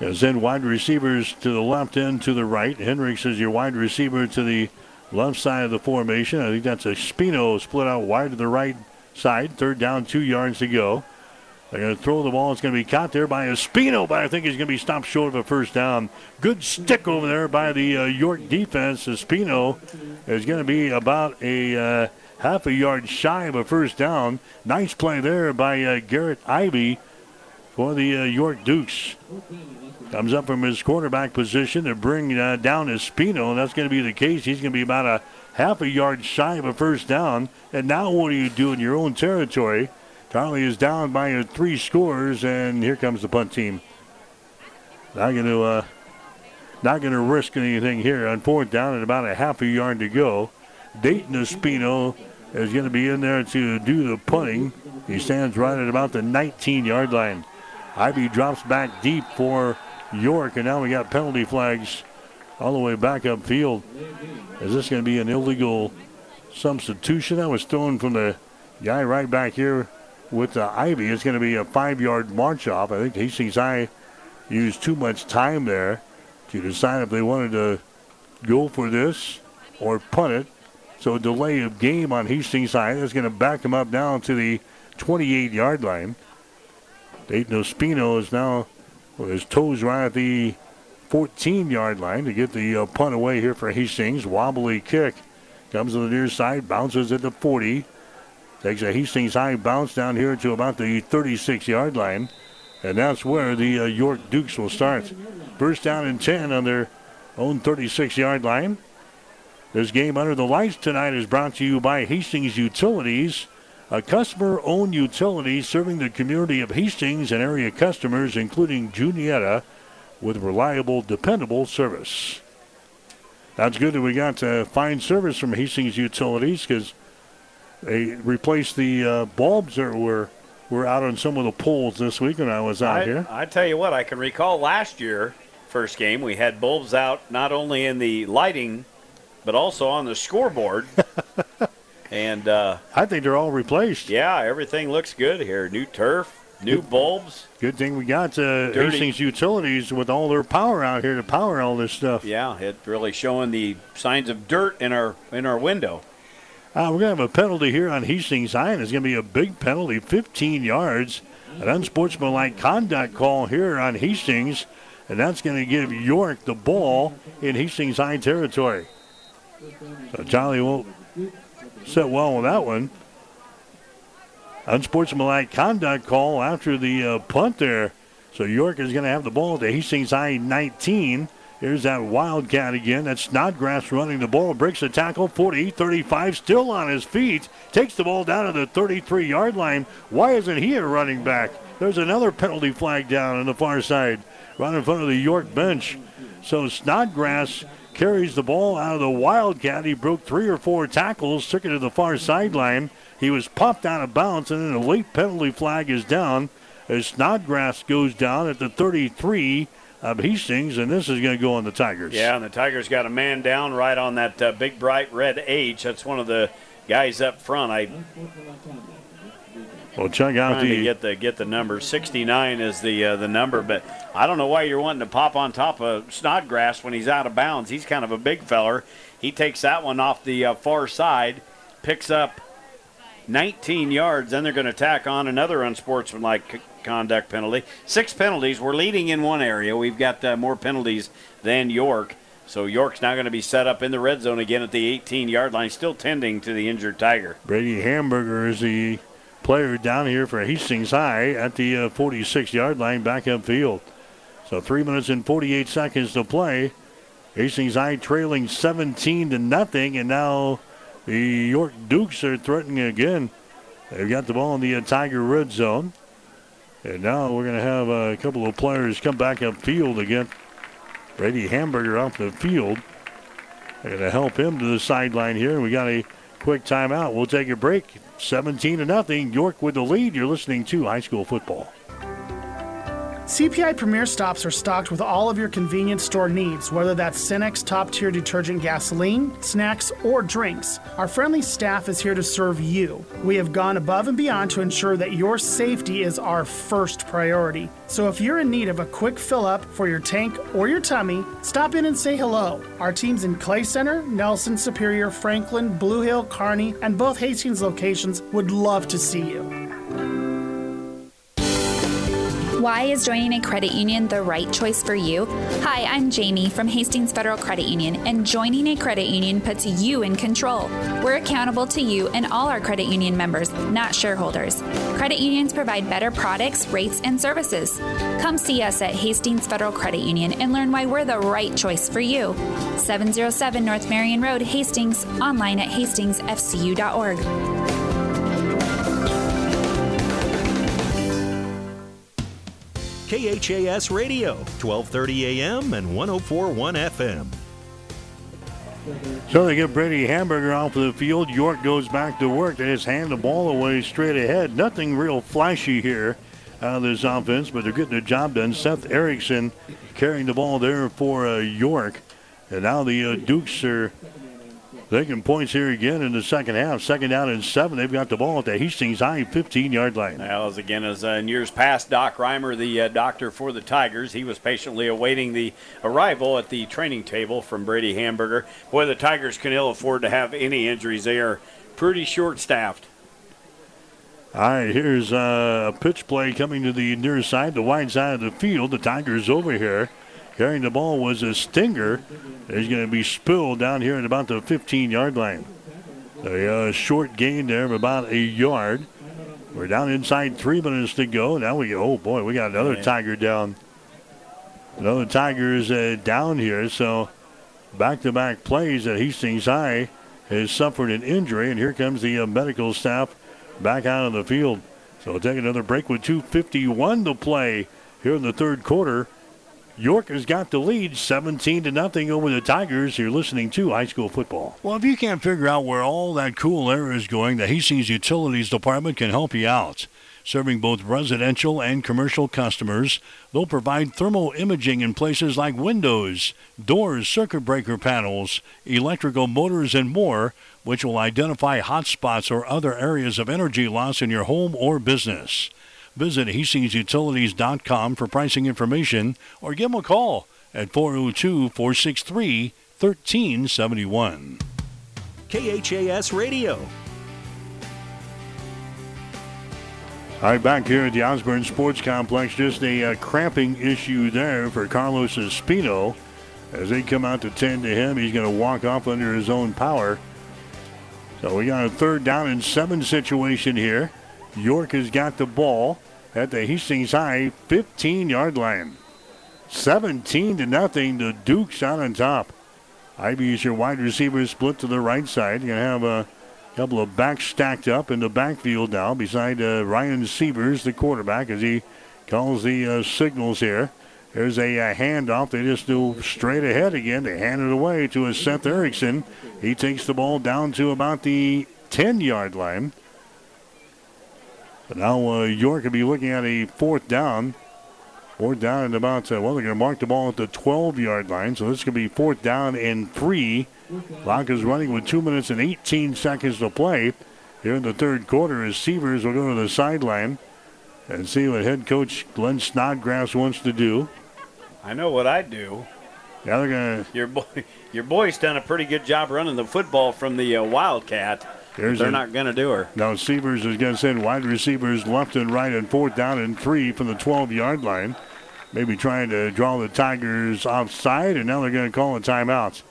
To send wide receivers to the left and to the right. Hendricks is your wide receiver to the left side of the formation. I think that's a Spino split out wide to the right side. Third down, two yards to go. They're going to throw the ball. It's going to be caught there by Espino, but I think he's going to be stopped short of a first down. Good stick over there by the uh, York defense. Espino is going to be about a uh, half a yard shy of a first down. Nice play there by uh, Garrett Ivy for the uh, York Dukes. Comes up from his quarterback position to bring uh, down Espino, and that's going to be the case. He's going to be about a half a yard shy of a first down. And now what do you do in your own territory? Charlie is down by three scores, and here comes the punt team. Not going to uh, not going to risk anything here on fourth down and about a half a yard to go. Dayton Espino is going to be in there to do the punting. He stands right at about the 19-yard line. Ivy drops back deep for York, and now we got penalty flags all the way back upfield. Is this going to be an illegal substitution that was thrown from the guy right back here with the Ivy. It's going to be a five yard march off. I think Hastings High used too much time there to decide if they wanted to go for this or punt it. So a delay of game on Hastings High. That's going to back them up down to the 28 yard line. Dayton Espino is now with his toes right at the 14 yard line to get the uh, punt away here for Hastings. Wobbly kick comes to the near side, bounces at the 40. Takes a Hastings high bounce down here to about the 36 yard line. And that's where the uh, York Dukes will start. First down and 10 on their own 36 yard line. This game under the lights tonight is brought to you by Hastings Utilities, a customer owned utility serving the community of Hastings and area customers, including Juniata, with reliable, dependable service. That's good that we got uh, fine service from Hastings Utilities because they replaced the uh, bulbs that were were out on some of the poles this week when I was out I, here. I tell you what, I can recall last year, first game, we had bulbs out not only in the lighting, but also on the scoreboard. and uh, I think they're all replaced. Yeah, everything looks good here. New turf, new Good. bulbs. Good thing we got uh, Dirty. Hastings Utilities with all their power out here to power all this stuff. Yeah, it really showing the signs of dirt in our in our window. Uh, we're going to have a penalty here on Hastings High, it's going to be a big penalty, 15 yards. An unsportsmanlike conduct call here on Hastings, and that's going to give York the ball in Hastings High territory. So Charlie won't sit well with that one. Unsportsmanlike conduct call after the uh, punt there. So York is going to have the ball at the Hastings High 19. Here's that Wildcat again. That's Snodgrass running the ball. Breaks the tackle. 40, 35, still on his feet. Takes the ball down to the 33 yard line. Why isn't he a running back? There's another penalty flag down on the far side, right in front of the York bench. So Snodgrass carries the ball out of the Wildcat. He broke three or four tackles, took it to the far sideline. He was popped out of bounds, and then a late penalty flag is down as Snodgrass goes down at the 33 of Hastings, and this is going to go on the Tigers. Yeah, and the Tigers got a man down right on that uh, big bright red H. That's one of the guys up front. I Well, check out the get the get the number. 69 is the uh, the number, but I don't know why you're wanting to pop on top of Snodgrass when he's out of bounds. He's kind of a big feller. He takes that one off the uh, far side, picks up 19 yards. Then they're going to tack on another unsportsmanlike conduct penalty. Six penalties. We're leading in one area. We've got uh, more penalties than York. So York's now going to be set up in the red zone again at the 18 yard line, still tending to the injured Tiger. Brady Hamburger is the player down here for Hastings High at the 46 yard line back upfield. So three minutes and 48 seconds to play. Hastings High trailing 17 to nothing, and now the York Dukes are threatening again. They've got the ball in the uh, Tiger red zone. And now we're going to have a couple of players come back up upfield again. Brady Hamburger off the field. They're going to help him to the sideline here. We got a quick timeout. We'll take a break. 17 to nothing. York with the lead. You're listening to high school football. CPI Premier Stops are stocked with all of your convenience store needs, whether that's Cenex top tier detergent gasoline, snacks, or drinks. Our friendly staff is here to serve you. We have gone above and beyond to ensure that your safety is our first priority. So if you're in need of a quick fill up for your tank or your tummy, stop in and say hello. Our teams in Clay Center, Nelson, Superior, Franklin, Blue Hill, Kearney, and both Hastings locations would love to see you. Why is joining a credit union the right choice for you? Hi, I'm Jamie from Hastings Federal Credit Union, and joining a credit union puts you in control. We're accountable to you and all our credit union members, not shareholders. Credit unions provide better products, rates, and services. Come see us at Hastings Federal Credit Union and learn why we're the right choice for you. 707 North Marion Road, Hastings, online at hastingsfcu.org. KHAS Radio, 1230 AM and 1041 FM. So they get Brady Hamburger off the field. York goes back to work. They just hand the ball away straight ahead. Nothing real flashy here out of this offense, but they're getting the job done. Seth Erickson carrying the ball there for uh, York. And now the uh, Dukes are Taking points here again in the second half. Second down and seven. They've got the ball at the Hastings High 15 yard line. Well, as again as uh, in years past, Doc Reimer, the uh, doctor for the Tigers, he was patiently awaiting the arrival at the training table from Brady Hamburger. Boy, the Tigers can ill afford to have any injuries. They are pretty short staffed. All right, here's uh, a pitch play coming to the near side, the wide side of the field. The Tigers over here. Carrying the ball was a stinger. He's going to be spilled down here at about the 15 yard line. A uh, short gain there of about a yard. We're down inside three minutes to go. Now we. Oh boy, we got another Tiger down. Another Tiger is uh, down here. So back to back plays at Hastings High has suffered an injury, and here comes the uh, medical staff back out of the field. So we'll take another break with 2.51 to play here in the third quarter. York has got the lead 17 to nothing over the Tigers. You're listening to high school football. Well, if you can't figure out where all that cool air is going, the Hastings Utilities Department can help you out. Serving both residential and commercial customers, they'll provide thermal imaging in places like windows, doors, circuit breaker panels, electrical motors, and more, which will identify hot spots or other areas of energy loss in your home or business. Visit HastingsUtilities.com for pricing information or give them a call at 402 463 1371. KHAS Radio. All right, back here at the Osborne Sports Complex, just a uh, cramping issue there for Carlos Espino. As they come out to tend to him, he's going to walk off under his own power. So we got a third down and seven situation here. York has got the ball at the Hastings High 15 yard line. 17 to nothing. The Dukes out on top. Ivy is your wide receiver split to the right side. You're have a couple of backs stacked up in the backfield now beside uh, Ryan Sievers, the quarterback, as he calls the uh, signals here. There's a, a, uh, handoff. They just do straight ahead again. They hand it away to a Seth Erickson. He takes the ball down to about the 10 yard line. But now uh, York will be looking at a fourth down. Fourth down and about, uh, well, they're going to mark the ball at the 12 yard line. So this could be fourth down and three. Clock is running with two minutes and 18 seconds to play. Here in the third quarter, as Sievers will go to the sideline and see what head coach Glenn Snodgrass wants to do. I know what I'd do. Yeah, they're gonna. Your boy, your boy's done a pretty good job running the football from the uh, Wildcat. There's They're a, not going to do her. Now Sievers is going to send wide receivers left and right and fourth down and three from the 12-yard line. Maybe trying to draw the Tigers offside, and now they're going to call a timeout.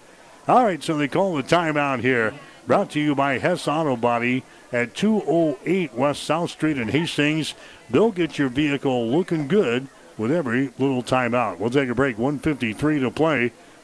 All right, so they call the timeout here. Brought to you by Hess Auto Body at 208 West South Street in Hastings. They'll get your vehicle looking good with every little timeout. We'll take a break. 153 to play.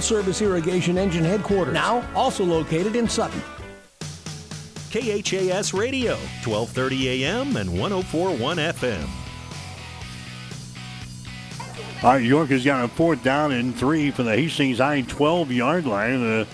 service irrigation engine headquarters. Now also located in Sutton. KHAS Radio, 1230 AM and 1041 FM. All right, York has got a fourth down and three for the Hastings High 12 yard line. The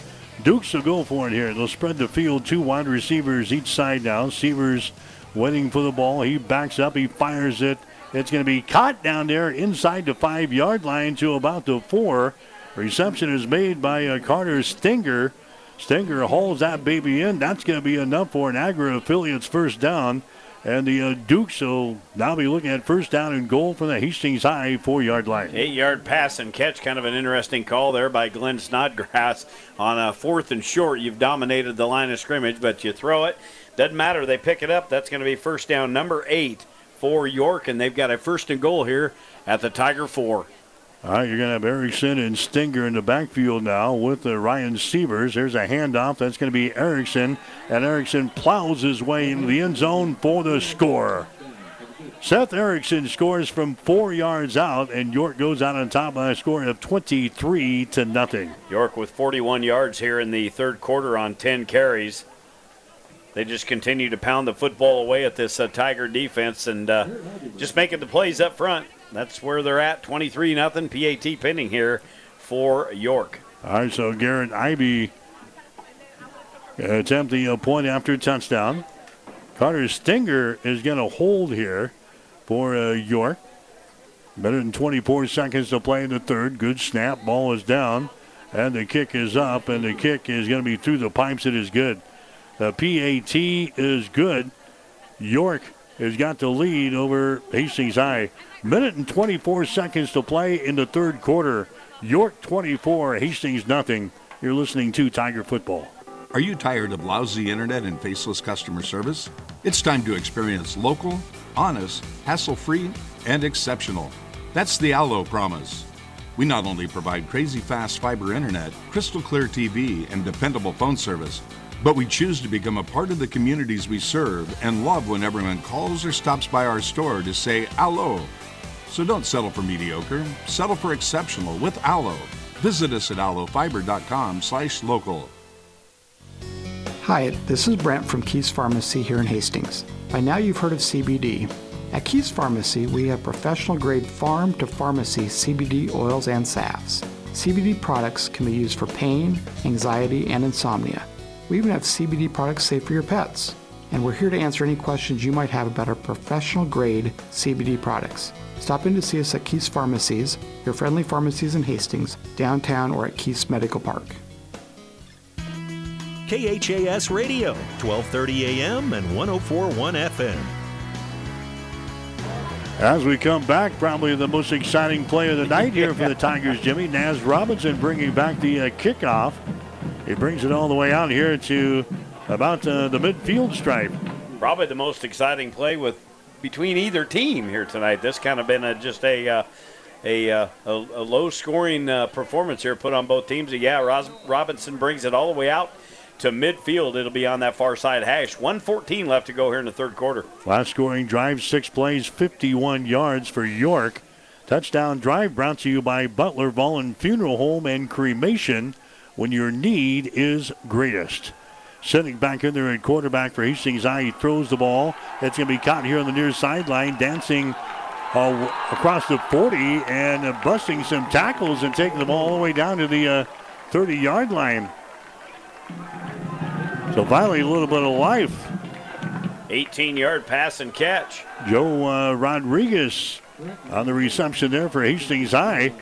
Dukes will go for it here. They'll spread the field, two wide receivers each side now. Sievers waiting for the ball. He backs up, he fires it. It's going to be caught down there inside the five yard line to about the four. Reception is made by uh, Carter Stinger. Stinger hauls that baby in. That's going to be enough for an Agri affiliate's first down. And the uh, Dukes will now be looking at first down and goal from the Hastings High four yard line. Eight yard pass and catch. Kind of an interesting call there by Glenn Snodgrass on a fourth and short. You've dominated the line of scrimmage, but you throw it. Doesn't matter. They pick it up. That's going to be first down number eight for York, and they've got a first and goal here at the Tiger four. All right, you're going to have Erickson and Stinger in the backfield now with the Ryan Sievers. There's a handoff. That's going to be Erickson, and Erickson plows his way into the end zone for the score. Seth Erickson scores from four yards out, and York goes out on top by a score of 23 to nothing. York with 41 yards here in the third quarter on 10 carries. They just continue to pound the football away at this uh, Tiger defense and uh, just making the plays up front. That's where they're at. 23 nothing. PAT pinning here for York. All right, so Garrett Ivy attempting a point after touchdown. Carter Stinger is going to hold here for uh, York. Better than 24 seconds to play in the third. Good snap. Ball is down. And the kick is up. And the kick is going to be through the pipes. It is good. The PAT is good. York has got the lead over Hastings High. Minute and 24 seconds to play in the third quarter. York 24, Hastings nothing. You're listening to Tiger Football. Are you tired of lousy internet and faceless customer service? It's time to experience local, honest, hassle free, and exceptional. That's the Allo promise. We not only provide crazy fast fiber internet, crystal clear TV, and dependable phone service, but we choose to become a part of the communities we serve and love when everyone calls or stops by our store to say Allo. So don't settle for mediocre, settle for exceptional with Allo. Visit us at allofiber.com slash local. Hi, this is Brent from Keys Pharmacy here in Hastings. By now you've heard of CBD. At Keys Pharmacy, we have professional grade farm to pharmacy CBD oils and salves. CBD products can be used for pain, anxiety, and insomnia. We even have CBD products safe for your pets. And we're here to answer any questions you might have about our professional grade CBD products. Stop in to see us at Keys Pharmacies, your friendly pharmacies in Hastings, downtown, or at Keys Medical Park. KHAS Radio, 1230 AM and 1041 FM. As we come back, probably the most exciting play of the night here for the Tigers, Jimmy. Naz Robinson bringing back the uh, kickoff. He brings it all the way out here to about uh, the midfield stripe. Probably the most exciting play with between either team here tonight. This kind of been a, just a uh, a, uh, a, a low scoring uh, performance here put on both teams. Yeah, Ros- Robinson brings it all the way out to midfield. It'll be on that far side hash. 114 left to go here in the third quarter. Last scoring drive, six plays, 51 yards for York. Touchdown drive brought to you by Butler Volland Funeral Home and Cremation when your need is greatest. Sitting back in there at quarterback for Hastings High, he throws the ball. It's going to be caught here on the near sideline, dancing uh, across the 40 and uh, busting some tackles and taking the ball all the way down to the 30 uh, yard line. So finally, a little bit of life. 18 yard pass and catch. Joe uh, Rodriguez on the reception there for Hastings High.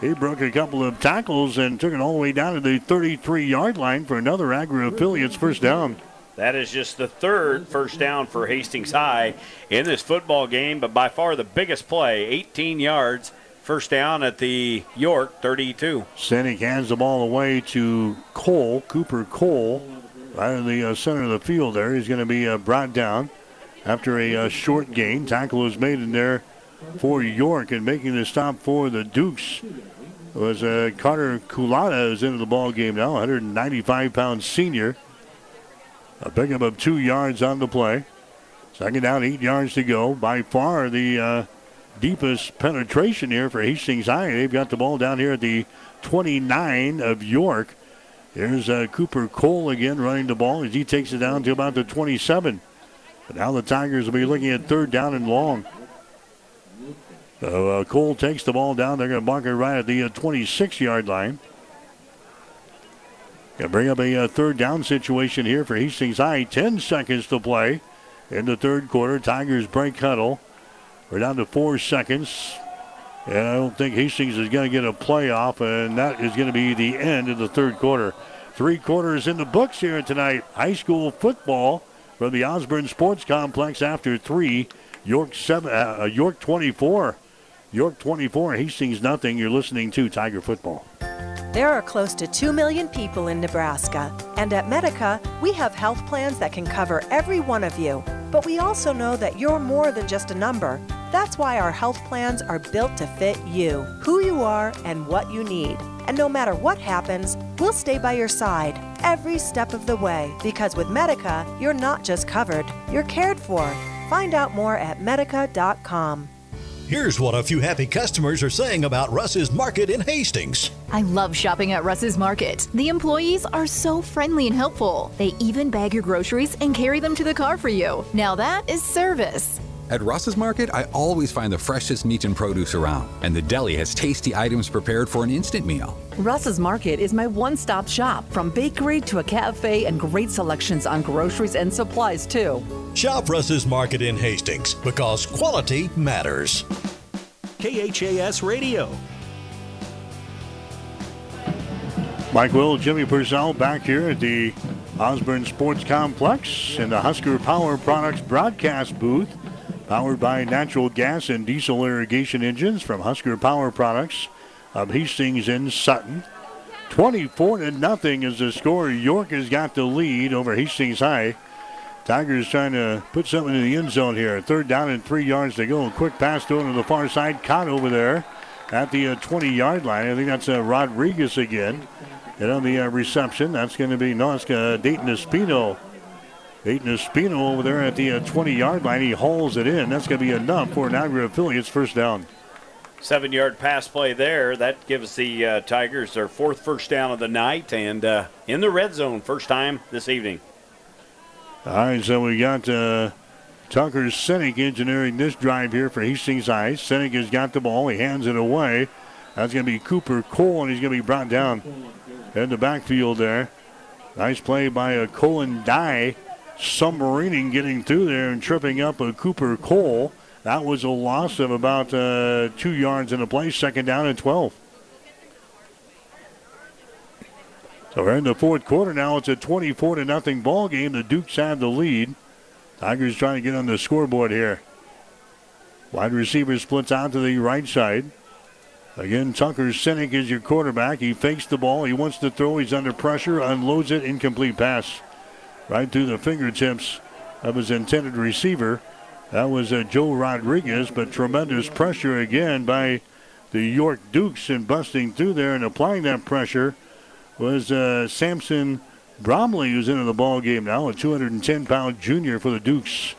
He broke a couple of tackles and took it all the way down to the 33 yard line for another Agri affiliate's first down. That is just the third first down for Hastings High in this football game, but by far the biggest play 18 yards, First down at the York 32. Sinek hands the ball away to Cole, Cooper Cole, right in the uh, center of the field there. He's going to be uh, brought down after a uh, short gain. Tackle was made in there for York and making the stop for the Dukes was uh, Carter Kulata is into the ball game now, 195 pound senior. A pickup of two yards on the play. Second down, eight yards to go. By far the uh, deepest penetration here for Hastings High. They've got the ball down here at the 29 of York. Here's uh, Cooper Cole again running the ball as he takes it down to about the 27. But now the Tigers will be looking at third down and long. Uh, Cole takes the ball down. They're going to mark it right at the 26 uh, yard line. Going to bring up a uh, third down situation here for Hastings High. 10 seconds to play in the third quarter. Tigers break huddle. We're down to four seconds. And I don't think Hastings is going to get a playoff, and that is going to be the end of the third quarter. Three quarters in the books here tonight. High school football from the Osborne Sports Complex after three. York seven, uh, York 24. York 24, Hastings nothing. You're listening to Tiger Football. There are close to 2 million people in Nebraska, and at Medica, we have health plans that can cover every one of you. But we also know that you're more than just a number. That's why our health plans are built to fit you, who you are, and what you need. And no matter what happens, we'll stay by your side every step of the way because with Medica, you're not just covered, you're cared for. Find out more at medica.com. Here's what a few happy customers are saying about Russ's Market in Hastings. I love shopping at Russ's Market. The employees are so friendly and helpful. They even bag your groceries and carry them to the car for you. Now that is service. At Russ's Market, I always find the freshest meat and produce around, and the deli has tasty items prepared for an instant meal. Russ's Market is my one stop shop, from bakery to a cafe and great selections on groceries and supplies, too. Shop Russ's Market in Hastings because quality matters. KHAS Radio. Mike Will, Jimmy Purcell back here at the Osborne Sports Complex in the Husker Power Products broadcast booth. Powered by natural gas and diesel irrigation engines from Husker Power Products of Hastings and Sutton. 24 to nothing is the score. York has got the lead over Hastings High. Tigers trying to put something in the end zone here. Third down and three yards to go. Quick pass to to the far side. Caught over there at the uh, 20 yard line. I think that's uh, Rodriguez again. And on the uh, reception, that's going to be, no, it's uh, Dayton Espino. Dayton Espino over there at the uh, 20 yard line. He hauls it in. That's going to be enough for an Agri Affiliates first down. Seven yard pass play there. That gives the uh, Tigers their fourth first down of the night and uh, in the red zone, first time this evening. All right, so we got uh, Tucker Sinek engineering this drive here for Hastings High. Sinek has got the ball. He hands it away. That's going to be Cooper Cole, and he's going to be brought down in the backfield there. Nice play by a Colin Dye, submarining getting through there and tripping up a Cooper Cole. That was a loss of about uh, two yards in the play. Second down and 12. So we're in the fourth quarter now. It's a 24 to nothing ball game. The Dukes have the lead. Tigers trying to get on the scoreboard here. Wide receiver splits out to the right side. Again, Tucker Sinek is your quarterback. He fakes the ball. He wants to throw. He's under pressure. Unloads it. Incomplete pass. Right through the fingertips of his intended receiver. That was uh, Joe Rodriguez, but tremendous pressure again by the York Dukes and busting through there and applying that pressure was uh, Samson Bromley, who's into the ball game now, a 210 pound junior for the Dukes.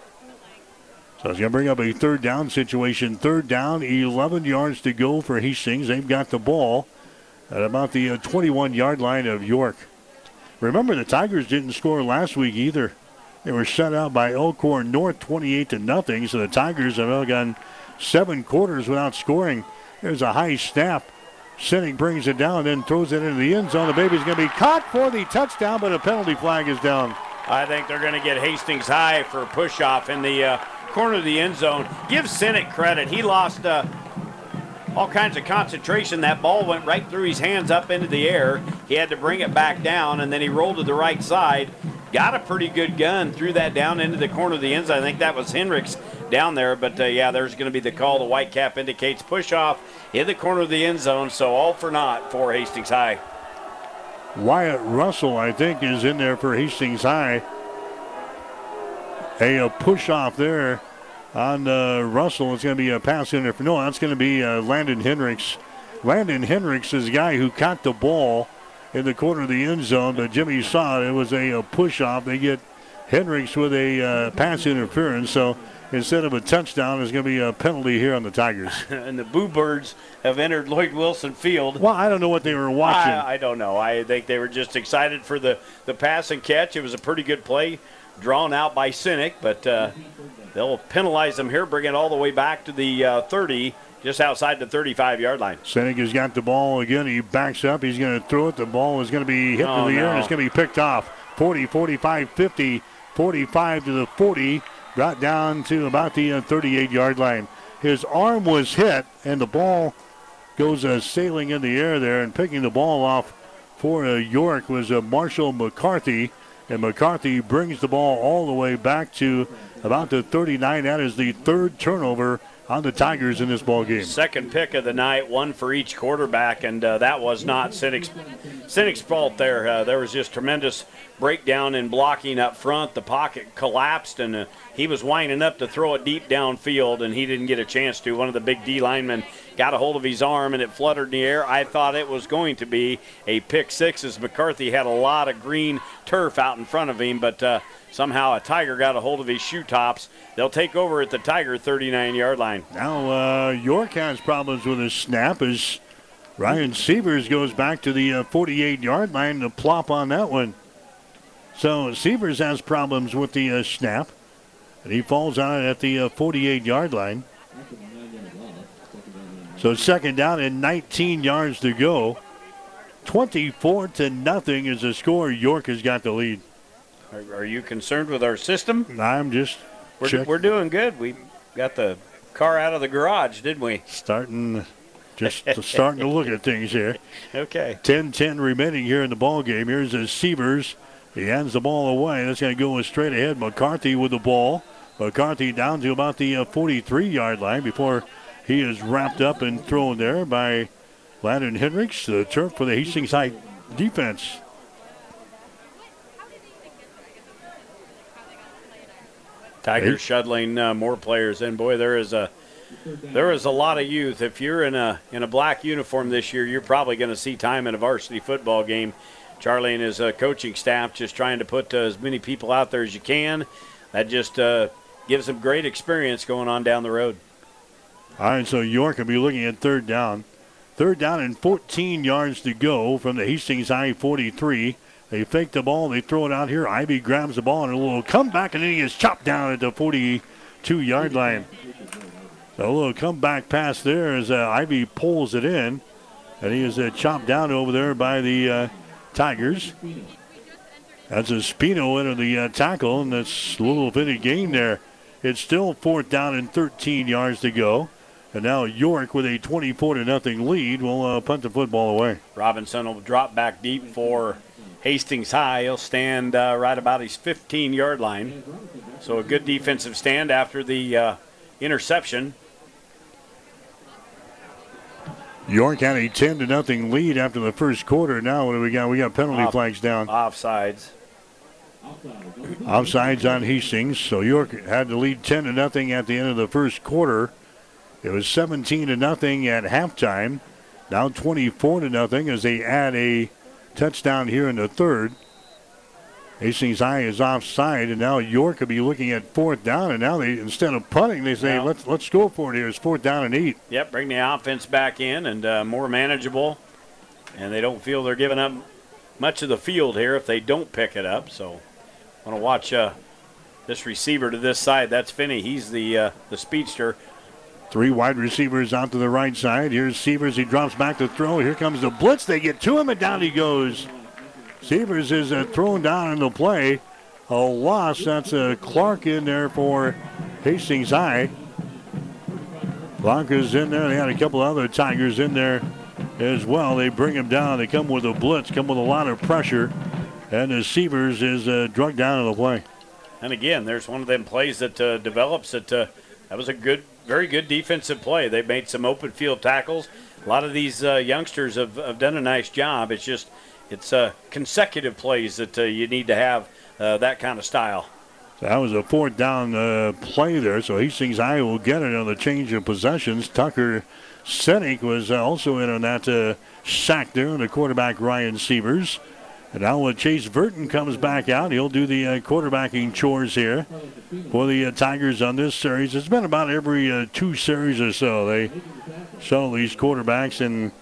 So it's going to bring up a third down situation. Third down, 11 yards to go for Hastings. They've got the ball at about the uh, 21 yard line of York. Remember, the Tigers didn't score last week either. They were shut out by Elkhorn North 28 to nothing. So the Tigers have now gone seven quarters without scoring. There's a high snap. Sinek brings it down, then throws it into the end zone. The baby's going to be caught for the touchdown, but a penalty flag is down. I think they're going to get Hastings high for a push off in the uh, corner of the end zone. Give Sinek credit. He lost uh, all kinds of concentration. That ball went right through his hands up into the air. He had to bring it back down, and then he rolled to the right side. Got a pretty good gun, threw that down into the corner of the end zone. I think that was Hendricks down there. But uh, yeah, there's going to be the call. The white cap indicates push off in the corner of the end zone. So all for naught for Hastings High. Wyatt Russell, I think, is in there for Hastings High. A, a push off there on uh, Russell. It's going to be a pass in there. For, no, that's going to be uh, Landon Hendricks. Landon Hendricks is the guy who caught the ball in the corner of the end zone, but Jimmy saw it. It was a, a push off. They get Hendricks with a uh, pass interference. So instead of a touchdown, there's going to be a penalty here on the Tigers. and the Boo Birds have entered Lloyd Wilson Field. Well, I don't know what they were watching. I, I don't know. I think they were just excited for the, the pass and catch. It was a pretty good play drawn out by Sinek, but uh, they'll penalize them here, bring it all the way back to the uh, 30, just outside the 35 yard line. Sinek has got the ball again. He backs up. He's going to throw it. The ball is going to be hit Oh, in the air and it's going to be picked off. 40, 45, 50, 45 to the 40, brought down to about the 38 yard line. His arm was hit and the ball goes uh, sailing in the air there and picking the ball off for uh, York was uh, Marshall McCarthy. And McCarthy brings the ball all the way back to about the 39. That is the third turnover on the Tigers in this ball game. Second pick of the night, one for each quarterback, and uh, that was not Sinek's, fault there. Uh, there was just tremendous breakdown in blocking up front. The pocket collapsed, and uh, he was winding up to throw it deep downfield, and he didn't get a chance to. One of the big D linemen got a hold of his arm, and it fluttered in the air. I thought it was going to be a pick six, as McCarthy had a lot of green turf out in front of him, but uh, somehow a Tiger got a hold of his shoe tops. They'll take over at the Tiger 39 yard line. Now uh, York has problems with his snap as Ryan Sievers goes back to the 48 yard line to plop on that one. So Sievers has problems with the uh, snap, and he falls on it at the 48 yard line. So second down and 19 yards to go. 24 to nothing is the score. York has got the lead. Are, are you concerned with our system? I'm just We're, we're doing good. We got the car out of the garage, didn't we? starting just starting to look at things here. Okay. 10-10 remaining here in the ball game. Here's the Sievers. He hands the ball away. That's going to go straight ahead. McCarthy with the ball. McCarthy down to about the uh, 43-yard line before he is wrapped up and thrown there by Landon Hendricks. The turf for the Hastings High defense. Tigers Eight. shuttling uh, more players in. Boy, there is a there is a lot of youth. If you're in a in a black uniform this year, you're probably going to see time in a varsity football game. Charlie and his uh, coaching staff just trying to put uh, as many people out there as you can. That just uh, gives them great experience going on down the road. All right, so York will be looking at third down. Third down and 14 yards to go from the Hastings High 43. They fake the ball, they throw it out here. Ivy grabs the ball and a little comeback, and then he gets chopped down at the 42 yard line. A little comeback pass there as uh, Ivy pulls it in, and he is uh, chopped down over there by the uh, Tigers. That's Espino into the uh, tackle, and that's a little bit of gain there. It's still fourth down and 13 yards to go. And now York with a 24 to nothing lead will uh, punt the football away. Robinson will drop back deep for Hastings High. He'll stand uh, right about his 15 yard line. So a good defensive stand after the uh, interception. York had a 10 to nothing lead after the first quarter. Now what do we got? We got penalty Off- flags down. Offsides. Offsides on Hastings. So York had to lead 10 to nothing at the end of the first quarter. It was 17 to nothing at halftime. Now 24 to nothing as they add a touchdown here in the third. Hastings High is offside, and now York will be looking at fourth down. And now they, instead of punting, they say, Yeah. "Let's let's go for it here." It's fourth down and eight. Yep, bring the offense back in and uh, more manageable. And they don't feel they're giving up much of the field here if they don't pick it up. So, I want to watch uh, this receiver to this side. That's Finney. He's the uh, the speedster. Three wide receivers out to the right side. Here's Sievers. He drops back to throw. Here comes the blitz. They get to him, and down he goes. Sievers is uh, thrown down in the play. A loss. That's uh, Clark in there for Hastings High. Is in there. They had a couple other Tigers in there as well. They bring him down. They come with a blitz, come with a lot of pressure. And the Sievers is uh, drugged down in the play. And again, there's one of them plays that uh, develops that uh, that was a good, very good defensive play. They've made some open field tackles. A lot of these uh, youngsters have, have done a nice job. It's just it's uh, consecutive plays that uh, you need to have uh, that kind of style. So that was a fourth down uh, play there. So Hastings I will get it on the change of possessions. Tucker Sinek was also in on that uh, sack there, and the quarterback Ryan Sievers. And now Chase Burton comes back out. He'll do the uh, quarterbacking chores here for the uh, Tigers on this series. It's been about every uh, two series or so. They shuttle these quarterbacks, and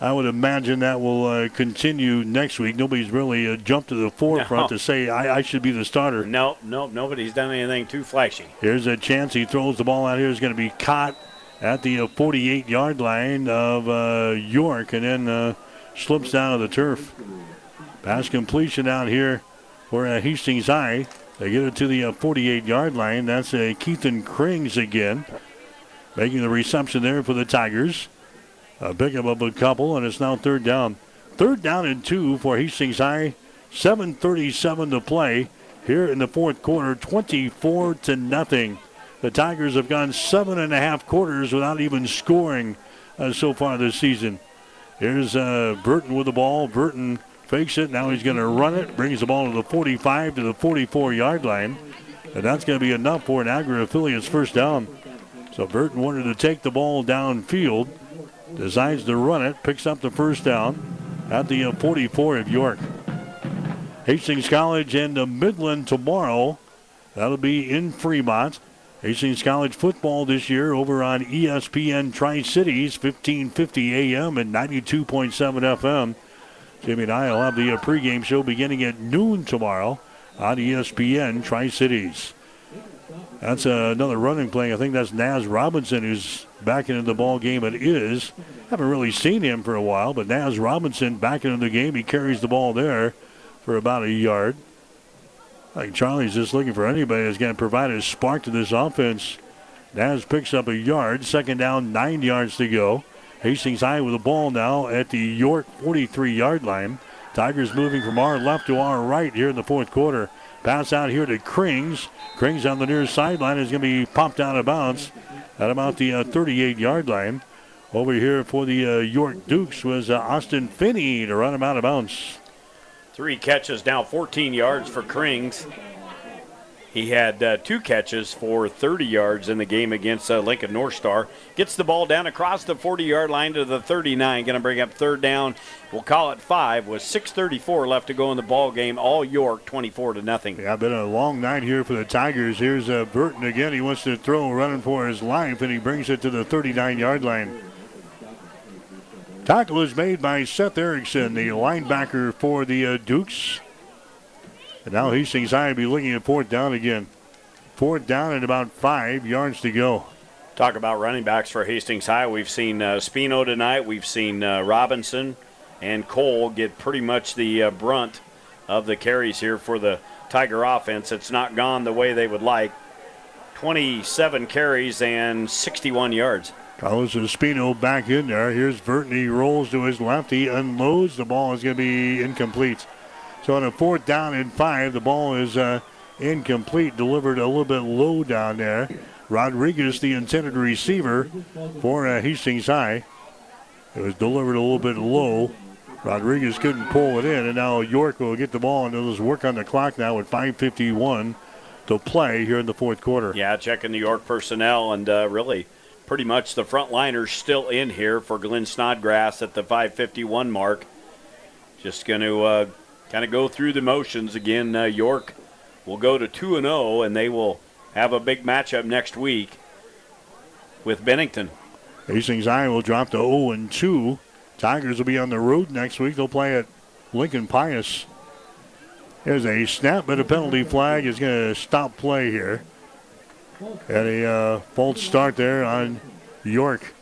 I would imagine that will uh, continue next week. Nobody's really uh, jumped to the forefront No. to say, I, I should be the starter. No, no, nobody's done anything too flashy. Here's a chance. He throws the ball out here. Is going to be caught at the 48 yard line of uh, York and then uh, slips down to the turf. Pass completion out here for uh, Hastings High. They get it to the 48 yard line. That's uh, Keithan Krings again, making the reception there for the Tigers. A pickup of a couple, and it's now third down. Third down and two for Hastings High. 7:37 to play here in the fourth quarter. 24 to nothing. The Tigers have gone seven and a half quarters without even scoring uh, so far this season. Here's uh, Burton with the ball. Burton fakes it. Now he's going to run it. Brings the ball to the 45 to the 44 yard line. And that's going to be enough for an Agri affiliate's first down. So Burton wanted to take the ball downfield. Decides to run it. Picks up the first down at the uh, 44 of York. Hastings College and Midland tomorrow. That'll be in Fremont. Hastings College football this year over on ESPN Tri Cities, 1550 AM and 92.7 FM. Jimmy and I will have the uh, pregame show beginning at noon tomorrow on ESPN Tri Cities. That's uh, another running play. I think that's Naz Robinson who's back into the ball game. It is. Haven't really seen him for a while, but Naz Robinson back into the game. He carries the ball there for about a yard. I think Charlie's just looking for anybody that's going to provide a spark to this offense. Naz picks up a yard. Second down, nine yards to go. Hastings High with the ball now at the York 43 yard line. Tigers moving from our left to our right here in the fourth quarter. Pass out here to Krings. Krings on the near sideline is going to be popped out of bounds at about the uh, 38 yard line. Over here for the uh, York Dukes was uh, Austin Finney to run him out of bounds. Three catches, now 14 yards for Krings. He had uh, two catches for 30 yards in the game against uh, Lincoln North Star. Gets the ball down across the 40 yard line to the 39. Going to bring up third down. We'll call it five with 6:34 left to go in the ball game. All York 24 to nothing. Yeah, been a long night here for the Tigers. Here's uh, Burton again. He wants to throw, running for his life, and he brings it to the 39 yard line. Tackle is made by Seth Erickson, the linebacker for the uh, Dukes. And now Hastings High will be looking at fourth down again. Fourth down and about five yards to go. Talk about running backs for Hastings High. We've seen uh, Spino tonight. We've seen uh, Robinson and Cole get pretty much the uh, brunt of the carries here for the Tiger offense. It's not gone the way they would like. 27 carries and 61 yards. Carlos Espino back in there. Here's Burton. He rolls to his left. He unloads. The ball is going to be incomplete. So on a fourth down and five, the ball is uh, incomplete. Delivered a little bit low down there. Rodriguez, the intended receiver for uh, Hastings High. It was delivered a little bit low. Rodriguez couldn't pull it in, and now York will get the ball and just work on the clock now at 5:51 to play here in the fourth quarter. Yeah, checking the York personnel, and uh, really pretty much the front liners still in here for Glenn Snodgrass at the 551 mark. Just going to uh, kind of go through the motions again. Uh, York will go to 2 and 0, and they will have a big matchup next week with Bennington. Hastings High will drop to 0 and 2. Tigers will be on the road next week. They'll play at Lincoln Pius. There's a snap, but a penalty flag is going to stop play here. Had a uh, false start there on York.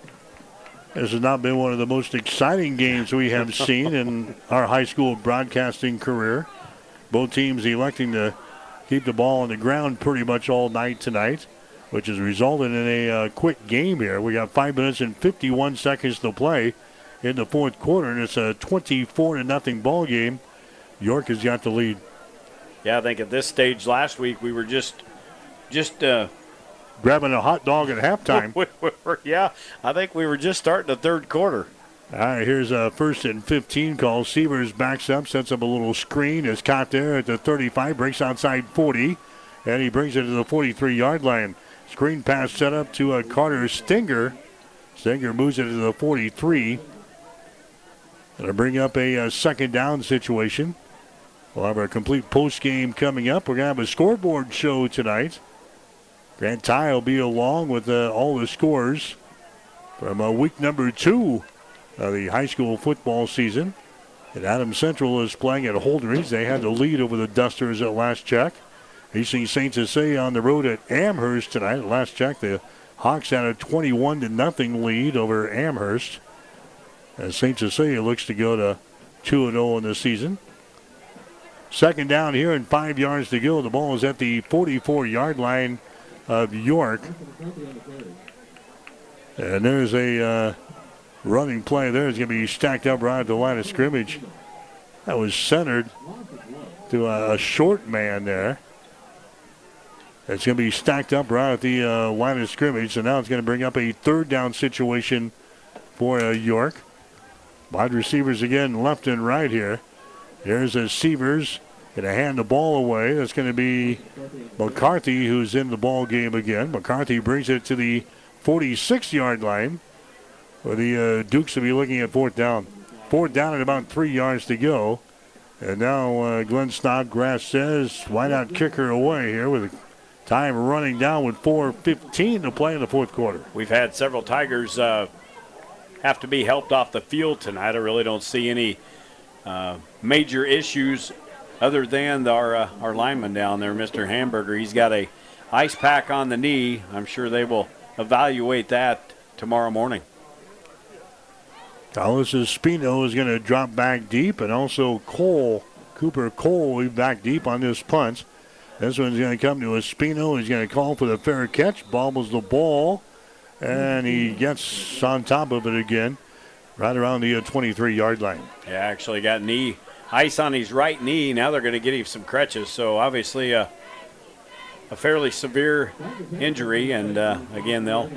This has not been one of the most exciting games we have seen in our high school broadcasting career. Both teams electing to keep the ball on the ground pretty much all night tonight, which has resulted in a uh, quick game here. We got five minutes and 51 seconds to play in the fourth quarter, and it's a 24 to nothing ball game. York has got the lead. Yeah, I think at this stage last week we were just just uh, grabbing a hot dog at halftime. yeah, I think we were just starting the third quarter. All right, here's a first and 15 call. Sievers backs up, sets up a little screen. Is caught there at the 35, breaks outside 40, and he brings it to the 43 yard line. Screen pass set up to a Carter Stinger. Stinger moves it to the 43. Gonna bring up a, a second down situation. We'll have our complete post game coming up. We're gonna have a scoreboard show tonight. Grant Ty will be along with uh, all the scores from uh, week number two of the high school football season. And Adams Central is playing at Holdrege. They had the lead over the Dusters at last check. Hastings St. Cecilia on the road at Amherst tonight. Last check, the Hawks had a 21 to nothing lead over Amherst. And St. Cecilia looks to go to 2 0 in the season. Second down here and five yards to go. The ball is at the 44 yard line of York. And there's a uh, running play there. It's going to be stacked up right at the line of scrimmage. That was centered to a, a short man there. It's going to be stacked up right at the uh, line of scrimmage. So now it's going to bring up a third down situation for uh, York. Wide receivers again, left and right here. Here's a Sievers going to hand the ball away. That's going to be McCarthy who's in the ball game again. McCarthy brings it to the 46 yard line. Where the uh, Dukes will be looking at fourth down. Fourth down at about three yards to go. And now uh, Glenn Snodgrass says, why not kick her away here with time running down with 4.15 to play in the fourth quarter. We've had several Tigers uh, have to be helped off the field tonight. I really don't see any uh, major issues other than our, uh, our lineman down there, Mr. Hamburger. He's got a ice pack on the knee. I'm sure they will evaluate that tomorrow morning. Carlos Espino is going to drop back deep, and also Cole, Cooper Cole, will be back deep on this punt. This one's going to come to Espino. He's going to call for the fair catch. Bobbles the ball, and he gets on top of it again, right around the 23 yard line. Yeah, actually got knee ice on his right knee. Now they're going to get him some crutches. So obviously a, a fairly severe injury, and uh, again they'll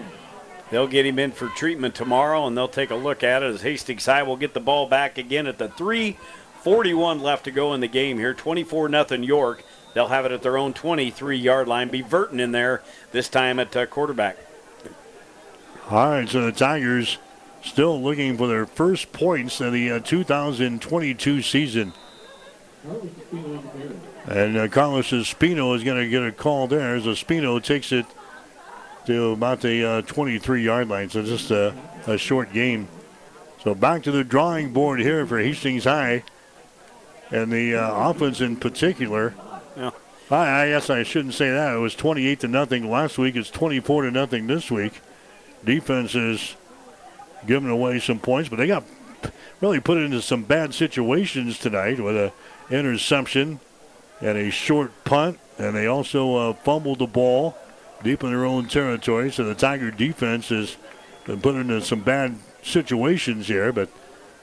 they'll get him in for treatment tomorrow, and they'll take a look at it as Hastings High will get the ball back again at the 3:41 left to go in the game here. 24 nothing York. They'll have it at their own 23 yard line. Be Burton in there this time at uh, quarterback. All right, so the Tigers still looking for their first points in the uh, 2022 season. And uh, Carlos Espino is going to get a call there as Espino takes it to about the uh, 23 yard line. So just a, a short game. So back to the drawing board here for Hastings High. And the uh, offense in particular. Yeah. I, I guess I shouldn't say that. It was 28 to nothing last week. It's 24 to nothing this week. Defense is giving away some points, but they got really put into some bad situations tonight with an interception and a short punt, and they also uh, fumbled the ball deep in their own territory. So the Tiger defense has been put into some bad situations here, but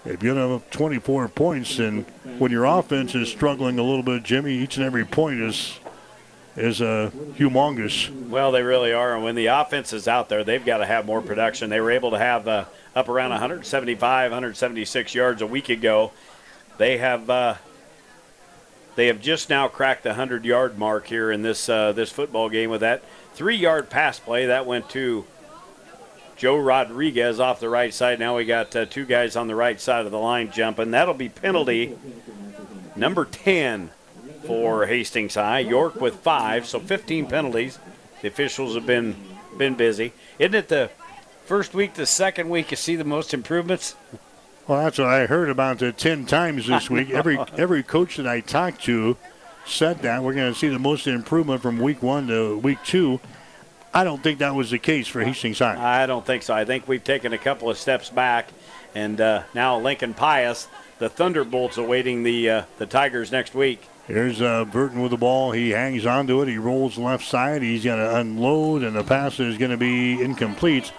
if you have 24 points, and when your offense is struggling a little bit, Jimmy, each and every point is is uh, humongous. Well, they really are, and when the offense is out there, they've got to have more production. They were able to have uh, up around 175, 176 yards a week ago. They have uh, they have just now cracked the 100 yard mark here in this uh, this football game with that three yard pass play that went to Joe Rodriguez off the right side. Now we got uh, two guys on the right side of the line jumping. That'll be penalty number 10 for Hastings High. York with five, so 15 penalties. The officials have been been busy. Isn't it the first week, the second week you see the most improvements? Well, that's what I heard about it ten times this week. every every coach that I talked to said that we're going to see the most improvement from week one to week two. I don't think that was the case for Hastings High. I don't think so. I think we've taken a couple of steps back, and uh, now Lincoln Pius, the Thunderbolts, awaiting the uh, the Tigers next week. Here's uh, Burton with the ball. He hangs onto it. He rolls left side. He's going to unload, and the pass is going to be incomplete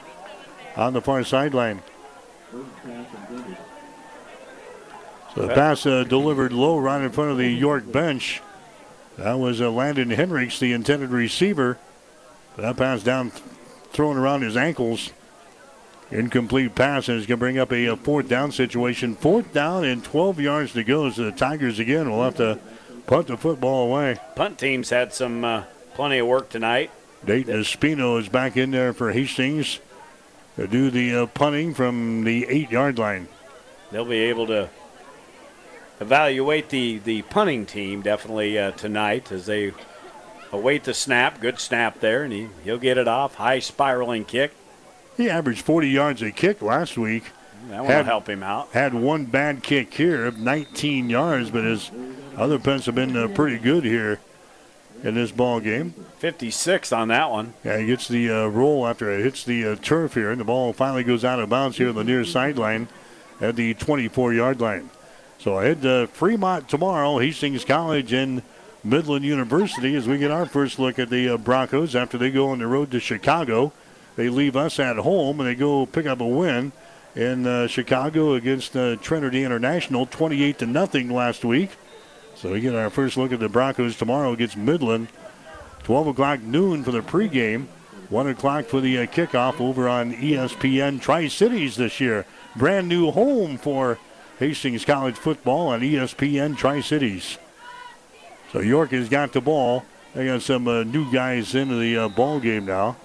on the far sideline. So the pass uh, delivered low right in front of the York bench. That was uh, Landon Hendricks, the intended receiver. That pass down, thrown around his ankles. Incomplete pass, and it's going to bring up a, a, fourth down situation. Fourth down and 12 yards to go. So the Tigers again will have to punt the football away. Punt teams had some uh, plenty of work tonight. Dayton Espino is back in there for Hastings to do the uh, punting from the eight yard line. They'll be able to evaluate the, the punting team definitely uh, tonight as they await the snap. Good snap there, and he, he'll get it off. High spiraling kick. He averaged 40 yards a kick last week. That will help him out. Had one bad kick here of 19 yards, but his other punts have been uh, pretty good here in this ball game. 56 on that one. Yeah, he gets the uh, roll after it hits the uh, turf here, and the ball finally goes out of bounds here on the near sideline at the 24 yard line. So ahead to Fremont tomorrow, Hastings College and Midland University as we get our first look at the uh, Broncos after they go on the road to Chicago. They leave us at home and they go pick up a win in uh, Chicago against uh, Trinity International, 28 to nothing last week. So we get our first look at the Broncos tomorrow against Midland. 12 o'clock noon for the pregame. 1 o'clock for the uh, kickoff over on ESPN Tri Cities this year. Brand new home for Hastings College football on ESPN Tri Cities. So York has got the ball. They got some uh, new guys into the uh, ball game now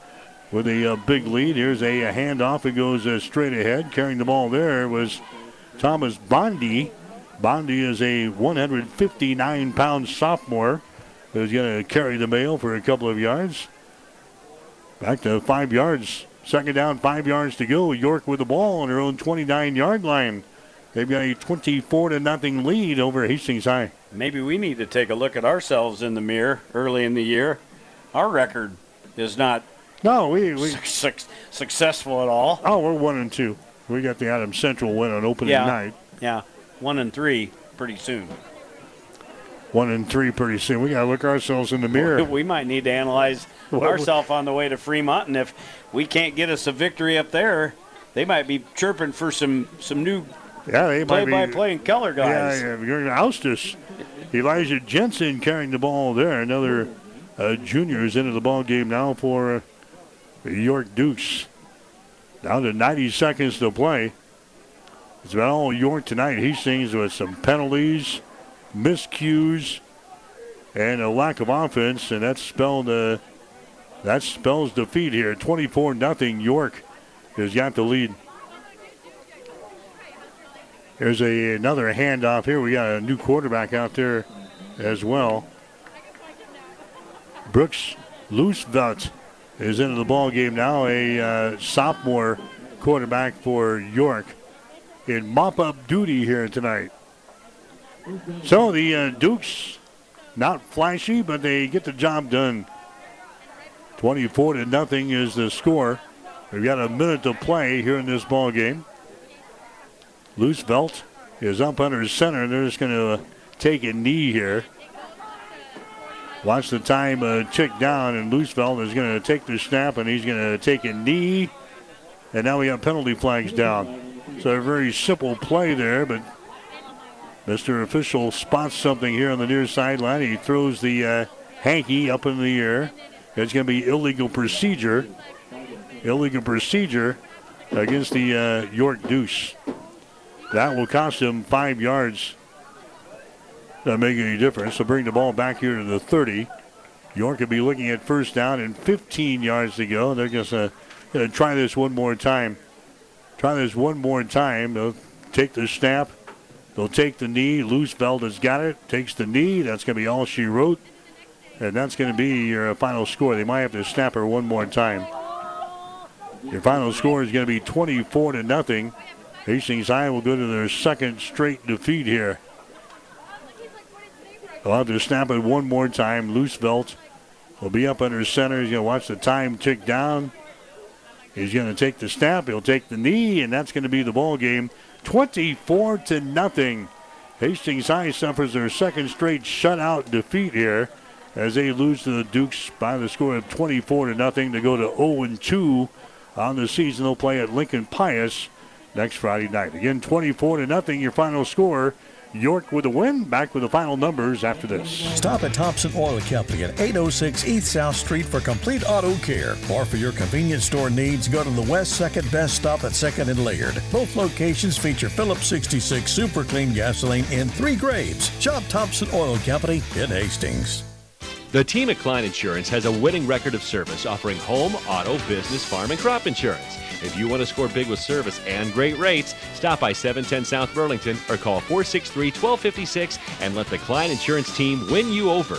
with a uh, big lead. Here's a, a handoff. It goes uh, straight ahead. Carrying the ball there was Thomas Bondi. Bondi is a 159 pound sophomore who's going to carry the mail for a couple of yards. Back to five yards. Second down, five yards to go. York with the ball on their own 29 yard line. They've got a 24 to nothing lead over Hastings High. Maybe we need to take a look at ourselves in the mirror early in the year. Our record is not no we, we su- successful at all. Oh, we're one and two. We got the Adams Central win on opening yeah, night. Yeah, one and three pretty soon. One and three pretty soon. We got to look ourselves in the mirror. We might need to analyze ourselves on the way to Fremont, and if we can't get us a victory up there, they might be chirping for some some new yeah, they play might by play and color guys. Yeah, yeah. You're going to oust us. Elijah Jensen carrying the ball there. Another uh, junior is into the ball game now for uh, York Dukes. Down to 90 seconds to play. It's about all York tonight. Hastings with some penalties, miscues, and a lack of offense, and that's spelled uh, that spells defeat here. 24 nothing. York has got the lead. There's a, another handoff here. We got a new quarterback out there as well. Brooks Loosevelt is into the ball game now. A uh, sophomore quarterback for York in mop-up duty here tonight. So the uh, Dukes, not flashy, but they get the job done. 24 to nothing is the score. We've got a minute to play here in this ball game. Loosevelt is up under center. They're just going to uh, take a knee here. Watch the time uh, tick down, and Loosevelt is going to take the snap, and he's going to take a knee. And now we have penalty flags down. So a very simple play there, but Mr. Official spots something here on the near sideline. He throws the uh, hanky up in the air. It's going to be illegal procedure. Illegal procedure against the uh, York Deuce. That will cost him five yards. Not make any difference. So bring the ball back here to the 30. York could be looking at first down and 15 yards to go. They're going to try this one more time. Try this one more time. They'll take the snap. They'll take the knee. Loosevelt has got it. Takes the knee. That's going to be all she wrote. And that's going to be your final score. They might have to snap her one more time. Your final score is going to be 24 to nothing. Hastings High will go to their second straight defeat here. They'll have to snap it one more time. Loosevelt will be up under center. He's going to watch the time tick down. He's going to take the snap. He'll take the knee, and that's going to be the ball game. 24 to nothing. Hastings High suffers their second straight shutout defeat here as they lose to the Dukes by the score of 24 to nothing to go to 0 2 on the season. They'll play at Lincoln Pius next Friday night. Again, 24 to nothing. Your final score York with a win. Back with the final numbers after this. Stop at Thompson Oil Company at 806 East South Street for complete auto care. Or for your convenience store needs, go to the West 2nd Best Stop at 2nd and Laird. Both locations feature Phillips 66 Super Clean gasoline in three grades. Shop Thompson Oil Company in Hastings. The team at Klein Insurance has a winning record of service offering home, auto, business, farm, and crop insurance. If you want to score big with service and great rates, stop by 710 South Burlington or call 463 1256 and let the Klein Insurance team win you over.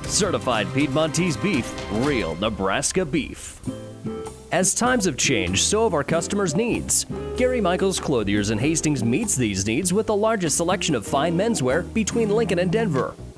Certified Piedmontese beef, real Nebraska beef. As times have changed, so have our customers' needs. Gary Michaels Clothiers in Hastings meets these needs with the largest selection of fine menswear between Lincoln and Denver.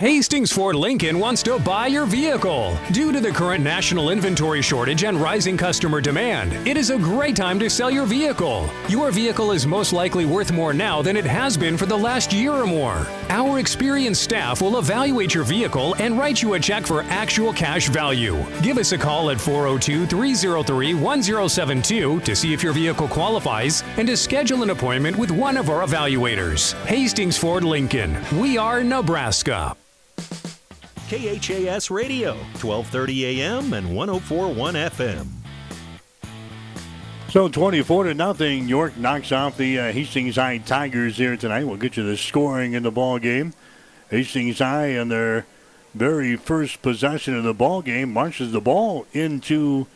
Hastings Ford Lincoln wants to buy your vehicle. Due to the current national inventory shortage and rising customer demand, it is a great time to sell your vehicle. Your vehicle is most likely worth more now than it has been for the last year or more. Our experienced staff will evaluate your vehicle and write you a check for actual cash value. Give us a call at 402 303 1072 to see if your vehicle qualifies and to schedule an appointment with one of our evaluators. Hastings Ford Lincoln. We are Nebraska. KHAS Radio, 1230 AM and 1041 FM. So 24 to nothing, York knocks off the uh, Hastings High Tigers here tonight. We'll get you the scoring in the ball game. Hastings High in their very first possession of the ball game marches the ball into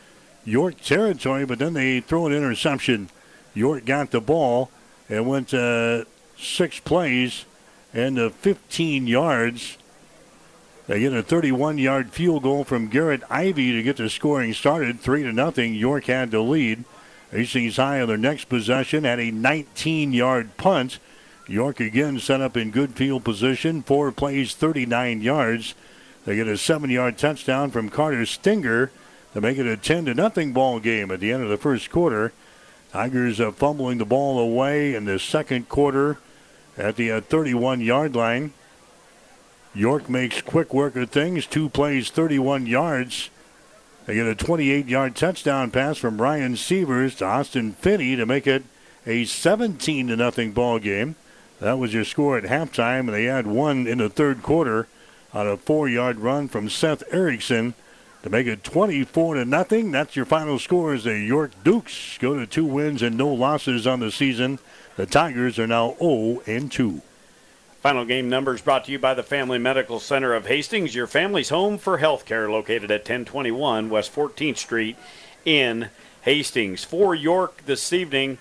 York territory, but then they throw an interception. York got the ball and went uh, six plays and uh, 15 yards. They get a 31-yard field goal from Garrett Ivy to get the scoring started. Three to nothing. York had the lead. Hastings High on their next possession had a 19-yard punt. York again set up in good field position. Four plays, 39 yards. They get a seven-yard touchdown from Carter Stinger to make it a 10 to nothing ball game at the end of the first quarter. Tigers uh, fumbling the ball away in the second quarter at the uh, 31 yard line. York makes quick work of things. Two plays, 31 yards. They get a 28 yard touchdown pass from Ryan Sievers to Austin Finney to make it a 17 to nothing ball game. That was your score at halftime, and they had one in the third quarter on a four yard run from Seth Erickson to make it 24 to nothing. That's your final score as the York Dukes go to two wins and no losses on the season. The Tigers are now 0 and 2. Final game numbers brought to you by the Family Medical Center of Hastings, your family's home for health care, located at 1021 West 14th Street in Hastings. For York this evening,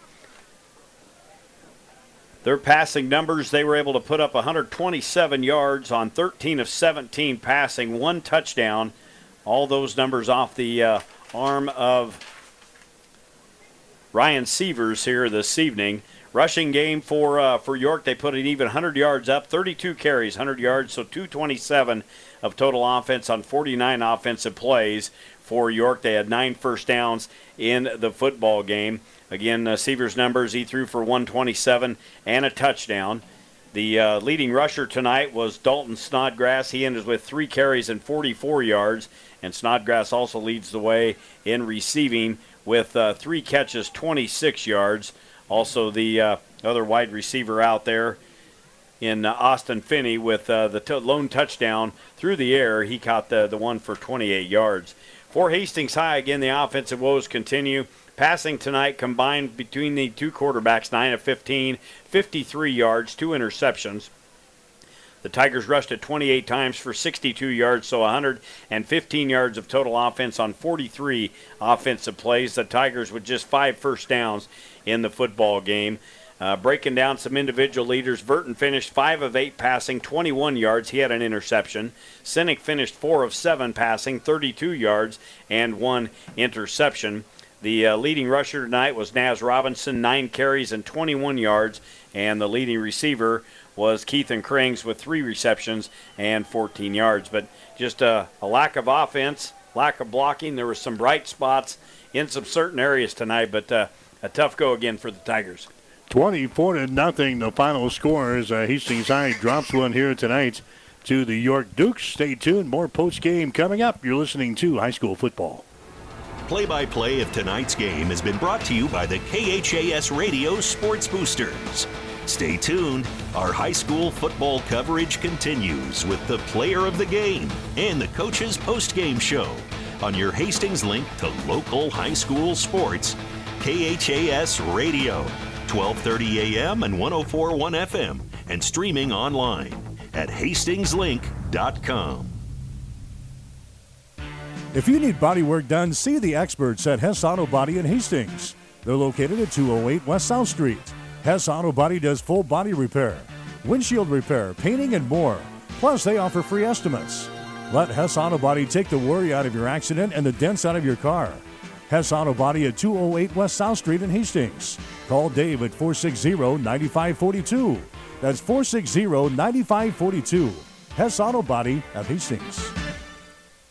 their passing numbers, they were able to put up 127 yards on 13 of 17 passing, one touchdown. All those numbers off the uh, arm of Ryan Sievers here this evening. Rushing game for uh, for York, they put it even 100 yards up, 32 carries, 100 yards, so 227 of total offense on 49 offensive plays for York. They had nine first downs in the football game. Again, uh, Sievers' numbers, he threw for 127 and a touchdown. The uh, leading rusher tonight was Dalton Snodgrass. He ended with three carries and 44 yards, and Snodgrass also leads the way in receiving with uh, three catches, 26 yards. Also, the uh, other wide receiver out there in uh, Austin Finney with uh, the t- lone touchdown through the air. He caught the, the one for 28 yards. For Hastings High, again, the offensive woes continue. Passing tonight combined between the two quarterbacks, 9 of 15, 53 yards, two interceptions. The Tigers rushed it 28 times for 62 yards, so 115 yards of total offense on 43 offensive plays. The Tigers with just five first downs in the football game. Uh, breaking down some individual leaders, Burton finished 5 of 8 passing, 21 yards. He had an interception. Sinek finished 4 of 7 passing, 32 yards, and one interception. The uh, leading rusher tonight was Naz Robinson, 9 carries and 21 yards, and the leading receiver was Keithan Krings with 3 receptions and 14 yards. But just a, a lack of offense, lack of blocking. There were some bright spots in some certain areas tonight, but uh, a tough go again for the Tigers. 24 to nothing. The final score is uh, Hastings High drops one here tonight to the York Dukes. Stay tuned. More post game coming up. You're listening to high school football. Play by play of tonight's game has been brought to you by the KHAS Radio Sports Boosters. Stay tuned. Our high school football coverage continues with the player of the game and the coach's post game show on your Hastings link to local high school sports. KHAS Radio. 12:30 a.m. and 104.1 FM, and streaming online at hastingslink.com. If you need body work done, see the experts at Hess Auto Body in Hastings. They're located at 208 West South Street. Hess Auto Body does full body repair, windshield repair, painting, and more. Plus, they offer free estimates. Let Hess Auto Body take the worry out of your accident and the dents out of your car. Hess Auto Body at 208 West South Street in Hastings. Call Dave at 460 9542. That's 460 9542. Hess Auto Body at Hastings.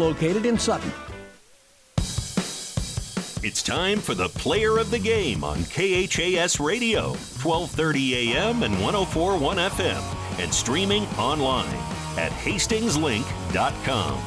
located in Sutton. It's time for the player of the game on KHAS Radio, 12:30 a.m. and 104.1 FM, and streaming online at hastingslink.com.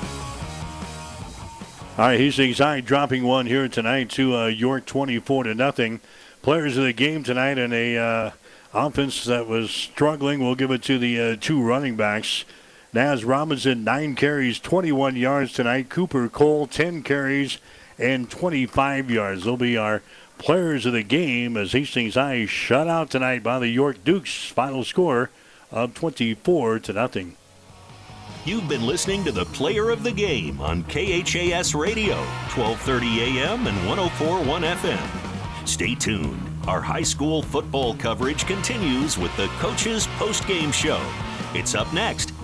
All right, Hastings High dropping one here tonight to uh, York, 24 to nothing. Players of the game tonight in a uh, offense that was struggling. We'll give it to the uh, two running backs. Naz Robinson, nine carries, 21 yards tonight. Cooper Cole, 10 carries and 25 yards. They'll be our players of the game as Hastings High shut out tonight by the York Dukes. Final score of 24 to nothing. You've been listening to the Player of the Game on KHAS Radio, 12:30 a.m. and 104.1 FM. Stay tuned. Our high school football coverage continues with the coach's post-game show. It's up next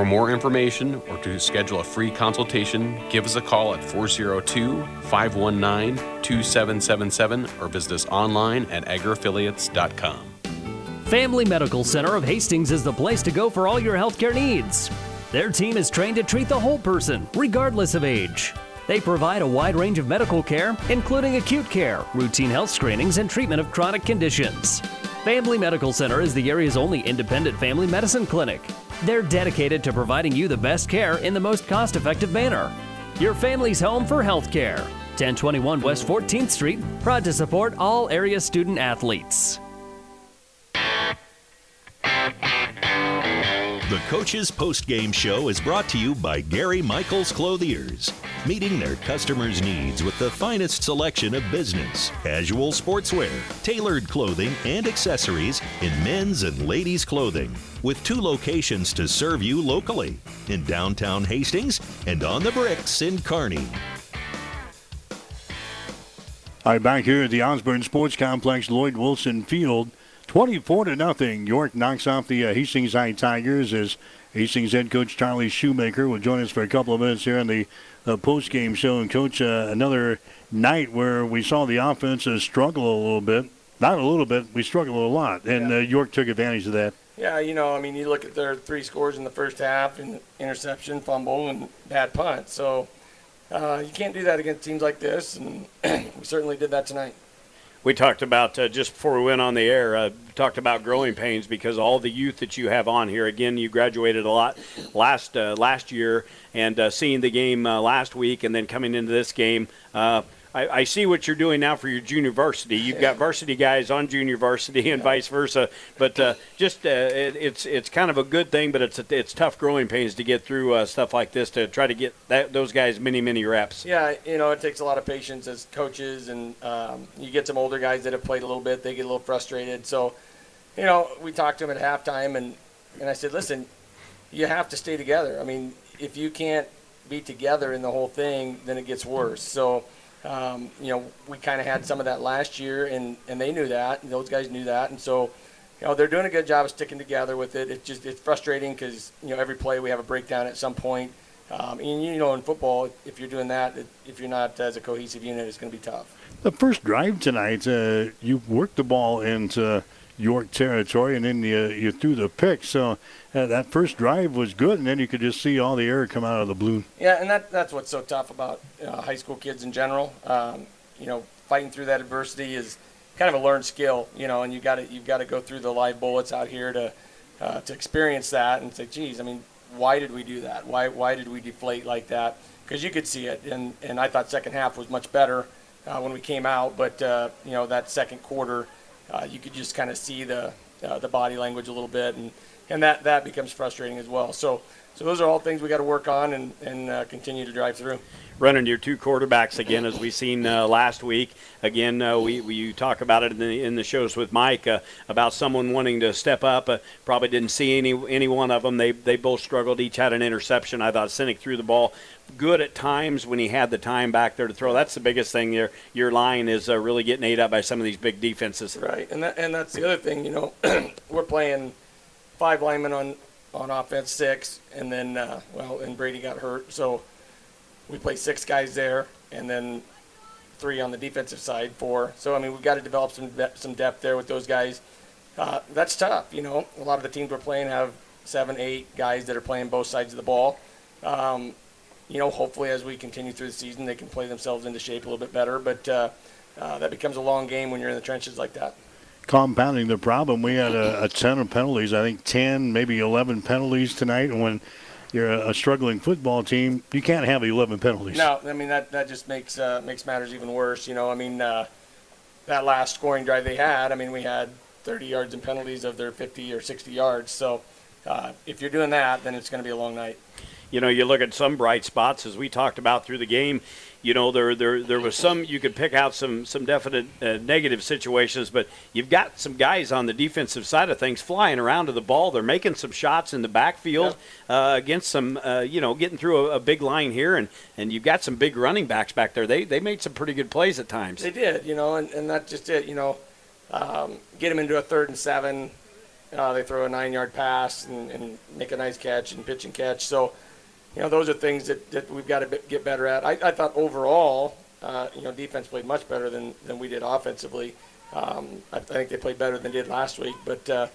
For more information or to schedule a free consultation, give us a call at 402 519 2777 or visit us online at agriaffiliates.com. Family Medical Center of Hastings is the place to go for all your healthcare needs. Their team is trained to treat the whole person, regardless of age. They provide a wide range of medical care, including acute care, routine health screenings, and treatment of chronic conditions. Family Medical Center is the area's only independent family medicine clinic. They're dedicated to providing you the best care in the most cost effective manner. Your family's home for health care. 1021 West 14th Street, proud to support all area student athletes. The Coach's Post Game Show is brought to you by Gary Michaels Clothiers, meeting their customers' needs with the finest selection of business, casual sportswear, tailored clothing, and accessories in men's and ladies' clothing, with two locations to serve you locally in downtown Hastings and on the bricks in Kearney. All right, back here at the Osborne Sports Complex, Lloyd Wilson Field. 24 to nothing. York knocks off the uh, Hastings High Tigers as Hastings head coach Charlie Shoemaker will join us for a couple of minutes here on the uh, post-game show. And coach, uh, another night where we saw the offense struggle a little bit. Not a little bit. We struggled a lot, and yeah. York took advantage of that. Yeah, you know, I mean, you look at their three scores in the first half and interception, fumble, and bad punt. So uh, you can't do that against teams like this, and we certainly did that tonight. We talked about uh, just before we went on the air. Uh, talked about growing pains because all the youth that you have on here. Again, you graduated a lot last uh, last year, and uh, seeing the game uh, last week, and then coming into this game. I, I, see what you're doing now for your junior varsity. You've got varsity guys on junior varsity and vice versa. But uh, just uh, it, it's it's kind of a good thing, but it's it's tough growing pains to get through uh, stuff like this to try to get that, those guys many many reps. Yeah, you know it takes a lot of patience as coaches, and um, you get some older guys that have played a little bit. They get a little frustrated. So, you know, we talked to them at halftime, and and I said, listen, you have to stay together. I mean, if you can't be together in the whole thing, then it gets worse. So um, you know, we kind of had some of that last year, and, and they knew that, and those guys knew that, and so, you know, they're doing a good job of sticking together with it. It's just it's frustrating because you know every play we have a breakdown at some point. Um, and you know, in football, if you're doing that, if you're not as a cohesive unit, it's going to be tough. The first drive tonight, uh, you worked the ball into York territory, and then you, you threw the pick. So uh, that first drive was good, and then you could just see all the air come out of the blue. Yeah, and that, that's what's so tough about uh, high school kids in general. Um, you know, fighting through that adversity is kind of a learned skill, you know, and you got to you've got to go through the live bullets out here to uh, to experience that and say, geez, I mean, why did we do that? Why why did we deflate like that? Because you could see it, and and I thought second half was much better uh, when we came out, but uh, you know that second quarter uh, you could just kind of see the uh, the body language a little bit, and and that that becomes frustrating as well. So so those are all things we got to work on and and uh, continue to drive through. Running your two quarterbacks again, as we seen uh, last week. Again, uh, we, we you talk about it in the in the shows with Mike uh, about someone wanting to step up. probably didn't see any any one of them. They they both struggled. Each had an interception. I thought Sinek threw the ball good at times when he had the time back there to throw. That's the biggest thing. Your your line is uh, really getting ate up by some of these big defenses. Right, and that, and that's the other thing. You know, we're playing five linemen on on offense, six, and then uh, well, and Brady got hurt, so we play six guys there, and then three on the defensive side, four. So I mean, we've got to develop some some depth there with those guys. Uh, that's tough. You know, a lot of the teams we're playing have seven, eight guys that are playing both sides of the ball. Um, you know, hopefully as we continue through the season, they can play themselves into shape a little bit better. But uh, uh, that becomes a long game when you're in the trenches like that. Compounding the problem, we had a, a ton of penalties. I think 10, maybe 11 penalties tonight. And when you're a, a, struggling football team, you can't have 11 penalties. No, I mean that that just makes uh, makes matters even worse. You know, I mean uh, that last scoring drive they had. I mean, we had 30 yards in penalties of their 50 or 60 yards. So uh, if you're doing that, then it's going to be a long night you know, you look at some bright spots as we talked about through the game. You know, there there there was some you could pick out some some definite uh, negative situations, but you've got some guys on the defensive side of things flying around to the ball. They're making some shots in the backfield uh, against some, uh, you know, getting through a, a, big line here, and, and you've got some big running backs back there. They they made some pretty good plays at times. They did, you know, and, and that's just it. You know, um, get them into a third and seven. Uh, they throw a nine-yard pass and, and make a nice catch and pitch and catch. So you know, those are things that, that we've got to get better at. I, I thought overall, uh, you know, defense played much better than, than we did offensively. Um, I, I think they played better than they did last week. But, uh,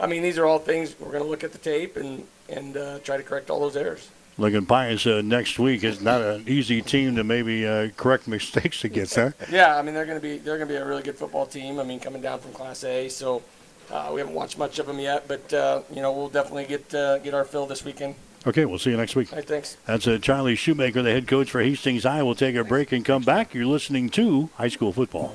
I mean, these are all things we're going to look at the tape and, and uh, try to correct all those errors. Lincoln Pius uh, next week is not an easy team to maybe uh, correct mistakes against, huh? yeah, I mean they're going to be they're going to be a really good football team. I mean coming down from Class A, so uh, we haven't watched much of them yet, but uh, you know we'll definitely get uh, get our fill this weekend. Okay, we'll see you next week. Right, thanks. That's uh, Charlie Shoemaker, the head coach for Hastings High. We'll take a break and come back. You're listening to High School Football.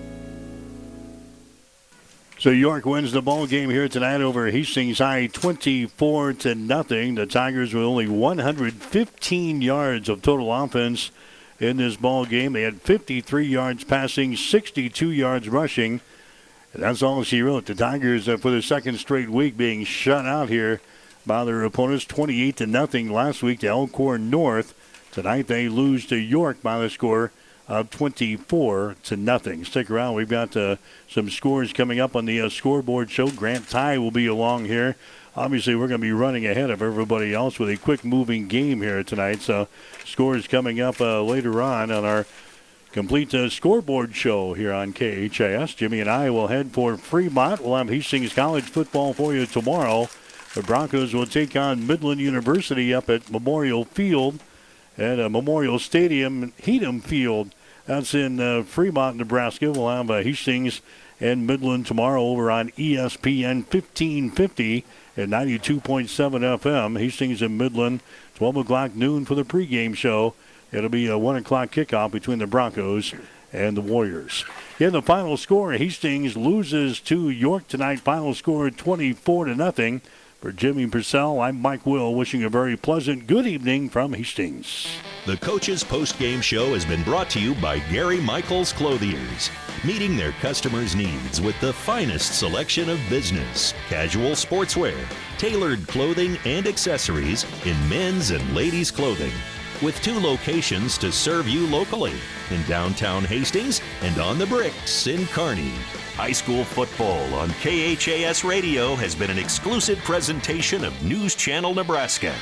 So York wins the ball game here tonight over Hastings High 24 to nothing. The Tigers with only 115 yards of total offense in this ball game. They had 53 yards passing, 62 yards rushing. And that's all she wrote. The Tigers, uh, for the second straight week, being shut out here by their opponents 28 to nothing last week to Elkhorn North. Tonight they lose to York by the score of 24 to nothing. Stick around. We've got uh, some scores coming up on the uh, scoreboard show. Grant Ty will be along here. Obviously, we're going to be running ahead of everybody else with a quick moving game here tonight. So, scores coming up uh, later on on our complete uh, scoreboard show here on KHAS. Jimmy and I will head for Fremont. We'll have Hastings College football for you tomorrow. The Broncos will take on Midland University up at Memorial Field at uh, Memorial Stadium, Heedum Field. That's in uh, Fremont, Nebraska. We'll have uh, Hastings and Midland tomorrow over on ESPN 1550 at 92.7 FM. Hastings and Midland, 12 o'clock noon for the pregame show. It'll be a 1 o'clock kickoff between the Broncos and the Warriors. In the final score, Hastings loses to York tonight. Final score 24 to nothing. For Jimmy Purcell, I'm Mike Will, wishing a very pleasant good evening from Hastings. The Coach's Post Game Show has been brought to you by Gary Michaels Clothiers, meeting their customers' needs with the finest selection of business, casual sportswear, tailored clothing and accessories in men's and ladies' clothing. With two locations to serve you locally in downtown Hastings and on the bricks in Kearney. High school football on KHAS Radio has been an exclusive presentation of News Channel Nebraska.